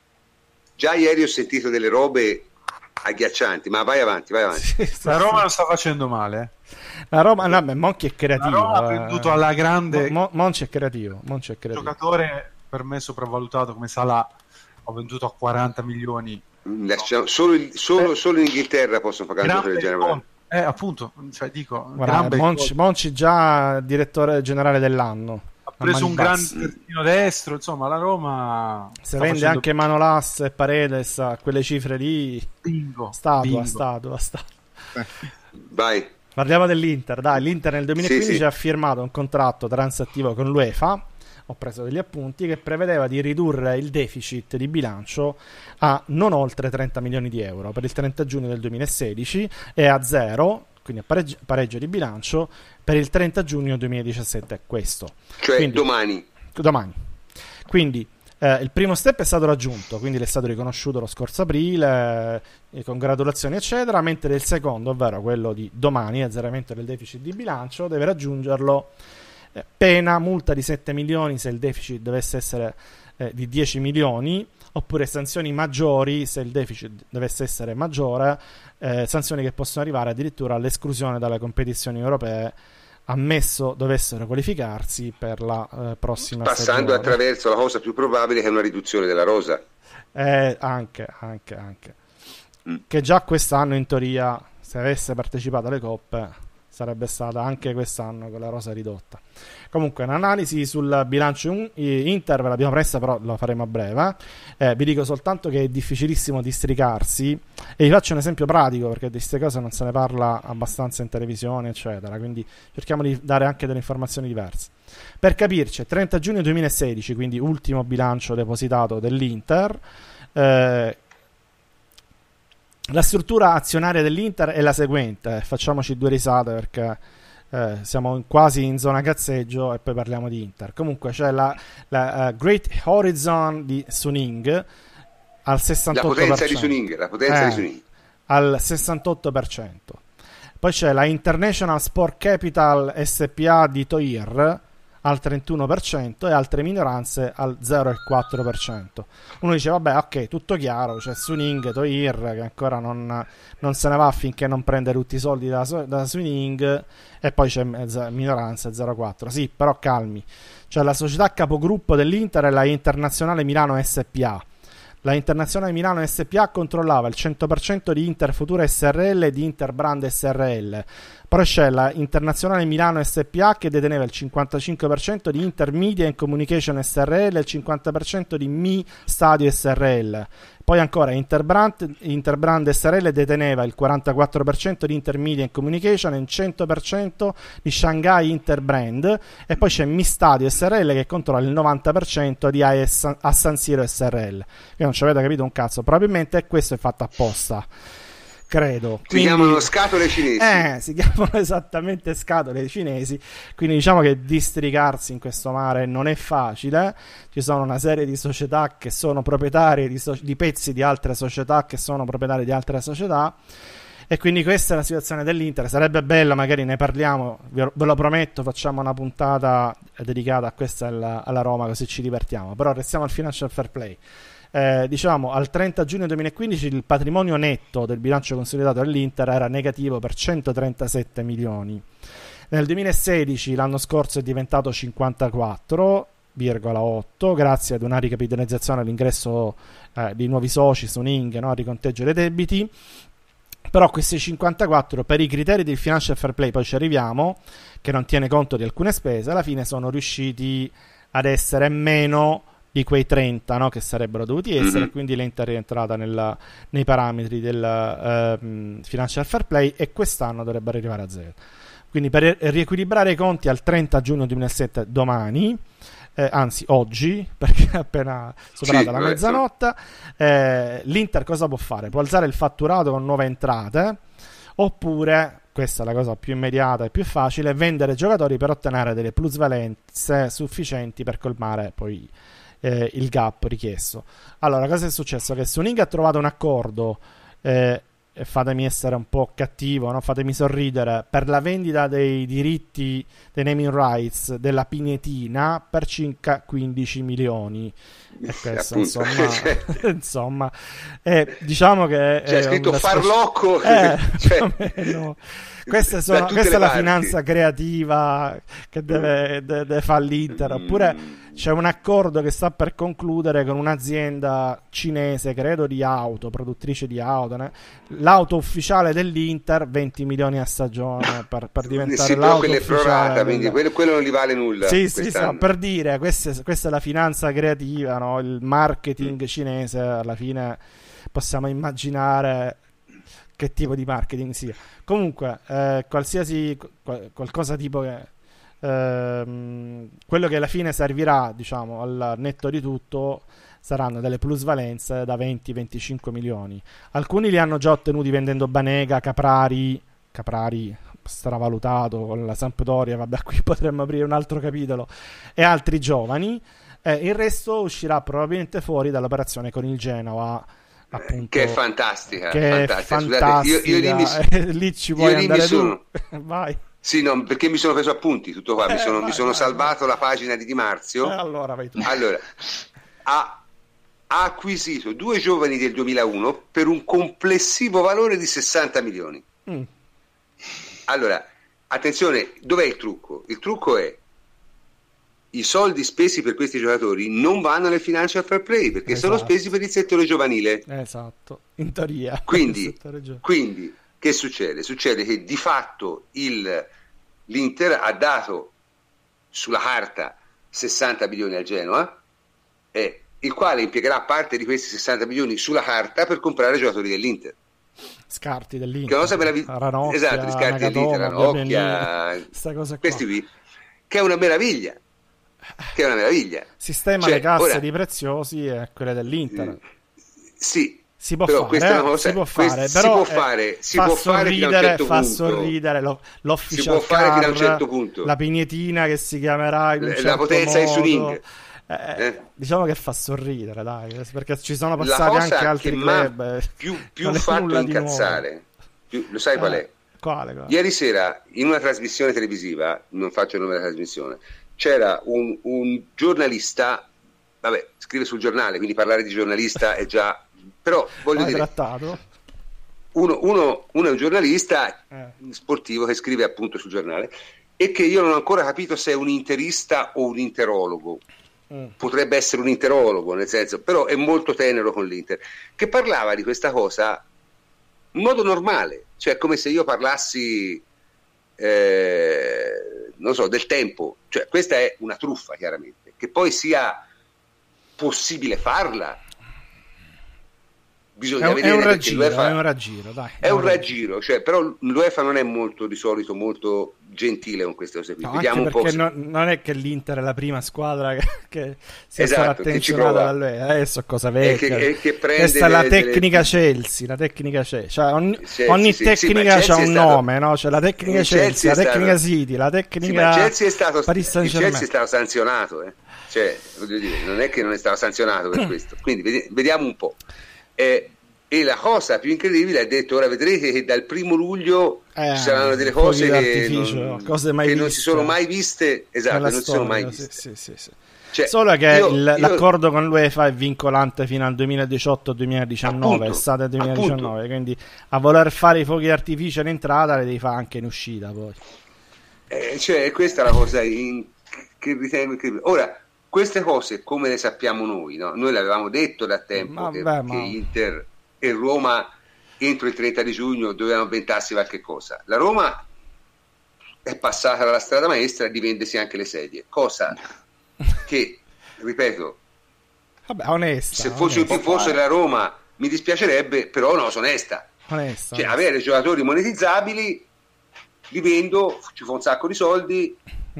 Speaker 1: già ieri ho sentito delle robe agghiaccianti, ma vai avanti, vai avanti. Sì,
Speaker 2: la Roma lo sta facendo male.
Speaker 4: La Roma, no, beh, Monchi è creativo. La Roma
Speaker 2: ha venduto eh. alla grande.
Speaker 4: Mo, Monchi è creativo. Monchi è
Speaker 2: creativo. giocatore per me sopravvalutato come Salah, ho venduto a 40 milioni.
Speaker 1: No. Solo, solo, solo, in Inghilterra possono pagare un giocatore del genere.
Speaker 2: Eh, appunto, cioè, dico,
Speaker 4: Guarda, Monci, Monci, già direttore generale dell'anno.
Speaker 2: Ha preso un gran terzino destro, insomma, la Roma...
Speaker 4: Se vende facendo... anche Manolas e Paredes a quelle cifre lì...
Speaker 2: Bingo.
Speaker 4: Statua,
Speaker 2: bingo.
Speaker 4: statua, statua.
Speaker 1: Eh. Vai.
Speaker 4: Parliamo dell'Inter, dai, l'Inter nel 2015 sì, sì. ha firmato un contratto transattivo con l'UEFA ho preso degli appunti, che prevedeva di ridurre il deficit di bilancio a non oltre 30 milioni di euro per il 30 giugno del 2016 e a zero, quindi a pareggio, pareggio di bilancio, per il 30 giugno 2017. Questo.
Speaker 1: Cioè quindi, domani.
Speaker 4: Domani. Quindi eh, il primo step è stato raggiunto, quindi le è stato riconosciuto lo scorso aprile, eh, congratulazioni eccetera, mentre il secondo, ovvero quello di domani, azzeramento del deficit di bilancio, deve raggiungerlo eh, pena multa di 7 milioni se il deficit dovesse essere eh, di 10 milioni, oppure sanzioni maggiori se il deficit dovesse essere maggiore, eh, sanzioni che possono arrivare addirittura all'esclusione dalle competizioni europee ammesso dovessero qualificarsi per la eh, prossima
Speaker 1: passando
Speaker 4: stagione.
Speaker 1: attraverso la cosa più probabile che è una riduzione della rosa
Speaker 4: eh, anche, anche, anche. Mm. che già quest'anno in teoria se avesse partecipato alle coppe sarebbe stata anche quest'anno con la rosa ridotta. Comunque, un'analisi sul bilancio Inter ve l'abbiamo presa, però la faremo a breve. Eh, vi dico soltanto che è difficilissimo districarsi. E vi faccio un esempio pratico perché di queste cose non se ne parla abbastanza in televisione, eccetera. Quindi cerchiamo di dare anche delle informazioni diverse. Per capirci, 30 giugno 2016, quindi ultimo bilancio depositato dell'Inter. Eh, la struttura azionaria dell'Inter è la seguente, facciamoci due risate perché eh, siamo quasi in zona cazzeggio e poi parliamo di Inter. Comunque c'è la, la uh, Great Horizon di Suning al 68%. La
Speaker 1: potenza di Suning, la potenza
Speaker 4: eh,
Speaker 1: di Suning.
Speaker 4: Al 68%. Poi c'è la International Sport Capital SPA di Toir al 31% e altre minoranze al 0,4%. Uno dice, vabbè, ok, tutto chiaro, c'è Suning, Toir che ancora non, non, se ne va finché non prende tutti i soldi da, da Suning e poi c'è minoranza 0,4%. Sì, però calmi. Cioè la società capogruppo dell'Inter è la Internazionale Milano SPA. La Internazionale Milano SPA controllava il 100% di Inter Futura SRL e di Inter Brand SRL poi c'è la Internazionale Milano SPA che deteneva il 55% di Intermedia and Communication SRL e il 50% di Mi Stadio SRL. Poi ancora Interbrand, Interbrand SRL deteneva il 44% di Intermedia Communication e il 100% di Shanghai Interbrand. E poi c'è Mi Stadio SRL che controlla il 90% di AS, a San Siro SRL. Che non ci avete capito un cazzo, probabilmente questo è fatto apposta credo.
Speaker 1: Si quindi, chiamano scatole cinesi.
Speaker 4: Eh, si chiamano esattamente scatole cinesi, quindi diciamo che districarsi in questo mare non è facile, ci sono una serie di società che sono proprietarie di, so- di pezzi di altre società che sono proprietarie di altre società. E quindi questa è la situazione dell'Inter. Sarebbe bello, magari ne parliamo, ve lo prometto, facciamo una puntata dedicata a questa alla, alla Roma, così ci divertiamo. Però restiamo al financial fair play eh, diciamo al 30 giugno 2015 il patrimonio netto del bilancio consolidato dell'Inter era negativo per 137 milioni. Nel 2016, l'anno scorso, è diventato 54,8 grazie ad una ricapitalizzazione all'ingresso eh, di nuovi soci su Ning, no? riconteggio dei debiti. Però questi 54 per i criteri del financial fair play, poi ci arriviamo, che non tiene conto di alcune spese, alla fine sono riusciti ad essere meno di quei 30 no, che sarebbero dovuti essere, mm-hmm. quindi l'Inter è rientrata nella, nei parametri del uh, financial fair play e quest'anno dovrebbe arrivare a zero. Quindi per riequilibrare i conti al 30 giugno 2007, domani, eh, anzi oggi, perché è appena superata sì, la mezzanotte, eh, l'Inter cosa può fare? Può alzare il fatturato con nuove entrate, oppure questa è la cosa più immediata e più facile, vendere giocatori per ottenere delle plusvalenze sufficienti per colmare poi eh, il gap richiesto. Allora, cosa è successo? Che Suning ha trovato un accordo. Eh, fatemi essere un po' cattivo, no? fatemi sorridere, per la vendita dei diritti dei naming rights della Pinetina per circa 15 milioni. E questo, insomma, insomma eh, diciamo che
Speaker 1: c'è scritto farlocco. Eh,
Speaker 4: cioè... Queste sono, questa è la finanza creativa che deve, deve, deve fare l'Inter. Oppure mm. C'è un accordo che sta per concludere con un'azienda cinese, credo di auto, produttrice di auto. Né? L'auto ufficiale dell'Inter, 20 milioni a stagione per, per diventare sì, l'auto ufficiale. Prorata,
Speaker 1: quindi quello, quello, non gli vale nulla.
Speaker 4: Sì, sì, sì per dire, questa, questa, è la finanza creativa, no? il marketing mm. cinese alla fine possiamo immaginare che tipo di marketing sia. Comunque, eh, qualsiasi qualcosa tipo che ehm, quello che alla fine servirà, diciamo, al netto di tutto saranno delle plusvalenze da 20-25 milioni. Alcuni li hanno già ottenuti vendendo Banega, Caprari, Caprari stravalutato con la Sampdoria, vabbè, qui potremmo aprire un altro capitolo, e altri giovani. Eh, il resto uscirà probabilmente fuori dall'operazione con il Genova appunto,
Speaker 1: che è fantastica.
Speaker 4: Che fantastica. È fantastica. Io, io lì, mi, lì ci vuoi io andare sono, Vai.
Speaker 1: Sì, no, perché mi sono preso appunti, tutto qua, eh, mi sono, vai, mi sono vai, salvato vai. la pagina di Di Marzio.
Speaker 4: Eh, allora, vai tu.
Speaker 1: Allora, ha, ha, acquisito due giovani del 2001 per un complessivo valore di 60 milioni. Mm. Allora, attenzione, dov'è il trucco? Il trucco è i soldi spesi per questi giocatori non vanno nel financial fair play perché esatto. sono spesi per il settore giovanile.
Speaker 4: Esatto, in teoria.
Speaker 1: Quindi, quindi che succede? Succede che di fatto il, l'Inter ha dato sulla carta 60 milioni al Genoa, eh, il quale impiegherà parte di questi 60 milioni sulla carta per comprare giocatori dell'Inter.
Speaker 4: Scarti dell'Inter.
Speaker 1: Che cosa meravigliosa. Esatto, scarti dell'Inter, Ranocchia, questi qui. Che è una meraviglia che è una meraviglia.
Speaker 4: Sistema cioè, le casse ora, di preziosi e quelle dell'Inter.
Speaker 1: Sì.
Speaker 4: Si può fare, eh? cosa, si può fare, però,
Speaker 1: si può fare, si
Speaker 4: fa
Speaker 1: può
Speaker 4: sorridere,
Speaker 1: fare certo
Speaker 4: fa
Speaker 1: punto.
Speaker 4: sorridere lo, l'official
Speaker 1: si può fare
Speaker 4: car,
Speaker 1: fino a un certo punto.
Speaker 4: la pignetina che si chiamerà in un
Speaker 1: la
Speaker 4: certo
Speaker 1: potenza
Speaker 4: modo.
Speaker 1: di swing.
Speaker 4: Eh, eh. Diciamo che fa sorridere, dai, perché ci sono passati anche altri club.
Speaker 1: Eh. Più, più fatto incazzare, più, lo sai qual è?
Speaker 4: Eh, quale, quale?
Speaker 1: Ieri sera in una trasmissione televisiva, non faccio il nome della trasmissione, c'era un, un giornalista, vabbè, scrive sul giornale, quindi parlare di giornalista è già... però voglio dire...
Speaker 4: Trattato.
Speaker 1: Uno, uno, uno, è un giornalista eh. sportivo che scrive appunto sul giornale e che io non ho ancora capito se è un interista o un interologo. Mm. Potrebbe essere un interologo, nel senso, però è molto tenero con l'Inter, che parlava di questa cosa in modo normale, cioè come se io parlassi eh, non so, del tempo. Cioè, questa è una truffa, chiaramente. Che poi sia possibile farla, bisogna
Speaker 4: è,
Speaker 1: vedere
Speaker 4: è un raggiro,
Speaker 1: l'UEFA
Speaker 4: è un raggiro, dai.
Speaker 1: è un raggiro, cioè, però l'UEFA non è molto di solito molto gentile con queste cose qui.
Speaker 4: No,
Speaker 1: Vediamo un po'. se-
Speaker 4: non, non è che l'Inter è la prima squadra che, che sia
Speaker 1: Esatto,
Speaker 4: stata attenzionata da lui. Adesso cosa
Speaker 1: E
Speaker 4: vecchia.
Speaker 1: che, che
Speaker 4: Questa è la
Speaker 1: le- delle-
Speaker 4: tecnica Chelsea, la tecnica Chelsea. Cioè, ogni,
Speaker 1: Chelsea,
Speaker 4: ogni
Speaker 1: sì, sì,
Speaker 4: tecnica
Speaker 1: Chelsea
Speaker 4: ha
Speaker 1: è
Speaker 4: un
Speaker 1: stato-
Speaker 4: nome, no? C'è la tecnica Chelsea,
Speaker 1: Chelsea è
Speaker 4: la tecnica
Speaker 1: stato-
Speaker 4: City, la
Speaker 1: Sì,
Speaker 4: tecnica
Speaker 1: ma Chelsea è stato,
Speaker 4: Paris Saint-Germain.
Speaker 1: Chelsea è stato sanzionato, eh. Cioè, voglio dire, non è che non è stato sanzionato per questo. Quindi vedi- vediamo un po'. Eh, e la cosa più incredibile è detto, ora vedrete che dal primo luglio
Speaker 4: Eh,
Speaker 1: ci saranno delle cose che, non,
Speaker 4: cose
Speaker 1: che non si sono mai viste, esatto, non si sono mai
Speaker 4: storia,
Speaker 1: viste.
Speaker 4: sì, sì, sì.
Speaker 1: Cioè,
Speaker 4: Solo che
Speaker 1: io-
Speaker 4: il-
Speaker 1: io-
Speaker 4: l'accordo con l'UEFA è vincolante fino al 2018-2019,
Speaker 1: Appunto,
Speaker 4: estate 2019, quindi a voler fare i fuochi d'artificio in entrata le devi fare anche in uscita poi.
Speaker 1: Eh, cioè, questa è la cosa in- che ritengo incredibile. Ora, queste cose come le sappiamo noi? no? Noi l'avevamo detto da tempo
Speaker 4: Ma
Speaker 1: che,
Speaker 4: beh,
Speaker 1: che
Speaker 4: ma-
Speaker 1: Inter e Roma entro il 30 di giugno dovevano inventarsi qualche cosa. La Roma è passata dalla strada maestra di vendersi anche le sedie, cosa che, ripeto,
Speaker 4: Vabbè, onesta.
Speaker 1: se fossi un tifoso della Roma mi dispiacerebbe, però no, sono onesta.
Speaker 4: onesta,
Speaker 1: Cioè,
Speaker 4: onesta.
Speaker 1: avere giocatori monetizzabili, li vendo, ci fa un sacco di soldi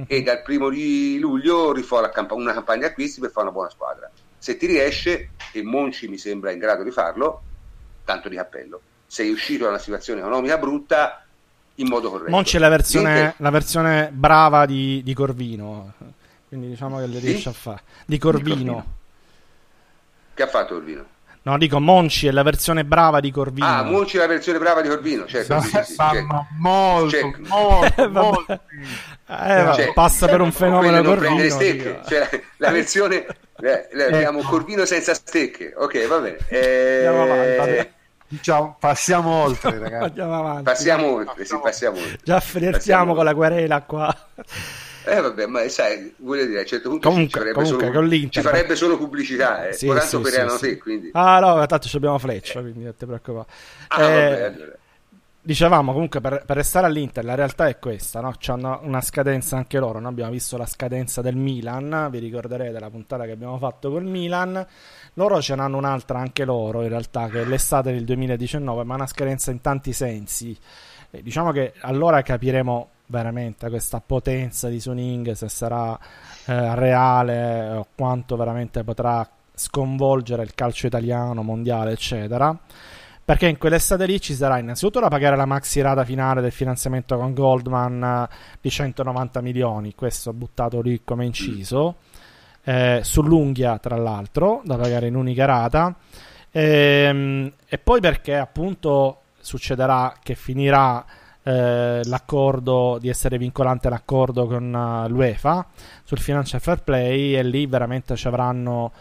Speaker 1: e dal primo di luglio rifò la campa- una campagna acquisti per fare una buona squadra. Se ti riesce, e Monci mi sembra in grado di farlo, tanto di cappello. Sei uscito da una situazione economica brutta in modo corretto.
Speaker 4: Monci è la versione,
Speaker 1: L'Inter-
Speaker 4: la versione brava di, di Corvino, quindi diciamo che le
Speaker 1: Sì?
Speaker 4: riesce a fare. Di Corvino.
Speaker 3: Corvino.
Speaker 1: Che ha fatto Corvino?
Speaker 4: No, dico Monci è la versione brava di Corvino.
Speaker 1: Ah, Monci è la versione brava di Corvino, certo. Sì, sì, sì, certo.
Speaker 2: molto,
Speaker 1: Certo.
Speaker 2: molto,
Speaker 4: Eh,
Speaker 2: molto.
Speaker 4: Eh,
Speaker 1: Cioè,
Speaker 4: passa per un fenomeno Corvino.
Speaker 1: cioè, la versione eh, eh, abbiamo Corvino senza stecche. Ok, va bene. Eh,
Speaker 4: Andiamo avanti, vabbè.
Speaker 2: Diciamo, passiamo oltre, ragazzi.
Speaker 4: Andiamo avanti.
Speaker 1: Passiamo oltre, sì, passiamo oltre.
Speaker 4: Già flirtiamo
Speaker 1: Passiamo
Speaker 4: con la querela qua.
Speaker 1: Eh vabbè, ma sai, voglio dire, a un certo punto
Speaker 4: Comunque-
Speaker 1: ci, farebbe
Speaker 4: comunque,
Speaker 1: solo, ci farebbe solo pubblicità, eh.
Speaker 4: Sì, sì, sì,
Speaker 1: te,
Speaker 4: sì.
Speaker 1: quindi...
Speaker 4: Ah no, tanto ci abbiamo fleccia, quindi non ti preoccupare.
Speaker 1: Ah,
Speaker 4: Eh,
Speaker 1: vabbè, allora.
Speaker 4: Dicevamo comunque per, per restare all'Inter, la realtà è questa, no? C'hanno una scadenza anche loro. Noi abbiamo visto la scadenza del Milan, vi ricorderete la puntata che abbiamo fatto col Milan. Loro ce n'hanno un'altra anche loro, in realtà, che è l'estate del 2019, ma una scadenza in tanti sensi. E diciamo che allora capiremo veramente questa potenza di Suning, se sarà eh, reale o quanto veramente potrà sconvolgere il calcio italiano, mondiale, eccetera. Perché in quell'estate lì ci sarà innanzitutto da pagare la maxi rata finale del finanziamento con Goldman eh, di 190 milioni, questo buttato lì come inciso, eh, sull'unghia tra l'altro, da pagare in unica rata, Ehm, e poi perché appunto succederà che finirà eh, l'accordo di essere vincolante l'accordo con eh, l'UEFA sul financial fair play e lì veramente ci avranno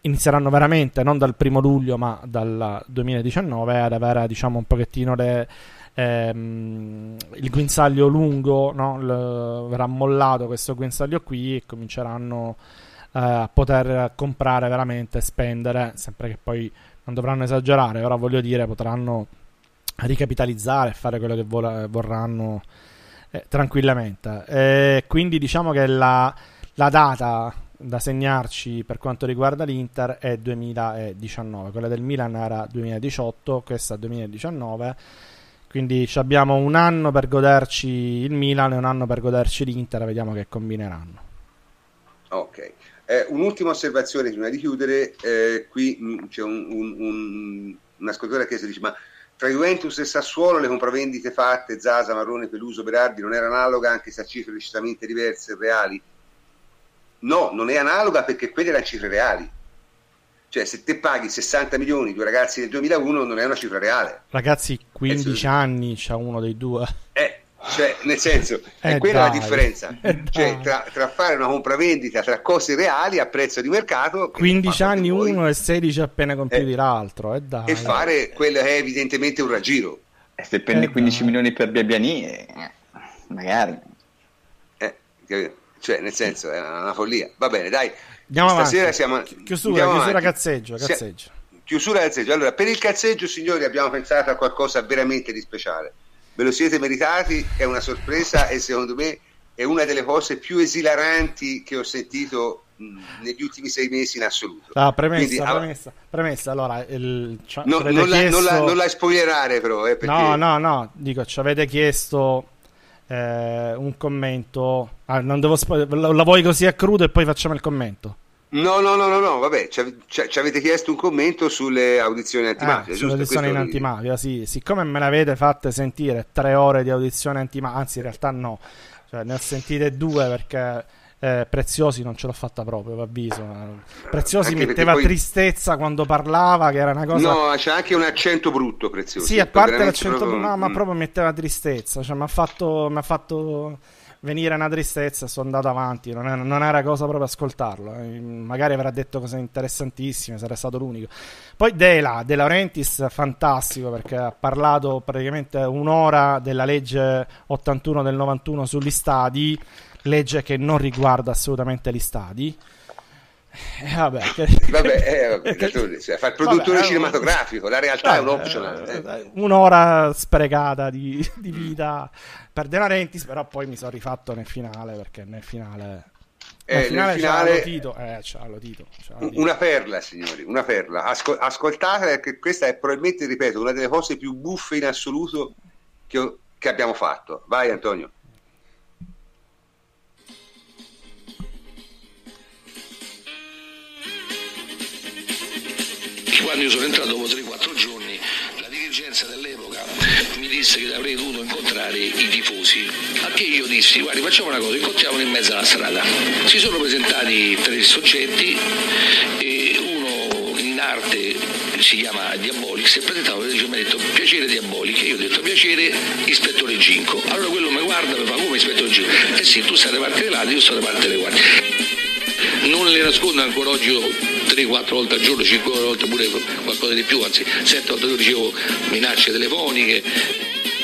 Speaker 4: inizieranno veramente non dal primo luglio ma dal 2019 ad avere diciamo un pochettino le, ehm, il guinzaglio lungo no? Il- verrà mollato questo guinzaglio qui e cominceranno eh, a poter comprare veramente spendere sempre che poi non dovranno esagerare però voglio dire potranno ricapitalizzare fare quello che vol- vorranno eh, tranquillamente e quindi diciamo che la, la data da segnarci per quanto riguarda l'Inter è 2019, quella del Milan era 2018, questa è 2019. Quindi abbiamo un anno per goderci il Milan e un anno per goderci l'Inter, vediamo che combineranno.
Speaker 1: Ok. Eh, un'ultima osservazione prima di chiudere, eh, qui mh, c'è un, un, un, un ascoltatore che si dice ma tra Juventus e Sassuolo le compravendite fatte, Zasa, Marrone, Peluso, Berardi non era analoga anche se a cifre decisamente diverse e reali? No, non è analoga perché quelle erano cifre reali. Cioè se te paghi 60 milioni due ragazzi del 2001 non è una cifra reale.
Speaker 4: Ragazzi, 15
Speaker 1: Eh, sì.
Speaker 4: anni c'è uno dei due.
Speaker 1: Eh, cioè, nel senso, è
Speaker 4: Eh,
Speaker 1: quella la
Speaker 4: dai.
Speaker 1: differenza.
Speaker 4: Eh,
Speaker 1: Cioè, tra, tra fare una compravendita tra cose reali a prezzo di mercato
Speaker 4: 15
Speaker 1: ma
Speaker 4: anni uno e 16 appena compiuti
Speaker 1: Eh,
Speaker 4: l'altro. E dai.
Speaker 1: e fare quello che è evidentemente un raggiro.
Speaker 3: E se prendi
Speaker 4: Eh,
Speaker 3: 15
Speaker 4: dai.
Speaker 3: milioni per Biabiani, eh, magari.
Speaker 1: Eh, cioè, nel senso, è una follia. Va bene, dai.
Speaker 4: Andiamo
Speaker 1: Stasera
Speaker 4: avanti.
Speaker 1: siamo...
Speaker 4: Chi- Chiusura,
Speaker 1: andiamo
Speaker 4: chiusura
Speaker 1: avanti.
Speaker 4: cazzeggio,
Speaker 1: Sia-
Speaker 4: cazzeggio.
Speaker 1: Chiusura cazzeggio. Allora, per il cazzeggio, signori, abbiamo pensato a qualcosa veramente di speciale. Ve lo siete meritati, è una sorpresa e secondo me è una delle cose più esilaranti che ho sentito mh, negli ultimi sei mesi in assoluto.
Speaker 4: Ah, premessa,
Speaker 1: Quindi,
Speaker 4: premessa, premessa. Allora, il, ci-
Speaker 1: no- non, la,
Speaker 4: chiesto...
Speaker 1: non, la, non la spoilerare però, eh, perché...
Speaker 4: No, no, no, dico, ci avete chiesto eh, un commento. Ah, non devo spo- la, la vuoi così a crudo e poi facciamo il commento.
Speaker 1: No, no, no, no, no, vabbè, ci, ave- ci- ci avete chiesto un commento sulle audizioni antimafia,
Speaker 4: sulle
Speaker 1: giusto?
Speaker 4: audizioni in antimafia, sì. Siccome me le avete fatte sentire tre ore di audizione antimafia, anzi in realtà no, cioè, ne ho sentite due perché eh, Preziosi non ce l'ho fatta proprio, vi avviso. Preziosi
Speaker 1: Anche
Speaker 4: metteva
Speaker 1: poi-
Speaker 4: tristezza quando parlava, che era una cosa...
Speaker 1: No, c'è anche un accento brutto, prezioso.
Speaker 4: Sì, a parte l'accento,
Speaker 1: proprio-
Speaker 4: no, ma
Speaker 1: mm.
Speaker 4: proprio metteva tristezza, cioè mi ha fatto, m'ha fatto venire una tristezza sono andato avanti, non era, non era cosa proprio ascoltarlo, eh. magari avrà detto cose interessantissime, sarei stato l'unico. Poi Dela, De Laurentiis, fantastico perché ha parlato praticamente un'ora della legge 81 del 91 sugli stadi, legge che non riguarda assolutamente gli stadi. E vabbè, che-
Speaker 1: Vabbè, eh, vabbè,
Speaker 4: che-
Speaker 1: cioè, fa il produttore
Speaker 4: Vabbè, eh,
Speaker 1: cinematografico, la realtà è un
Speaker 4: Vabbè,
Speaker 1: optional. eh.
Speaker 4: eh, Un'ora sprecata di, di vita per De Laurentiis, però poi mi sono rifatto nel finale perché nel finale...
Speaker 1: Eh,
Speaker 4: nel
Speaker 1: nel
Speaker 4: finale,
Speaker 1: finale-
Speaker 4: c'era Lotito, eh, Lotito, Lotito.
Speaker 1: Una perla, signori, una perla. Ascol- ascoltate, che questa è probabilmente, ripeto, una delle cose più buffe in assoluto che, ho- che abbiamo fatto. Vai, Antonio.
Speaker 5: Quando io sono entrato dopo 3-4 giorni, la dirigenza dell'epoca mi disse che avrei dovuto incontrare i tifosi. A che io dissi, guardi facciamo una cosa, incontriamoli in mezzo alla strada. Si sono presentati tre soggetti e uno in arte si chiama Diabolic, si è presentato e mi ha detto piacere Diabolic, io ho detto piacere ispettore Ginco. Allora quello mi guarda e mi fa come ispettore Ginco? Eh sì, tu stai da parte dei ladri, io sto da parte delle guardie non le nascondo ancora oggi io 3-4 volte al giorno, 5 volte pure qualcosa di più, anzi 7 volte io ricevo minacce telefoniche.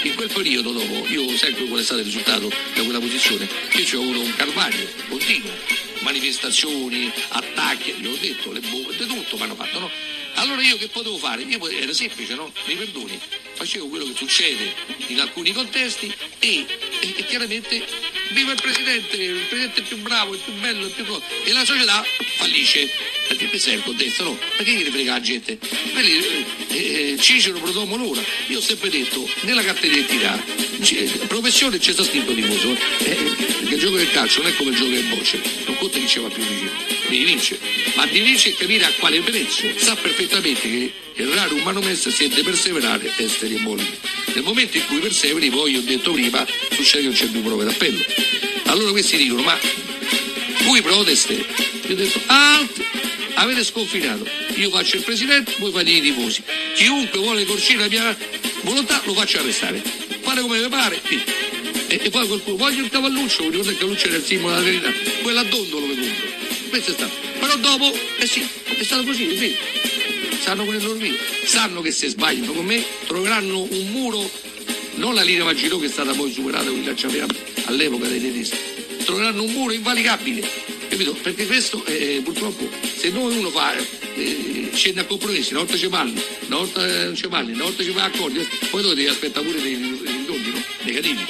Speaker 5: In quel periodo dopo, io sempre qual è stato il risultato da quella posizione, io ci ho avuto un calvario continuo, manifestazioni, attacchi, gli ho detto, le bombe, tutto mi hanno fatto, no? Allora io che potevo fare? Io era semplice, no? Mi perdoni, facevo quello che succede in alcuni contesti e- e chiaramente viva il presidente, il presidente più bravo, il più bello, il più co- e la società fallisce. Perché questo è il contesto, no? Perché gli frega la gente? Quelli, eh, eh, Cicero Protomo l'ora. Io ho sempre detto, nella carta d'identità, c- professione c'è sta scritto tifoso, eh, perché il gioco del calcio non è come il gioco del bocce, non conta chi ce va più vicino, devi vincere, ma devi vincere e capire a quale prezzo. Sa perfettamente che errare un manomessa siete perseverare, essere molli. Nel momento in cui perseveri, poi ho detto prima, succede che non c'è più prove d'appello. Allora questi dicono, ma voi proteste? Io ho detto, alt, avete sconfinato. Io faccio il presidente, voi fate i tifosi. Chiunque vuole corcire la mia volontà lo faccio arrestare. Fare come mi pare. sì. E, e poi qualcuno, voglio il cavalluccio, ricordo il cavalluccio era il simbolo della verità. Quella a dondolo compro. Questo è stato. Però dopo, eh sì, è stato così, è vero. Sanno quel loro. Sanno che se sbagliano con me troveranno un muro, non la linea Maginot che è stata poi superata con il lanciafiamme all'epoca dei tedeschi. Troveranno un muro invalicabile. Capito? Perché questo eh, purtroppo se noi uno fa eh, scende a compromessi, una volta c'è Malli, una volta eh, non c'è Malli, una volta ci fa accordi, eh, poi dopo devi aspettare pure dei ritorni no? negativi.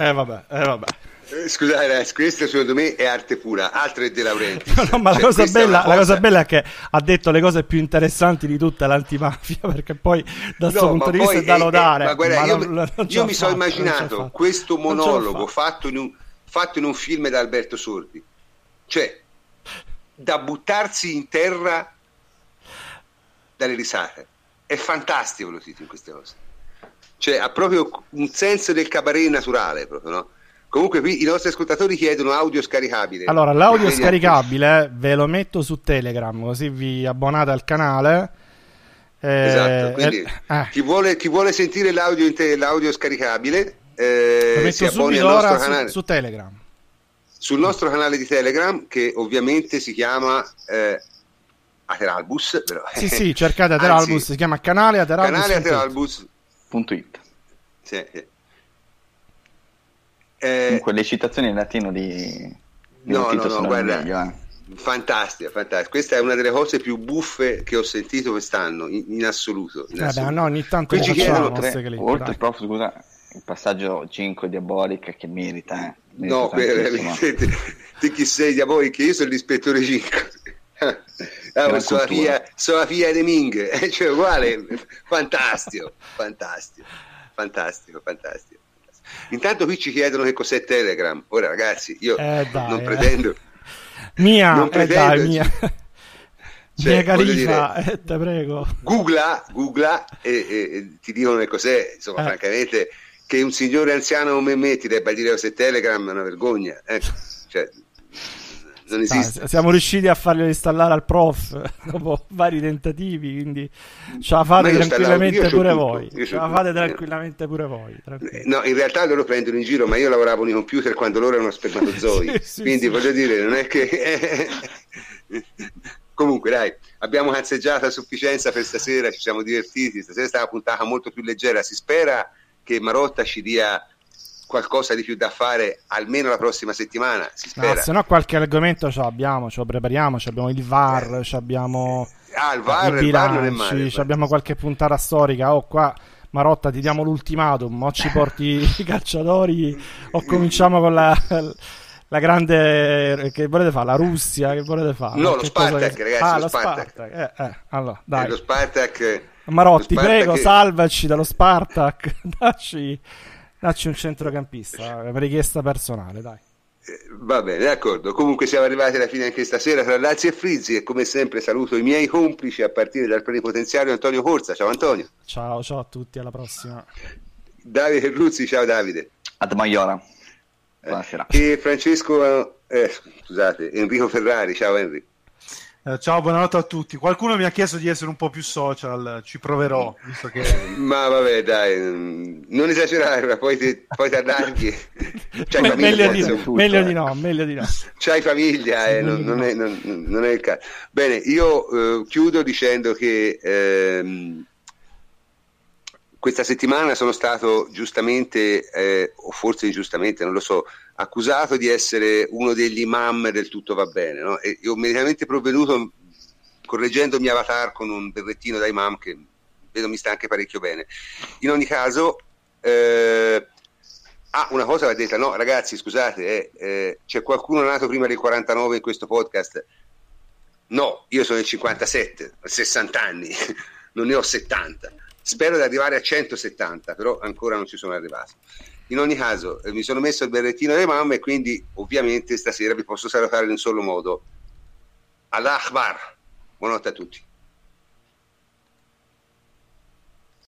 Speaker 4: Eh vabbè, eh vabbè.
Speaker 1: Eh, Scusate, questa secondo me è arte pura, altra è De Laurenti.
Speaker 4: No, no, ma la
Speaker 1: Cioè,
Speaker 4: cosa,
Speaker 1: questa è
Speaker 4: bella,
Speaker 1: una
Speaker 4: la
Speaker 1: cosa-
Speaker 4: cosa bella è che ha detto le cose più interessanti di tutta l'antimafia, perché poi dal suo
Speaker 1: No,
Speaker 4: punto di vista
Speaker 1: poi
Speaker 4: è da
Speaker 1: è- è-
Speaker 4: lodare.
Speaker 1: ma guarda,
Speaker 4: ma
Speaker 1: io,
Speaker 4: non- non
Speaker 1: io mi sono immaginato
Speaker 4: fatta.
Speaker 1: questo monologo fatto in, un, fatto in un film da Alberto Sordi, cioè da buttarsi in terra dalle risate. È fantastico lo Tito in queste cose. Cioè, ha proprio un senso del cabaret naturale, proprio, no? Comunque qui i nostri ascoltatori chiedono audio scaricabile.
Speaker 4: Allora, l'audio scaricabile eh, ve lo metto su Telegram, così vi abbonate al canale. Eh,
Speaker 1: Esatto, quindi
Speaker 4: eh, eh,
Speaker 1: chi, vuole, chi vuole sentire l'audio, in te- l'audio scaricabile eh,
Speaker 4: lo
Speaker 1: si
Speaker 4: metto subito
Speaker 1: nostro
Speaker 4: ora
Speaker 1: canale.
Speaker 4: su, su Telegram.
Speaker 1: sul nostro canale di Telegram che ovviamente si chiama eh, Ateralbus però.
Speaker 4: Sì, sì, cercate
Speaker 1: Anzi,
Speaker 4: Ateralbus, si chiama canale Ateralbus.
Speaker 1: canale Ateralbus
Speaker 3: Punto it.
Speaker 1: sì, sì. Eh,
Speaker 3: Comunque le citazioni in latino di, di
Speaker 1: no,
Speaker 3: Tito
Speaker 1: no, no,
Speaker 3: sono
Speaker 1: guarda.
Speaker 3: meglio, eh.
Speaker 1: Fantastica, fantastica. Questa è una delle cose più buffe che ho sentito quest'anno, in, in assoluto. In
Speaker 4: Vabbè,
Speaker 1: assoluto.
Speaker 4: no, ogni tanto
Speaker 1: Qui ci chiedono tre-
Speaker 4: clip,
Speaker 3: Oltre,
Speaker 4: dai.
Speaker 3: prof, scusa, il passaggio 5 Diabolic che merita, eh. merita
Speaker 1: No, per,
Speaker 3: tantissimo.
Speaker 1: te, te chi sei diabolico? Io sono l'ispettore 5. Ah, sono, la figlia, sono la figlia di Ming, eh, cioè uguale, fantastico, fantastico, fantastico, fantastico. Intanto qui ci chiedono che cos'è Telegram. Ora ragazzi, io
Speaker 4: Eh, dai,
Speaker 1: non
Speaker 4: eh.
Speaker 1: pretendo,
Speaker 4: Mia,
Speaker 1: Non
Speaker 4: eh,
Speaker 1: pretendo,
Speaker 4: dai, mia.
Speaker 1: Cioè,
Speaker 4: mia califa, eh, te prego.
Speaker 1: googla, googla e, e- e ti dicono che cos'è, insomma,
Speaker 4: Eh.
Speaker 1: francamente, che un signore anziano come me ti debba dire cos'è Telegram è una vergogna, ecco, cioè, non esiste.
Speaker 4: siamo riusciti a farglielo installare al prof dopo vari tentativi, quindi ce la fate tranquillamente pure voi. Ce la fate tranquillamente pure voi.
Speaker 1: No, in realtà loro prendono in giro, ma io lavoravo con i computer quando loro erano spermatozoi,
Speaker 4: Sì, sì,
Speaker 1: quindi
Speaker 4: sì.
Speaker 1: voglio dire, non è che... Comunque dai, abbiamo cazzeggiato a sufficienza per stasera, ci siamo divertiti, stasera è stata una puntata molto più leggera, si spera che Marotta ci dia qualcosa di più da fare almeno la prossima settimana, si
Speaker 4: No,
Speaker 1: spera.
Speaker 4: se no qualche argomento ce l'abbiamo, ce lo prepariamo, ce abbiamo il VAR, ce abbiamo
Speaker 1: Ah, il VAR,
Speaker 4: i
Speaker 1: il VAR
Speaker 4: bilanci,
Speaker 1: male.
Speaker 4: ce abbiamo qualche puntata storica. Oh, qua Marotta ti diamo l'ultimatum, o ci porti i calciatori o cominciamo con la, la grande che volete fare? La Russia, che volete fare?
Speaker 1: No, lo
Speaker 4: Che
Speaker 1: Spartak,
Speaker 4: cosa
Speaker 1: ragazzi,
Speaker 4: Ah,
Speaker 1: lo
Speaker 4: lo
Speaker 1: Spartak.
Speaker 4: Spartak. Eh, eh, allora,
Speaker 1: Eh,
Speaker 4: dai.
Speaker 1: Lo Spartak...
Speaker 4: Marotti,
Speaker 1: lo Spartak
Speaker 4: prego,
Speaker 1: che-
Speaker 4: salvaci dallo Spartak. Dacci, dacci un centrocampista eh, richiesta personale, dai.
Speaker 1: Eh, Va bene, d'accordo. Comunque siamo arrivati alla fine anche stasera tra Lazio e Frizzi e come sempre saluto i miei complici a partire dal plenipotenziario Antonio Corsa. Ciao Antonio.
Speaker 4: Ciao, ciao a tutti, alla prossima.
Speaker 1: Davide Ruzzi, ciao Davide.
Speaker 3: Ad Maiora.
Speaker 1: Eh,
Speaker 3: Buonasera.
Speaker 1: E Francesco, eh, scusate, Enrico Ferrari, ciao Henry.
Speaker 2: Eh, ciao, buonanotte a tutti. Qualcuno mi ha chiesto di essere un po' più social, ci proverò, che...
Speaker 1: Ma vabbè, dai, non esagerare, poi ti, poi ti allarghi. C'hai
Speaker 4: Me-
Speaker 1: famiglia,
Speaker 4: meglio, di,
Speaker 3: tutto,
Speaker 4: meglio
Speaker 3: eh.
Speaker 4: di no, meglio di no.
Speaker 1: C'hai famiglia, eh, non, non è, non- non è il caso. Bene, io eh, chiudo dicendo che ehm, questa settimana sono stato giustamente, eh, o forse ingiustamente, non lo so, accusato di essere uno degli imam del tutto va bene. No? E io ho immediatamente provveduto correggendo il mio avatar con un berrettino da imam che vedo mi sta anche parecchio bene. In ogni caso, eh, ah, una cosa va detta, no ragazzi scusate, eh, eh, c'è qualcuno nato prima del 49 in questo podcast? No, io sono del 57, ho 60 anni, non ne ho 70. Spero di arrivare a 170, però ancora non ci sono arrivato. In ogni caso, eh, mi sono messo il berrettino delle mamme e quindi ovviamente stasera vi posso salutare in un solo modo. Allah Akbar. Buonanotte a tutti.